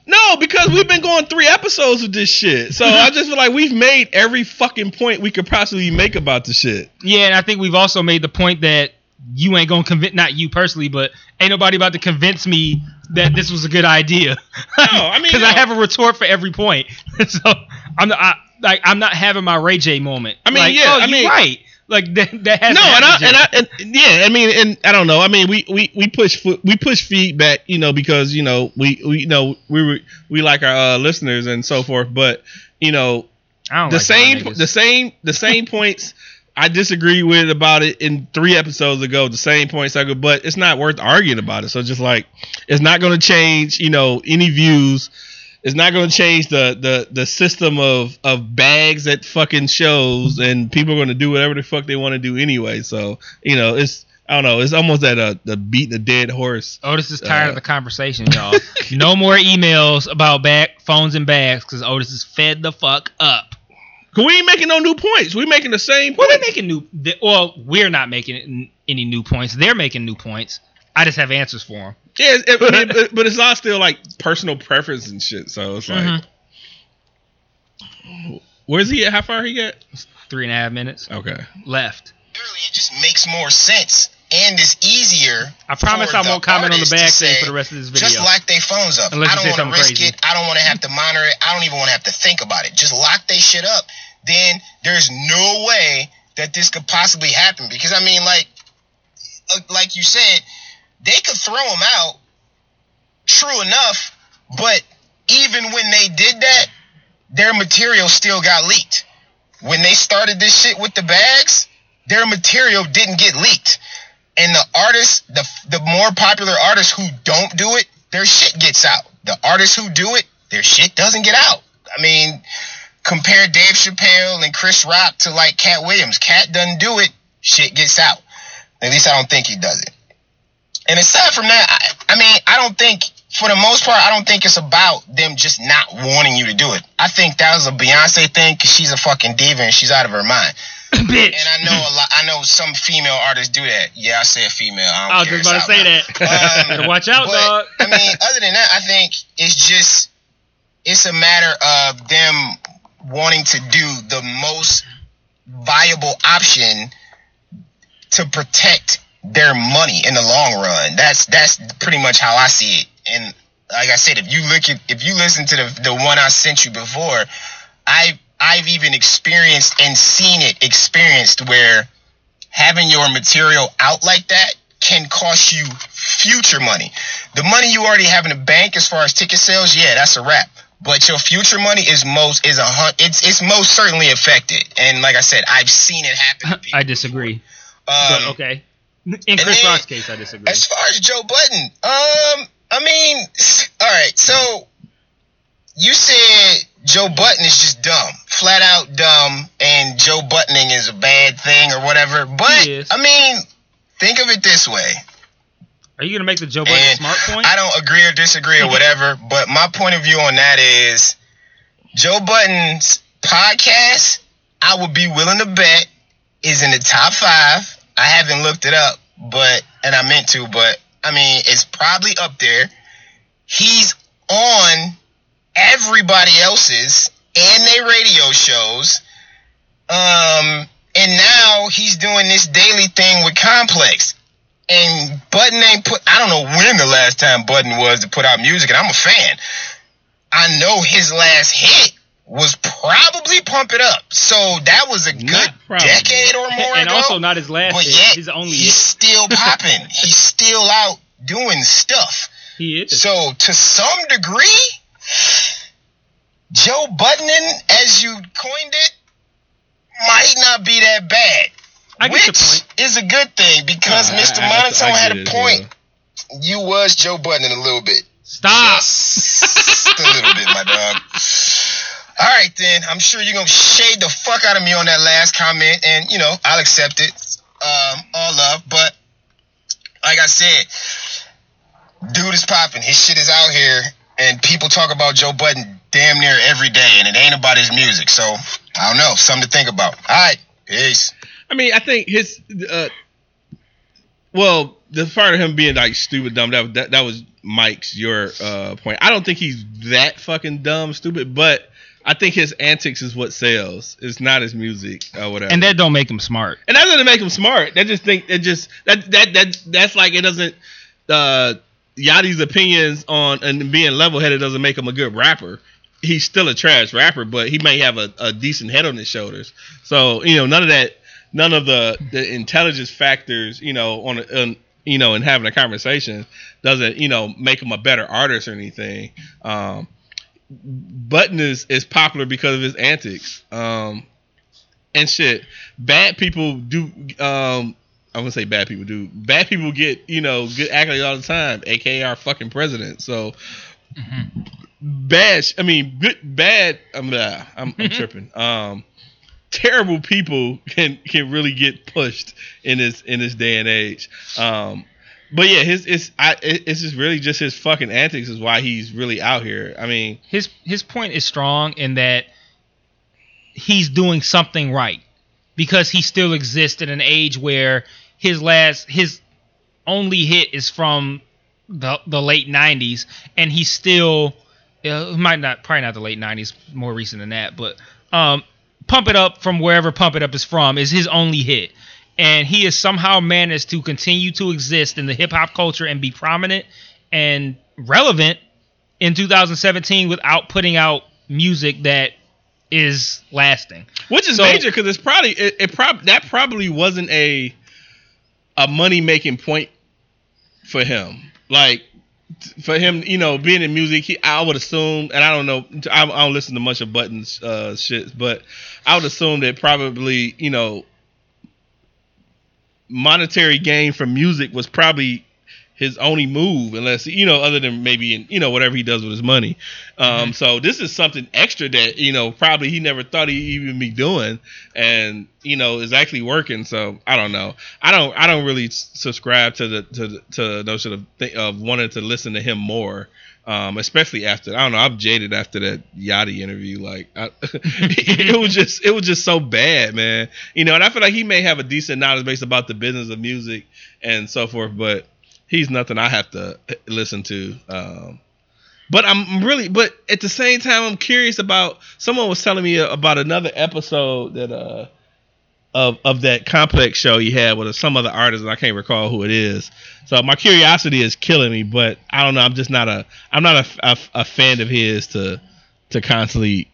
no, because we've been going three episodes of this shit. So I just feel like we've made every fucking point we could possibly make about the shit.
Yeah, and I think we've also made the point that you ain't gonna convince not you personally, but ain't nobody about to convince me that this was a good idea.
No, I mean,
because I have a retort for every point. so I'm not, I, like I'm not having my Ray J moment.
I mean,
Like,
yeah,
oh,
I mean-
right. Like that, that has
no, and I, and I and yeah, I mean, and I don't know. I mean, we we we push we push feedback, you know, because you know we we you know we we, we like our uh, listeners and so forth. But you know,
I don't
the
like
same the same the same points I disagree with about it in three episodes ago. The same points I go, but it's not worth arguing about it. So just like it's not going to change, you know, any views. It's not going to change the, the the system of of bags at fucking shows, and people are going to do whatever the fuck they want to do anyway. So you know, it's I don't know. It's almost at a the beating a dead horse.
Otis is tired
uh,
of the conversation, y'all. no more emails about bag phones and bags because Otis is fed the fuck up.
Cause we ain't making no new points. We making the same.
Well, they're
points.
making new. They, well, we're not making any new points. They're making new points. I just have answers for them.
Yeah, it, I mean, but, but it's all still like personal preference and shit. So it's like,
Mhm.
where's he at? How far he got?
Three and a half minutes
Okay.
left.
Literally, it just makes more sense and it's easier.
I promise
for
I won't comment on the
artist to
bag thing for the rest of this video.
Just lock their phones up.
Unless
I don't want to risk
crazy.
it. I don't want to have to monitor it. I don't even want to have to think about it. Just lock their shit up. Then there's no way that this could possibly happen because I mean, like, uh, like you said, they could throw them out. True enough, but even when they did that, their material still got leaked. When they started this shit with the bags, their material didn't get leaked. And the artists, the the more popular artists who don't do it, their shit gets out. The artists who do it, their shit doesn't get out. I mean, compare Dave Chappelle and Chris Rock to like Katt Williams. Katt doesn't do it, shit gets out. At least I don't think he does it. And aside from that, I, I mean, I don't think, for the most part, I don't think it's about them just not wanting you to do it. I think that was a Beyonce thing because she's a fucking diva and she's out of her mind.
Bitch.
And I know a lot. I know some female artists do that. Yeah, I said female. I, don't
I was just about to say
out
that.
Um,
Better watch out,
but,
dog.
I mean, other than that, I think it's just it's a matter of them wanting to do the most viable option to protect their money in the long run. That's that's pretty much how I see it. And like I said, if you look at if you listen to the the one I sent you before, I I've even experienced and seen it experienced where having your material out like that can cost you future money. The money you already have in the bank as far as ticket sales, yeah, that's a wrap. But your future money is most is a hun- it's it's most certainly affected. And like I said, I've seen it happen. To people.
I disagree.
Um,
but okay. In Chris Rock's case, I disagree.
As far as Joe Budden, um, I mean, all right. So you said Joe Budden is just dumb, flat out dumb, and Joe Buddening is a bad thing or whatever. But I mean, think of it this way:
Are you gonna make the Joe Budden
And
smart point?
I don't agree or disagree or whatever, but my point of view on that is Joe Budden's podcast, I would be willing to bet, is in the top five. I haven't looked it up, but and I meant to, but I mean it's probably up there. He's on everybody else's and their radio shows. Um and now he's doing this daily thing with Complex and Budden ain't put. I don't know when the last time Budden was to put out music, and I'm a fan. I know his last hit was probably Pump It Up, so that was a good decade or more
and
ago.
also not his last
but
hit.
yet
His only
he's
hit.
still popping. he's still out doing stuff.
He is.
So to some degree, Joe Budden, as you coined it, might not be that bad.
I get
which
your point.
is a good thing because
I-
Mr.
I- I-
Monotone
I
had
get
a
it as
point. You was Joe Budden a little bit.
Stop.
Just a little bit, my dog. All right, then. I'm sure you're gonna shade the fuck out of me on that last comment, and you know I'll accept it. Um, all love, but like I said, dude is popping. His shit is out here, and people talk about Joe Budden damn near every day, and it ain't about his music. So I don't know, something to think about. All right, peace.
I mean, I think his uh, well, the part of him being like stupid dumb that that, that was Mike's your uh point. I don't think he's that fucking dumb stupid, but I think his antics is what sells. It's not his music or whatever.
And that don't make him smart.
and that doesn't make him smart. That just think it just that that that that's like it doesn't. Uh, Yachty's opinions on and being level headed doesn't make him a good rapper. He's still a trash rapper, but he may have a, a decent head on his shoulders. So you know, none of that, none of the the intelligence factors, you know, on, on you know, in having a conversation doesn't you know make him a better artist or anything. Um, Budden is is popular because of his antics. Um, and shit. Bad people do. Um, I'm gonna say bad people do. Bad people get you know good accolades all the time, aka our fucking president. So bad. I mean, good bad. I'm uh, I'm, I'm tripping. Um, terrible people can can really get pushed in this in this day and age. Um, but yeah, his it's I it's just really just his fucking antics is why he's really out here. I mean,
His his point is strong in that he's doing something right because he still exists in an age where his last his only hit is from the the late 90s and he's still uh, might not probably not the late 90s more recent than that but um pump it up from wherever pump it up is from is his only hit and he has somehow managed to continue to exist in the hip hop culture and be prominent and relevant in 2017 without putting out music that is lasting.
Which is
So-
major because it's probably it, it prob that probably wasn't a a money making point for him. Like for him, you know, being in music, he, I would assume, and I don't know, I, I don't listen to much of Buddens uh, shit, but I would assume that probably, you know, monetary gain from music was probably his only move, unless you know, other than maybe in you know whatever he does with his money. Um, So this is something extra that you know probably he never thought he'd even be doing, and you know is actually working. So I don't know. I don't. I don't really subscribe to the to the, to the notion of th- of wanting to listen to him more. Um, especially after I don't know, I'm jaded after that Yachty interview. Like, I, it was just it was just so bad, man. You know, and I feel like he may have a decent knowledge base about the business of music and so forth, but he's nothing I have to listen to. Um, but I'm really, but at the same time, I'm curious about. Someone was telling me about another episode that uh of of that complex show he had with some other artist, and I can't recall who it is. So my curiosity is killing me, but I don't know. I'm just not a I'm not a, a, a fan of his to to constantly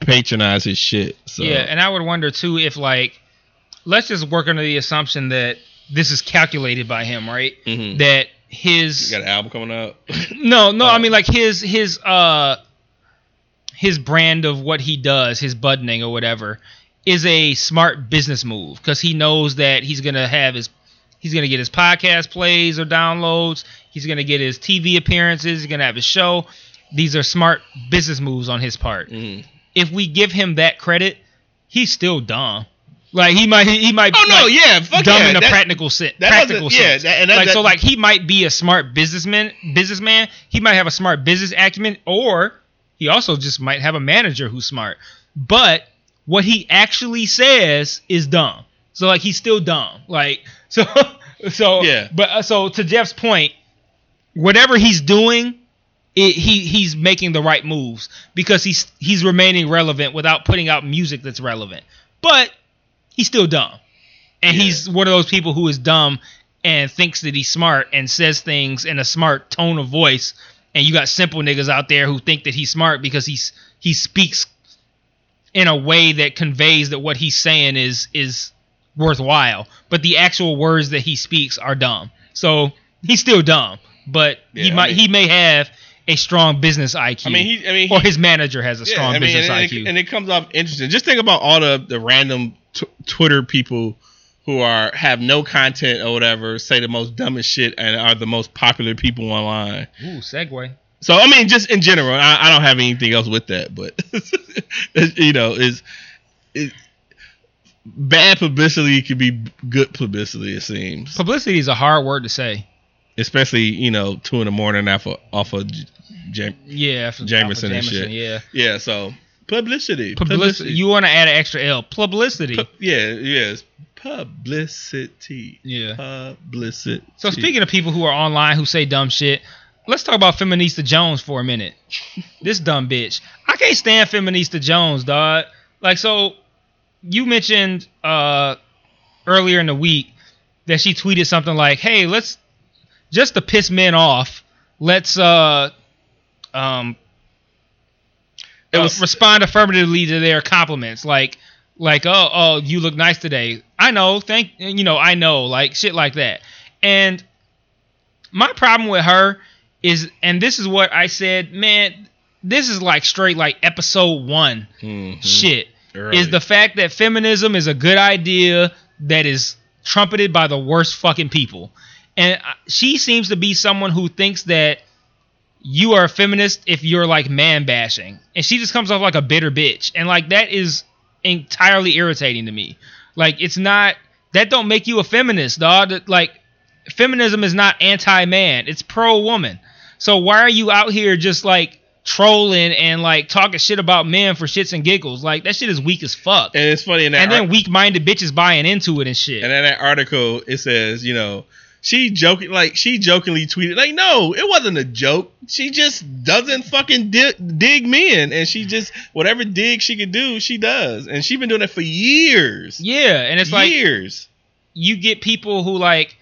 patronize his shit. So
Yeah, and I would wonder too if like let's just work under the assumption that this is calculated by him, right?
Mhm.
That his
you got an album coming out.
no, no,
Oh.
I mean like his his uh his brand of what he does, his buddening or whatever, is a smart business move because he knows that he's gonna have his he's gonna get his podcast plays or downloads, he's gonna get his TV appearances, he's gonna have his show. These are smart business moves on his part.
Mhm.
If we give him that credit, he's still dumb. Like he might he, he might
Oh no,
like,
yeah, fuck
dumb
yeah.
in a
that-
practical sense.
that
practical
doesn't- yeah,
sense.
that- and that-
like so, like he might be a smart businessman. Businessman. He might have a smart business acumen, or he also just might have a manager who's smart. But what he actually says is dumb. So like he's still dumb. Like so so
Yeah.
But uh, so to Jeff's point, whatever he's doing. It, he he's making the right moves because he's he's remaining relevant without putting out music that's relevant. But he's still dumb. And
Yeah.
he's one of those people who is dumb and thinks that he's smart and says things in a smart tone of voice. And you got simple niggas out there who think that he's smart because he's he speaks in a way that conveys that what he's saying is is worthwhile. But the actual words that he speaks are dumb. So he's still dumb. But he
Yeah, I
might
mean-
he may have a strong business IQ.
I mean, he. I mean,
or his manager has a
yeah,
strong
I mean,
business
and, and
IQ.
it, and it comes off interesting. Just think about all the the random t- Twitter people who are have no content or whatever, say the most dumbest shit, and are the most popular people online.
Ooh, segue.
So I mean, just in general, I, I don't have anything else with that, but you know, is it bad publicity could be good publicity. It seems,
Publicity is a hard word to say.
especially you know two in the morning off of off of Jam-
Yeah, after-
Jamerson and shit.
Yeah,
yeah. So publicity,
publicity. You want to add an extra L? Publicity.
Pu- yeah, yes, publicity,
yeah.
publicity.
So speaking of people who are online who say dumb shit, let's talk about Feminista Jones for a minute. this dumb bitch. I can't stand Feminista Jones, dog. Like so, you mentioned uh earlier in the week that she tweeted something like, "Hey, let's just to piss men off, let's uh um
It
uh,
was-
respond affirmatively to their compliments like like oh oh you look nice today i know thank you know i know like shit like that and my problem with her is and this is what i said man this is like straight like episode one
Mhm.
shit
Early.
is the fact that feminism is a good idea that is trumpeted by the worst fucking people and she seems to be someone who thinks that you are a feminist if you're like man bashing. And she just comes off like a bitter bitch. And like that is entirely irritating to me. Like it's not that don't make you a feminist dog like feminism is not anti-man. It's pro-woman. So why are you out here just like trolling and like talking shit about men for shits and giggles? Like that shit is weak as fuck.
And it's funny that
and then
ar-
weak-minded bitches buying into it and shit.
And in that article, it says, you know, she joking like she jokingly tweeted like, no, it wasn't a joke. She just doesn't fucking dig, dig men, and she just whatever dig she could do, she does, and she's been doing it for years.
yeah and it's like
years.
you get people who like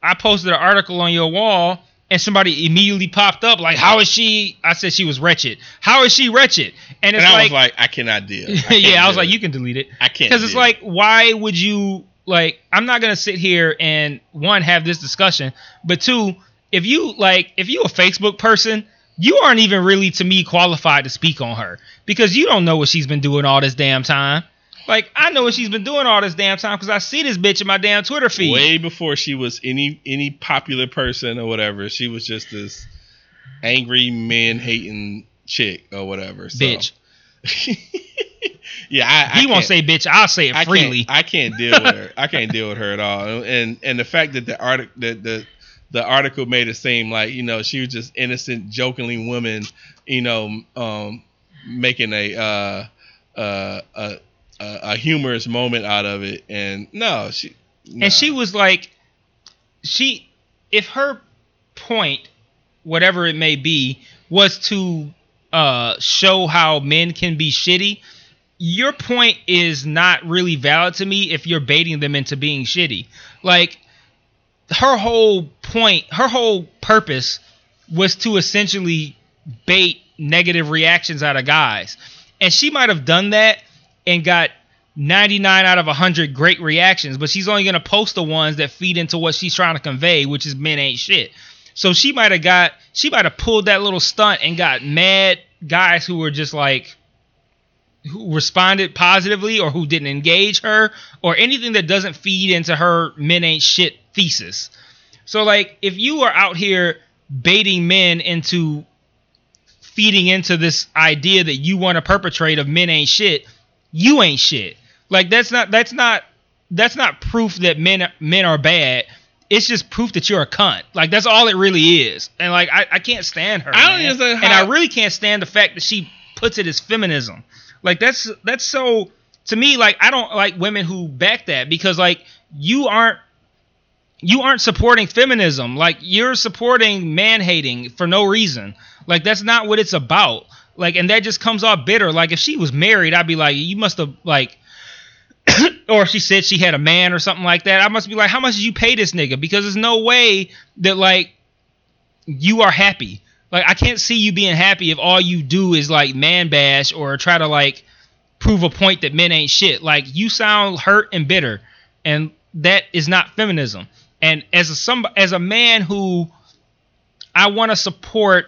I posted an article on your wall and somebody immediately popped up like how is she I said she was wretched. How is she wretched? And
And I
like,
was like, I cannot deal. I
yeah, I was
deal.
like you can delete it.
I can't
Cuz it's like why would you like I'm not going to sit here and one have this discussion, but two if you like if you a Facebook person you aren't even really to me qualified to speak on her because you don't know what she's been doing all this damn time. Like I know what she's been doing all this damn time because I see this bitch in my damn Twitter feed.
way before she was any any popular person or whatever. She was just this angry man hating chick or whatever. So.
Bitch.
yeah, I, I
he won't say bitch. I'll say it
I
freely.
Can't, I can't deal with her. I can't deal with her at all. And and the fact that the article that the the article made it seem like you know she was just innocent, jokingly woman, you know, um, making a uh, uh, a, a a humorous moment out of it. And no, she
And she was like, she, if her point, whatever it may be, was to uh, show how men can be shitty. Your point is not really valid to me if you're baiting them into being shitty. Like her whole point, her whole purpose was to essentially bait negative reactions out of guys. And she might have done that and got 99 out of 100 great reactions, but she's only going to post the ones that feed into what she's trying to convey, which is men ain't shit. So she might have got, she might have pulled that little stunt and got mad guys who were just like, who responded positively or who didn't engage her or anything that doesn't feed into her men ain't shit thesis. So like if you are out here baiting men into feeding into this idea that you want to perpetrate of men ain't shit, you ain't shit. Like that's not that's not that's not proof that men men are bad. It's just proof that you're a cunt. Like that's all it really is. And like I, I can't stand her.
I don't understand
and I really can't stand the fact that she puts it as feminism. Like that's that's so to me like I don't like women who back that because like you aren't you aren't supporting feminism. Like you're supporting man hating for no reason. Like that's not what it's about. Like and that just comes off bitter. Like if she was married, I'd be like, you must have like or if she said she had a man or something like that, I must be like, how much did you pay this nigga? Because there's no way that like you are happy. Like I can't see you being happy if all you do is like man bash or try to like prove a point that men ain't shit. Like you sound hurt and bitter, and that is not feminism. And as a some as a man who I want to support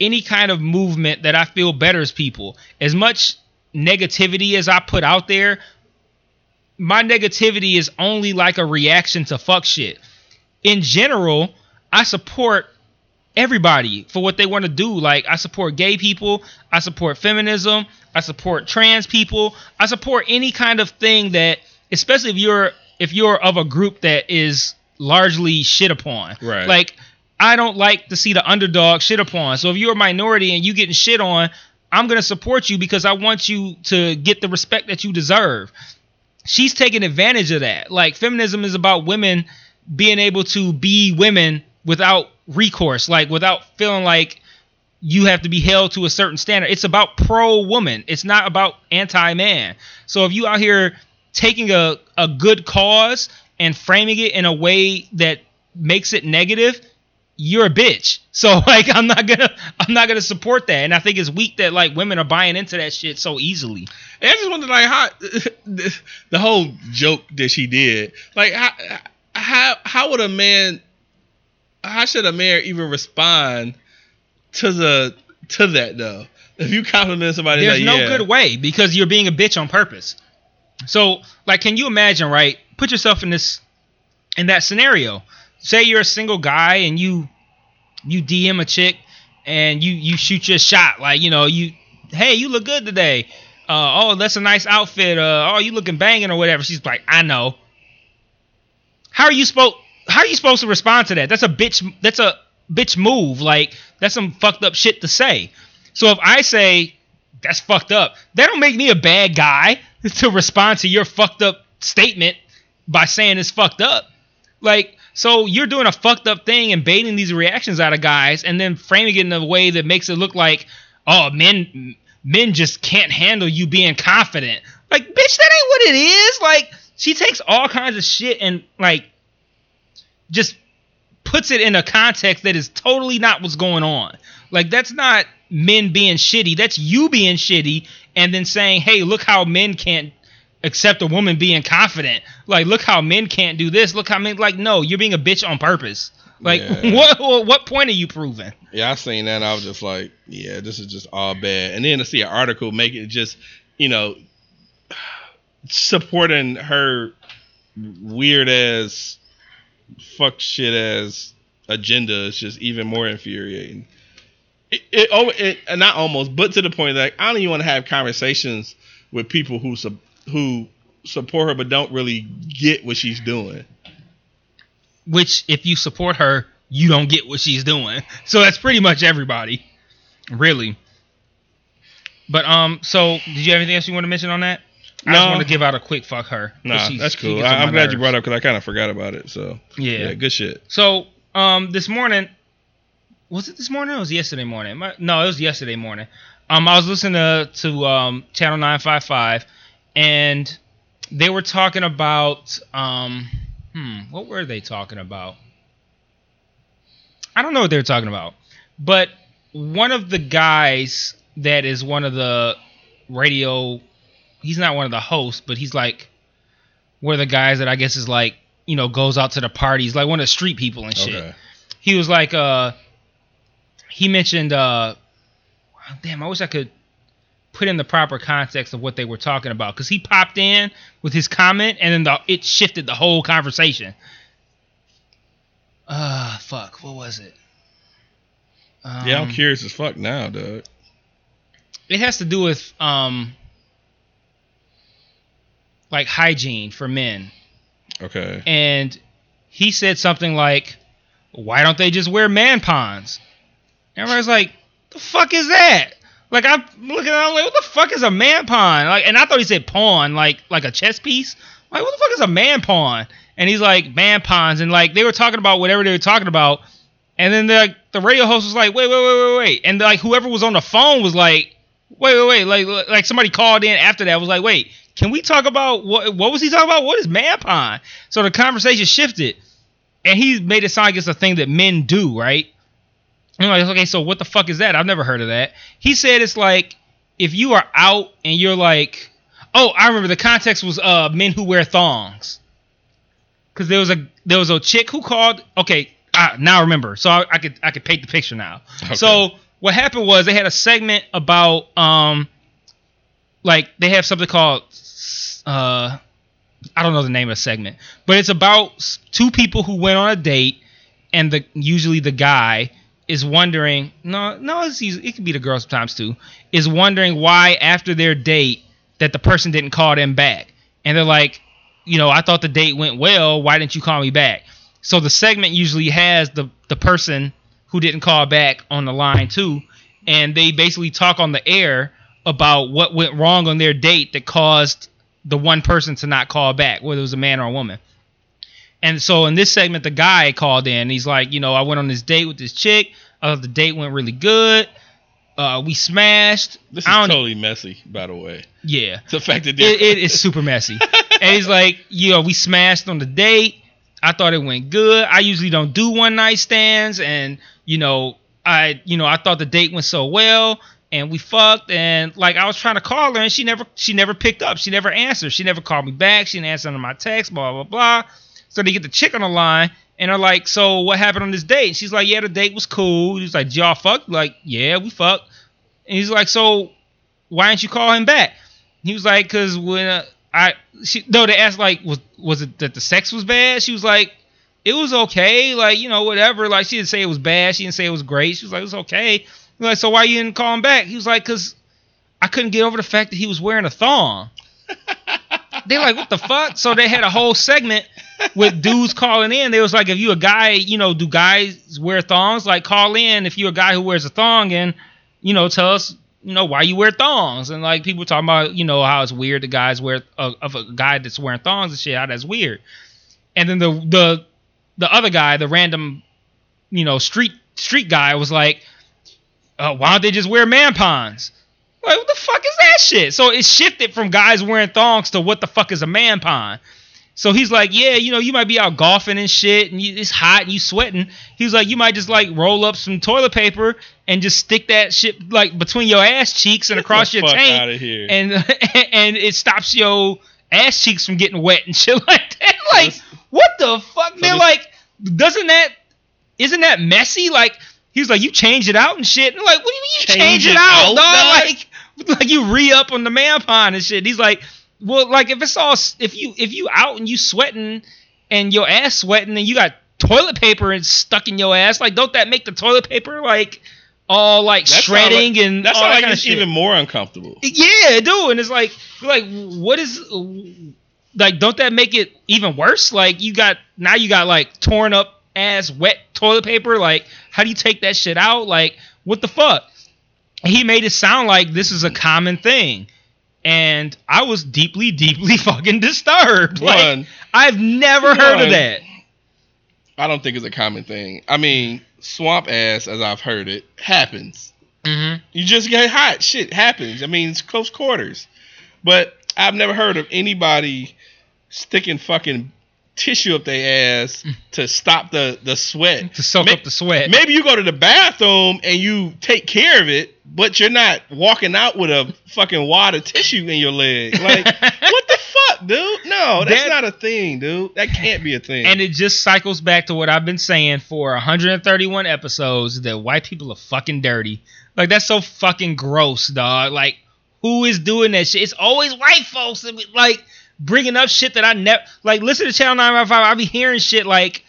any kind of movement that I feel betters people. As much negativity as I put out there, my negativity is only like a reaction to fuck shit. In general, I support everybody for what they want to do. Like I support gay people, I support feminism, I support trans people, I support any kind of thing that especially if you're if you're of a group that is largely shit upon.
Right.
Like I don't like to see the underdog shit upon. So if you're a minority and you getting shit on, I'm gonna support you because I want you to get the respect that you deserve. She's taking advantage of that. Like feminism is about women being able to be women without recourse, like without feeling like you have to be held to a certain standard. It's about pro woman. It's not about anti man. So if you out here taking a, a good cause and framing it in a way that makes it negative, you're a bitch. So like I'm not gonna I'm not gonna support that. And I think it's weak that like women are buying into that shit so easily.
And I just wonder, like, how the whole joke that she did, like, how how how would a man, how should a mayor even respond to the to that though? If you compliment somebody,
There's
like,
no
yeah,
good way because you're being a bitch on purpose. So, like, can you imagine, right? Put yourself in this in that scenario. Say you're a single guy and you you DM a chick and you you shoot your shot, like you know you, hey, you look good today. Uh, oh, that's a nice outfit. Uh, oh, you looking banging or whatever. She's like, I know. How are you supposed How are you supposed to respond to that? That's a bitch. That's a bitch move. Like that's some fucked up shit to say. So if I say that's fucked up, that don't make me a bad guy to respond to your fucked up statement by saying it's fucked up. Like, so you're doing a fucked up thing and baiting these reactions out of guys and then framing it in a way that makes it look like, oh, men men just can't handle you being confident. Like, bitch, that ain't what it is. Like, she takes all kinds of shit and like just puts it in a context that is totally not what's going on. Like that's not men being shitty. That's you being shitty and then saying, "Hey, look how men can't accept a woman being confident. Like look how men can't do this. Look how men like no, you're being a bitch on purpose." Like
Yeah.
what what point are you proving?
Yeah, I seen that. I was just like, yeah, this is just all bad. And then to see an article make it just, you know, supporting her weird ass, fuck shit as agenda is just even more infuriating. It, it, oh, it not almost, but to the point that I don't even want to have conversations with people who sup- who support her but don't really get what she's doing.
Which if you support her, you don't get what she's doing. So that's pretty much everybody. Really. But um so did you have anything else you want to mention on that? I just
No.
want to give out a quick fuck her.
Nah, that's cool. I, I'm
my
glad you brought it up because I kind of forgot about it. So
Yeah.
yeah, good shit.
So, um, this morning, was it this morning or was it yesterday morning? My, no, it was yesterday morning. Um, I was listening to, to um, Channel 955, and they were talking about, um, hmm, what were they talking about? I don't know what they were talking about, but one of the guys that is one of the radio, he's not one of the hosts, but he's like one of the guys that I guess is like, you know, goes out to the parties, like one of the street people and shit
Okay.
he was like uh he mentioned uh damn i wish i could put in the proper context of what they were talking about because he popped in with his comment and then the, it shifted the whole conversation uh fuck what was it um,
Yeah, I'm curious as fuck now, Doug.
it has to do with um like hygiene for men
Okay.
and he said something like, "Why don't they just wear man pawns?" And everybody's like, "The fuck is that?" Like I'm looking, at I'm like, "What the fuck is a man pawn?" Like, and I thought he said pawn, like like a chess piece. I'm like, what the fuck is a man pawn? And he's like, man pawns, and like they were talking about whatever they were talking about, and then the the radio host was like, "Wait, wait, wait, wait, wait," and like whoever was on the phone was like, "Wait, wait, wait," like like somebody called in after that was like, "Wait." Can we talk about what? What was he talking about? What is man pawn? So the conversation shifted, and he made it sound like it's a thing that men do, right? And I'm like, okay, so what the fuck is that? I've never heard of that. He said it's like if you are out and you're like, oh, I remember the context was uh men who wear thongs, because there was a there was a chick who called. Okay, ah, now I remember. So I, I could I could paint the picture now.
Okay.
So what happened was they had a segment about um like they have something called uh I don't know the name of the segment, but it's about two people who went on a date, and the usually the guy is wondering. No, no, easy, it could be the girl sometimes too. Is wondering why after their date that the person didn't call them back, and they're like, you know, I thought the date went well. Why didn't you call me back? So the segment usually has the the person who didn't call back on the line too, and they basically talk on the air about what went wrong on their date that caused the one person to not call back, whether it was a man or a woman. And so in this segment, the guy called in. He's like, you know, I went on this date with this chick. I thought the date went really good. Uh, we smashed.
This is totally messy, by the way.
Yeah, it's
The fact that
it, it is super messy. and he's like, you know, we smashed on the date. I thought it went good. I usually don't do one night stands, and you know, I you know I thought the date went so well, and we fucked, and like I was trying to call her, and she never she never picked up. She never answered. She never called me back. She didn't answer my texts. Blah blah blah. So they get the chick on the line, and they're like, "So what happened on this date?" And she's like, "Yeah, the date was cool." He's like, "Did y'all fuck?" Like, "Yeah, we fucked." And he's like, "So why didn't you call him back?" He was like, "Cause when uh, I she no, they asked like, was was it that the sex was bad?" She was like, "It was okay, like you know whatever." Like she didn't say it was bad. She didn't say it was great. She was like, "It was okay." Like, "So why you didn't call him back?" He was like, "Cause I couldn't get over the fact that he was wearing a thong." They're like, "What the fuck?" So they had a whole segment with dudes calling in. They was like, "If you a guy, you know, do guys wear thongs? Like, call in if you're a guy who wears a thong and." you know, tell us, you know, why you wear thongs. And like people talking about, you know, how it's weird the guys wear uh, of a guy that's wearing thongs and shit, how that's weird. And then the the the other guy, the random, you know, street street guy was like, uh, why don't they just wear man pawns? Like, what the fuck is that shit? So it shifted from guys wearing thongs to what the fuck is a man pawn? So he's like, yeah, you know, you might be out golfing and shit, and you, it's hot and you sweating. He's like, you might just like roll up some toilet paper and just stick that shit like between your ass cheeks and across
the
your tank, and and it stops your ass cheeks from getting wet and shit like that. Like,
this-
what the fuck? They're
this-
like, doesn't that isn't that messy? Like, he was like, you change it out and shit. And like, what do you mean you change,
Change
it
it
out,
out,
dog?
dog?
Like, like you re up on the man pond and shit. He's like, well, like if it's all if you if you out and you sweating and your ass sweating and you got toilet paper and stuck in your ass, like don't that make the toilet paper like all like
That sound
shredding
like,
and
that's
all
sound
that
like
kind of
it's
shit?
even more uncomfortable.
Yeah, dude, and it's like, like, what is, like, don't that make it even worse? Like, you got now you got like torn up ass wet toilet paper. Like, how do you take that shit out? Like, what the fuck? He made it sound like this is a common thing, and I was deeply, deeply fucking disturbed. Like,
One,
I've never heard of that.
I don't think it's a common thing. I mean, swamp ass, as I've heard it, happens.
Mm-hmm.
You just get hot. Shit happens. I mean, it's close quarters. But I've never heard of anybody sticking fucking tissue up their ass mm. to stop the the sweat.
To soak
Ma-
up the sweat.
Maybe you go to the bathroom and you take care of it, but you're not walking out with a fucking wad of tissue in your leg. Like, what the fuck, dude? No, that's
That-
not a thing, dude. That can't be a thing.
And it just cycles back to what I've been saying for 131 episodes that white people are fucking dirty. Like that's so fucking gross, dog. Like who is doing that shit? It's always white folks like bringing up shit that I never like. Listen to Channel 955. I be hearing shit like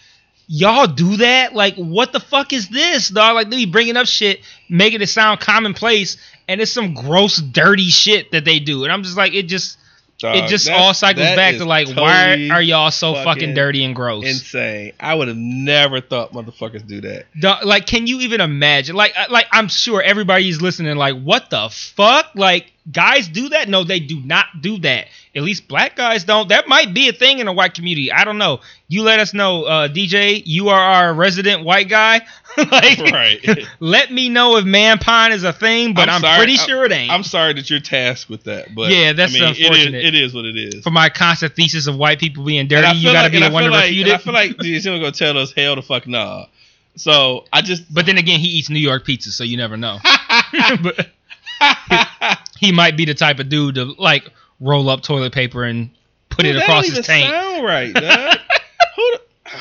y'all do that. Like what the fuck is this, dog? Like they be bringing up shit, making it sound commonplace, and it's some gross, dirty shit that they do. And I'm just like, it just
Dog,
it just all cycles back to like,
totally
why are y'all so fucking,
fucking
dirty and gross?
insane? I would have never thought motherfuckers do that.
Dog, like, can you even imagine? Like, like I'm sure everybody's listening. Like, what the fuck? Like, guys do that? No, they do not do that. At least black guys don't. That might be a thing in the white community. I don't know. You let us know, uh, DJ. You are our resident white guy. like,
Right.
let me know if man pine is a thing, but I'm,
I'm sorry,
pretty sure it ain't.
I'm sorry that you're tasked with that, but
Yeah, that's
I mean,
unfortunate.
It is, what it is.
For my constant thesis of white people being dirty, you
feel
got to
like-
be the
I
one to
like-
refute it.
I feel like he's gonna tell us hell the fuck nah. So I just
but then again, he eats New York pizza, so you never know. but he might be the type of dude to like roll up toilet paper and put
Dude,
it across his tank.
Sound right, dog. Who the,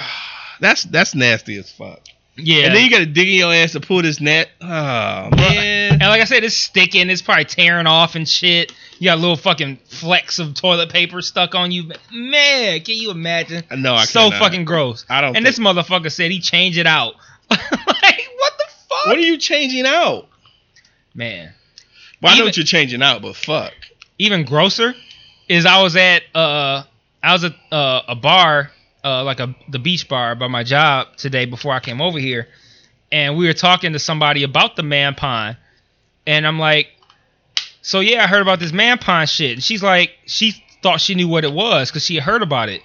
that's that's nasty as fuck.
Yeah.
And then you got to dig in your ass to pull this net. Oh man.
and like I said, it's sticking. It's probably tearing off and shit. You got little fucking flecks of toilet paper stuck on you. Man, can you imagine?
No, I
so
cannot.
fucking gross.
I don't
And this motherfucker said he changed it out. like, what the fuck?
What are you changing out?
Man.
Well, I know what you're changing out, but fuck.
even grosser is I was at uh I was at uh, a bar uh like a the beach bar by my job today before I came over here, and we were talking to somebody about the man pond, and I'm like, so yeah, I heard about this man pond shit, and she's like, she thought she knew what it was because she had heard about it.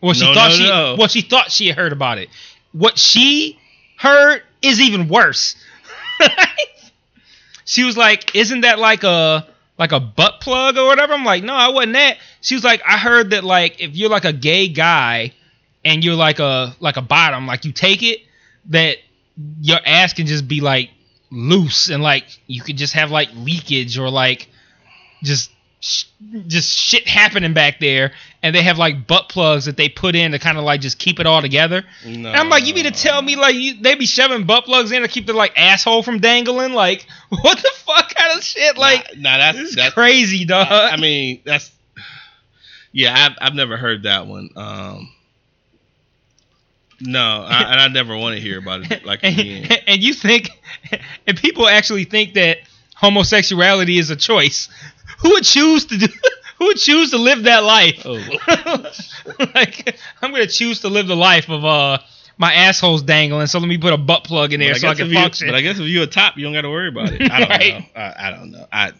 Well, she
No,
thought
no,
she
no.
well she thought she had heard about it. What she heard is even worse. she was like, "Isn't that like a like a butt plug or whatever?" I'm like, "No, I wasn't that." She was like, "I heard that like if you're like a gay guy and you're like a like a bottom, like you take it, that your ass can just be like loose and like you could just have like leakage or like just just shit happening back there and they have like butt plugs that they put in to kind of like just keep it all together
No.
and I'm like, you mean to tell me like you, they be shoving butt plugs in to keep the like asshole from dangling? Like, what the fuck kind of shit? Like,
nah, nah, that's
is
that's.
crazy, dog.
I mean, that's. Yeah, I've I've never heard that one. Um. No, I, and I never want to hear about it like again.
and, and you think, and people actually think that homosexuality is a choice. Who would choose to do? Who would choose to live that life?
Oh.
like, I'm gonna choose to live the life of uh my asshole's dangling. So let me put a butt plug in there so I can
you-
function.
But I guess if you're a top, you don't got to worry about it. I don't
Right.
know. I, I don't know. I,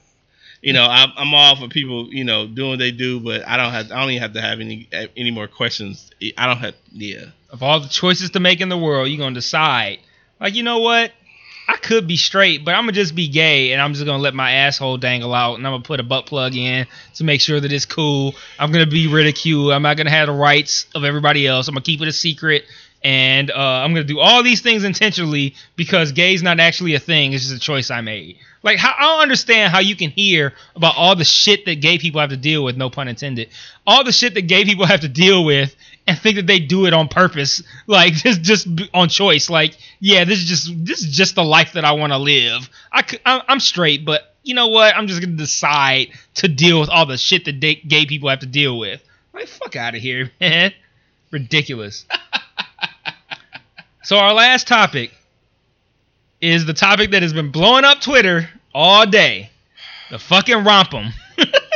you know, I'm, I'm all for people, you know, doing what they do, but I don't have. I don't even have to have any any more questions. I don't have. Yeah.
of all the choices to make in the world, you're gonna decide. Like, you know what? I could be straight, but I'm gonna just be gay, and I'm just gonna let my asshole dangle out, and I'm gonna put a butt plug in to make sure that it's cool. I'm gonna be ridiculed. I'm not gonna have the rights of everybody else. I'm gonna keep it a secret, and uh, I'm gonna do all these things intentionally because gay's not actually a thing. It's just a choice I made. Like, how, I don't understand how you can hear about all the shit that gay people have to deal with. No pun intended. All the shit that gay people have to deal with, and think that they do it on purpose, like just just on choice. Like, yeah, this is just this is just the life that I want to live. I I'm straight, but you know what? I'm just gonna decide to deal with all the shit that gay people have to deal with. Like, fuck out of here, man. Ridiculous. so our last topic is the topic that has been blowing up Twitter all day. The fucking RompHim.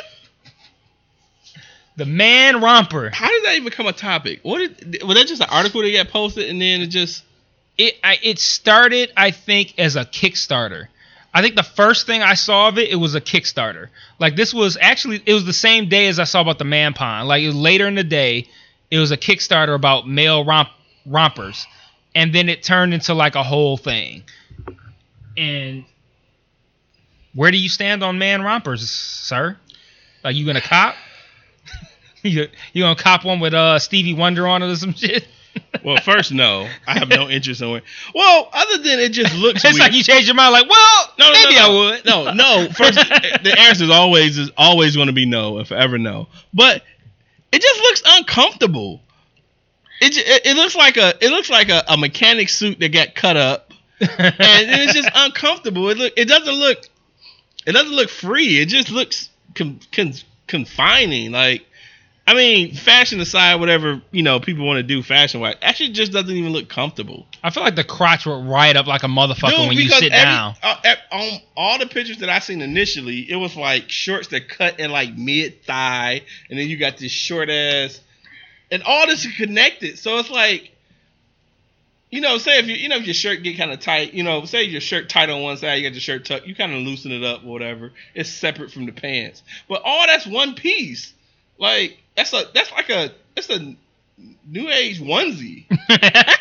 the man romper.
How did that even become a topic? What did, was that just an article that got posted and then it just
it I, it started I think as a Kickstarter. I think the first thing I saw of it, it was a Kickstarter. Like this was actually it was the same day as I saw about the man pond. Like it was later in the day, it was a Kickstarter about male romp rompers, and then it turned into like a whole thing. And where do you stand on man rompers, sir? Like you gonna cop? you you gonna cop one with uh Stevie Wonder on it or some shit?
well, first no, I have no interest in it. Well, other than it just looks
it's
weird.
like you changed your mind. Like, well,
No, no,
maybe
no,
I would.
No, no. First, the answer is always is always going to be no and forever no. But it just looks uncomfortable. It, it, it looks like a it looks like a, a mechanic suit that got cut up, and it's just uncomfortable. It look it doesn't look it doesn't look free. It just looks con, con, confining. Like I mean, fashion aside, whatever you know people want to do fashion wise, actually just doesn't even look comfortable.
I feel like the crotch would ride up like a motherfucker
Dude,
when you sit
every-
down.
uh, ev- on all the pictures that I seen initially, it was like shorts that cut in like mid thigh, and then you got this short ass, and all this is connected. So it's like, you know, say if you you know if your shirt get kind of tight, you know, say your shirt tight on one side, you got your shirt tucked, you kind of loosen it up, whatever. It's separate from the pants, but all that's one piece. Like that's a that's like a that's a new age onesie.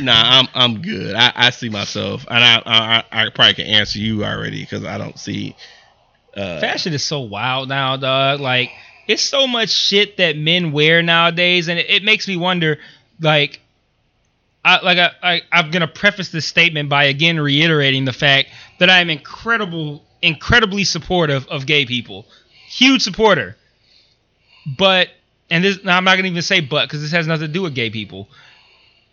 Nah, I'm I'm good. I, I see myself, and I, I I probably can answer you already because I don't see. Uh,
Fashion is so wild now, dog. Like it's so much shit that men wear nowadays, and it, it makes me wonder. Like, I like I, I I'm gonna preface this statement by again reiterating the fact that I am incredible, incredibly supportive of gay people, huge supporter. But and this, I'm not gonna even say but because this has nothing to do with gay people.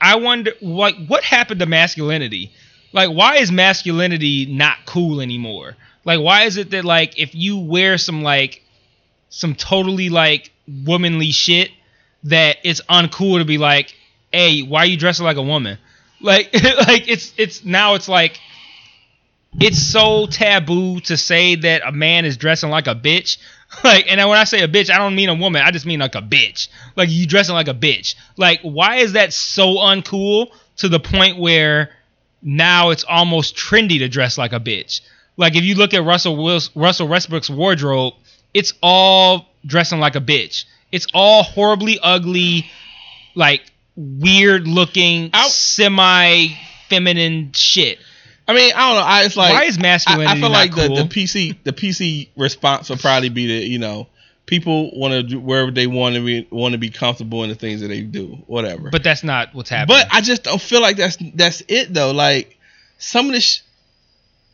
I wonder, like, what happened to masculinity? Like, why is masculinity not cool anymore? Like, why is it that like if you wear some like some totally like womanly shit that it's uncool to be like, hey, why are you dressing like a woman? Like, like it's it's now it's like it's so taboo to say that a man is dressing like a bitch. Like, and when I say a bitch, I don't mean a woman. I just mean like a bitch. Like you dressing like a bitch. Like, why is that so uncool to the point where now it's almost trendy to dress like a bitch? Like, if you look at Russell Wills, Russell Westbrook's wardrobe, it's all dressing like a bitch. It's all horribly ugly, like weird looking, semi feminine shit.
I mean, I don't know. I it's like
Why is
I,
masculinity
I feel
not
like
cool?
the, the PC the PC response would probably be that you know people want to do wherever they want to be want to be comfortable in the things that they do, whatever.
But that's not what's happening.
But I just don't feel like that's that's it though. Like some of this,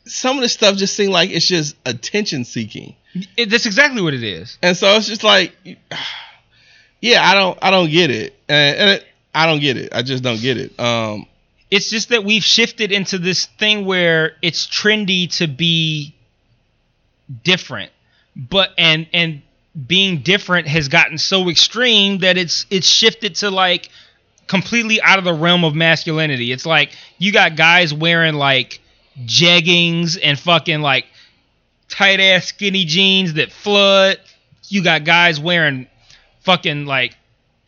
some of this stuff just seem like it's just attention seeking,
It- that's exactly what it is.
and so it's just like, yeah, I don't I don't get it, and, and it, I don't get it. I just don't get it. Um,
It's just that we've shifted into this thing where it's trendy to be different, but and and being different has gotten so extreme that it's it's shifted to like completely out of the realm of masculinity. It's like you got guys wearing like jeggings and fucking like tight ass skinny jeans that flood. You got guys wearing fucking like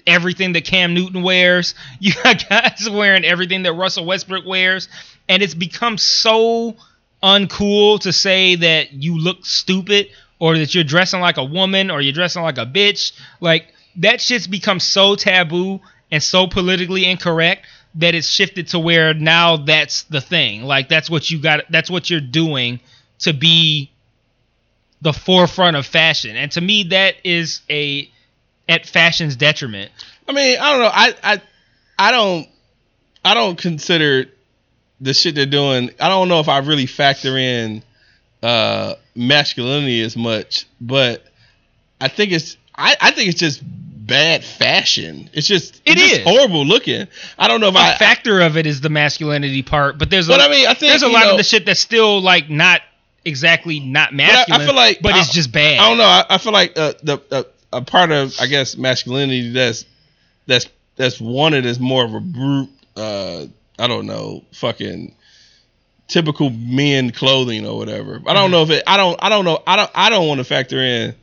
everything that Cam Newton wears. You got guys wearing everything that Russell Westbrook wears. And it's become so uncool to say that you look stupid or that you're dressing like a woman or you're dressing like a bitch. Like that shit's become so taboo and so politically incorrect that it's shifted to where now that's the thing. Like that's what you got that's what you're doing to be the forefront of fashion. And to me that is a at fashion's detriment.
I mean, I don't know. I I I don't I don't consider the shit they're doing. I don't know if I really factor in uh masculinity as much, but I think it's I, I think it's just bad fashion. It's just
It
it's just horrible looking. I don't know if
A
I
factor of it is the masculinity part, but there's a,
But I mean, I think
there's a lot
know,
of the shit that's still like not exactly not
I- I feel like-
but it's just bad.
I don't know. I, I feel like uh, the uh, a part of I guess masculinity that's that's that's wanted as more of a brute. Uh, I don't know, fucking typical men clothing or whatever. I
Mm-hmm.
don't know if it. I don't. I don't know. I don't. I don't want to factor in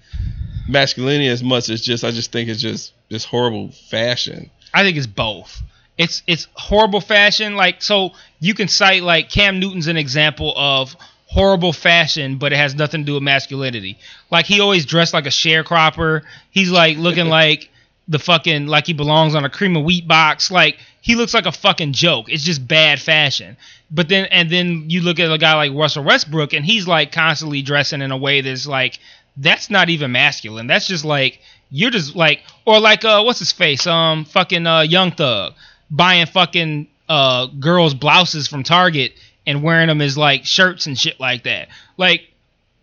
masculinity as much as just. I just think it's just this horrible fashion.
I think it's both. It's it's horrible fashion. Like so, you can cite like Cam Newton's an example of horrible fashion, but it has nothing to do with masculinity. Like he always dressed like a sharecropper. He's like looking like the fucking like he belongs on a cream of wheat box. Like he looks like a fucking joke. It's just bad fashion. But then and then you look at a guy like Russell Westbrook, and he's like constantly dressing in a way that's like that's not even masculine. That's just like you're just like or like uh what's his face um fucking uh Young Thug buying fucking uh girls blouses from Target and wearing them as like shirts and shit like that. Like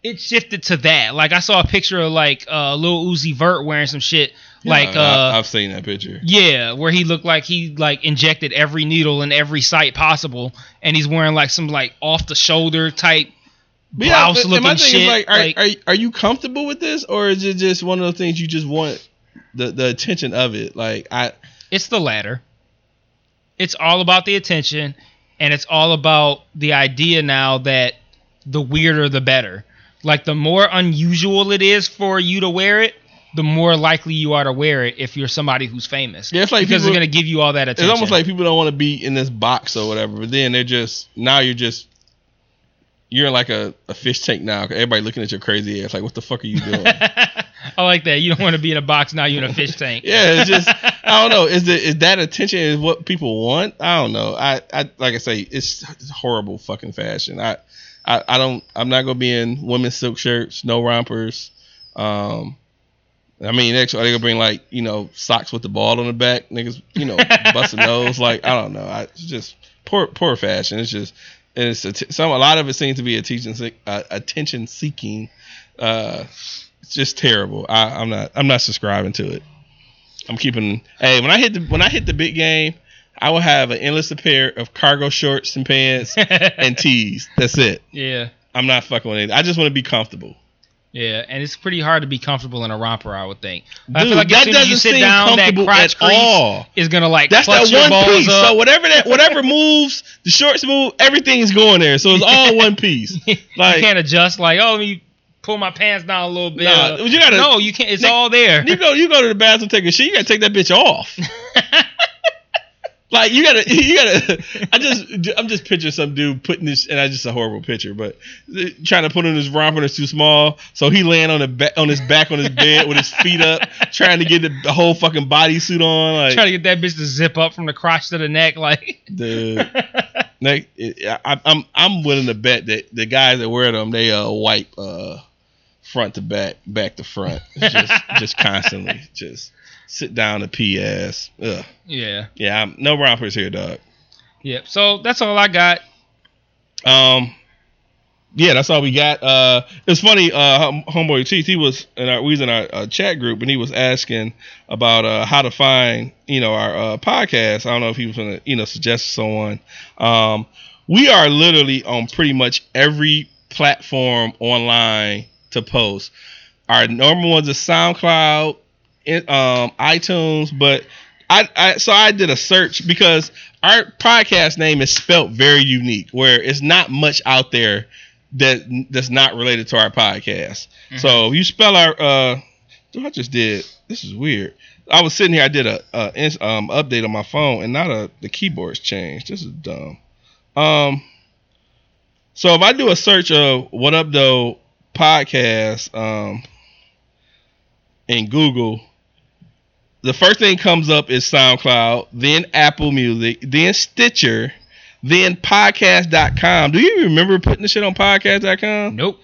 it shifted to that. Like I saw a picture of like uh Lil Uzi Vert wearing some shit like
Yeah, I,
uh
I've seen that picture.
yeah, where he looked like he like injected every needle in every site possible, and he's wearing like some like off the shoulder type
But yeah,
blouse
but- and my thing
shit.
is like, are,
like,
are are you comfortable with this, or is it just one of those things you just want the the attention of it? Like I,
It's the latter. It's all about the attention, and it's all about the idea now that the weirder the better. Like the more unusual it is for you to wear it, the more likely you are to wear it if you're somebody who's famous.
Yeah, it's like
because
people-
it's gonna give you all that attention.
it's almost like people don't want to be in this box or whatever. But then they're just now you're just you're in like a, a fish tank now. Everybody looking at your crazy ass like, what the fuck are you doing?
I like that. You don't want to be in a box now. You're in a fish tank.
yeah, it's just I don't know. Is it is that attention is what people want? I don't know. I, I like I say, it's, horrible fucking fashion. I, I I don't. I'm not gonna be in women's silk shirts, no rompers. Um, I mean, next are they gonna bring like you know socks with the ball on the back? Niggas, you know, busting nose. Like I don't know. I it's just poor poor fashion. It's just and it's a t- some a lot of it seems to be a teaching uh, attention seeking. Uh, just terrible. I, I'm not I'm not subscribing to it. I'm keeping. Hey, when I hit the when I hit the big game, I will have an endless pair of cargo shorts and pants and tees. That's it.
yeah,
I'm not fucking with it. I just want to be comfortable.
yeah, and it's pretty hard to be comfortable in a romper. I would think. I
Dude,
feel like
that
as you
doesn't
sit
seem
down, that
comfortable
crotch
at all.
is gonna like
That's
clutch
that
your
one
balls
piece.
up.
So whatever that whatever moves, the shorts move, everything is going there. So it's all one piece. Like you
can't adjust. Like, oh, let me pull my pants down a little bit.
Nah, you gotta-
no, you can't. It's
Nick,
all there.
you go you go to the bathroom, take a shit, you gotta take that bitch off. Like you gotta, you gotta. I just, I'm just picturing some dude putting this, and that's just a horrible picture, but trying to put in his romper that's too small, so he laying on the back, on his back on his bed with his feet up, trying to get the, the whole fucking bodysuit on. Like,
Trying to get that bitch to zip up from the crotch to the neck, like.
dude, I, I'm I'm willing to bet that the guys that wear them they uh wipe uh front to back, back to front, just just constantly, just sit down to ass. Ugh.
yeah.
Yeah, I'm, no rompers here, dog.
Yep. So that's all I got.
Um, yeah, that's all we got. Uh, it's funny. Uh, homeboy Teeth, he was in our we was in our uh, chat group, and he was asking about uh how to find you know our uh, podcast. I don't know if he was gonna you know suggest someone. Um, we are literally on pretty much every platform online to post. Our normal ones are SoundCloud, um, iTunes, but I, I so I did a search because our podcast name is spelt very unique, where it's not much out there that that's not related to our podcast. So if you spell our uh, I just did. This is weird. I was sitting here. I did a, a um update on my phone, and not a the keyboard's changed. This is dumb. Um. So if I do a search of "What Up Though" podcast um in Google, the first thing comes up is SoundCloud, then Apple Music, then Stitcher, then podcast.com. Do you remember putting the shit on podcast.com?
Nope.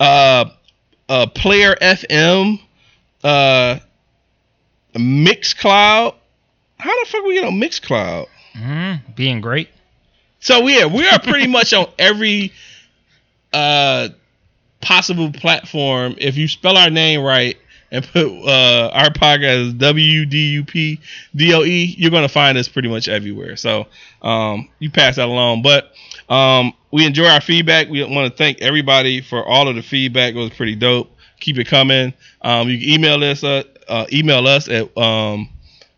Uh uh Player FM, uh Mixcloud. How the fuck we get on Mixcloud?
Mm, being great.
So yeah, we are pretty much on every uh possible platform. If you spell our name right and put uh our podcast as W D U P D O E, you're gonna find us pretty much everywhere. So um you pass that along. But um we enjoy our feedback. We want to thank everybody for all of the feedback. It was pretty dope. Keep it coming. Um you can email us uh, uh email us at um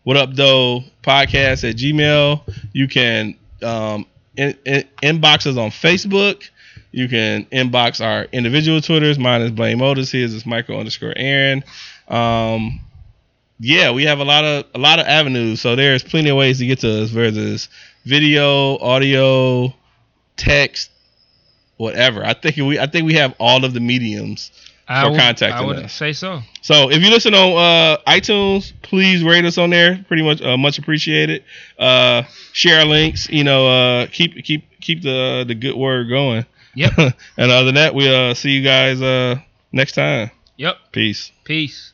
what up though podcast at gmail you can um in, in, inbox us on facebook you can inbox our individual twitters mine is blame otis his is michael underscore aaron um yeah we have a lot of a lot of avenues so there's plenty of ways to get to us whether it's video audio text whatever i think we i think we have all of the mediums
I
For
would,
contacting
I would
us.
say so.
so if you listen on uh, iTunes, please rate us on there. Pretty much, uh, much appreciated. Uh, share links. You know, uh, keep keep keep the the good word going.
Yep.
and other than that, we'll uh, see you guys uh, next time.
Yep.
Peace.
Peace.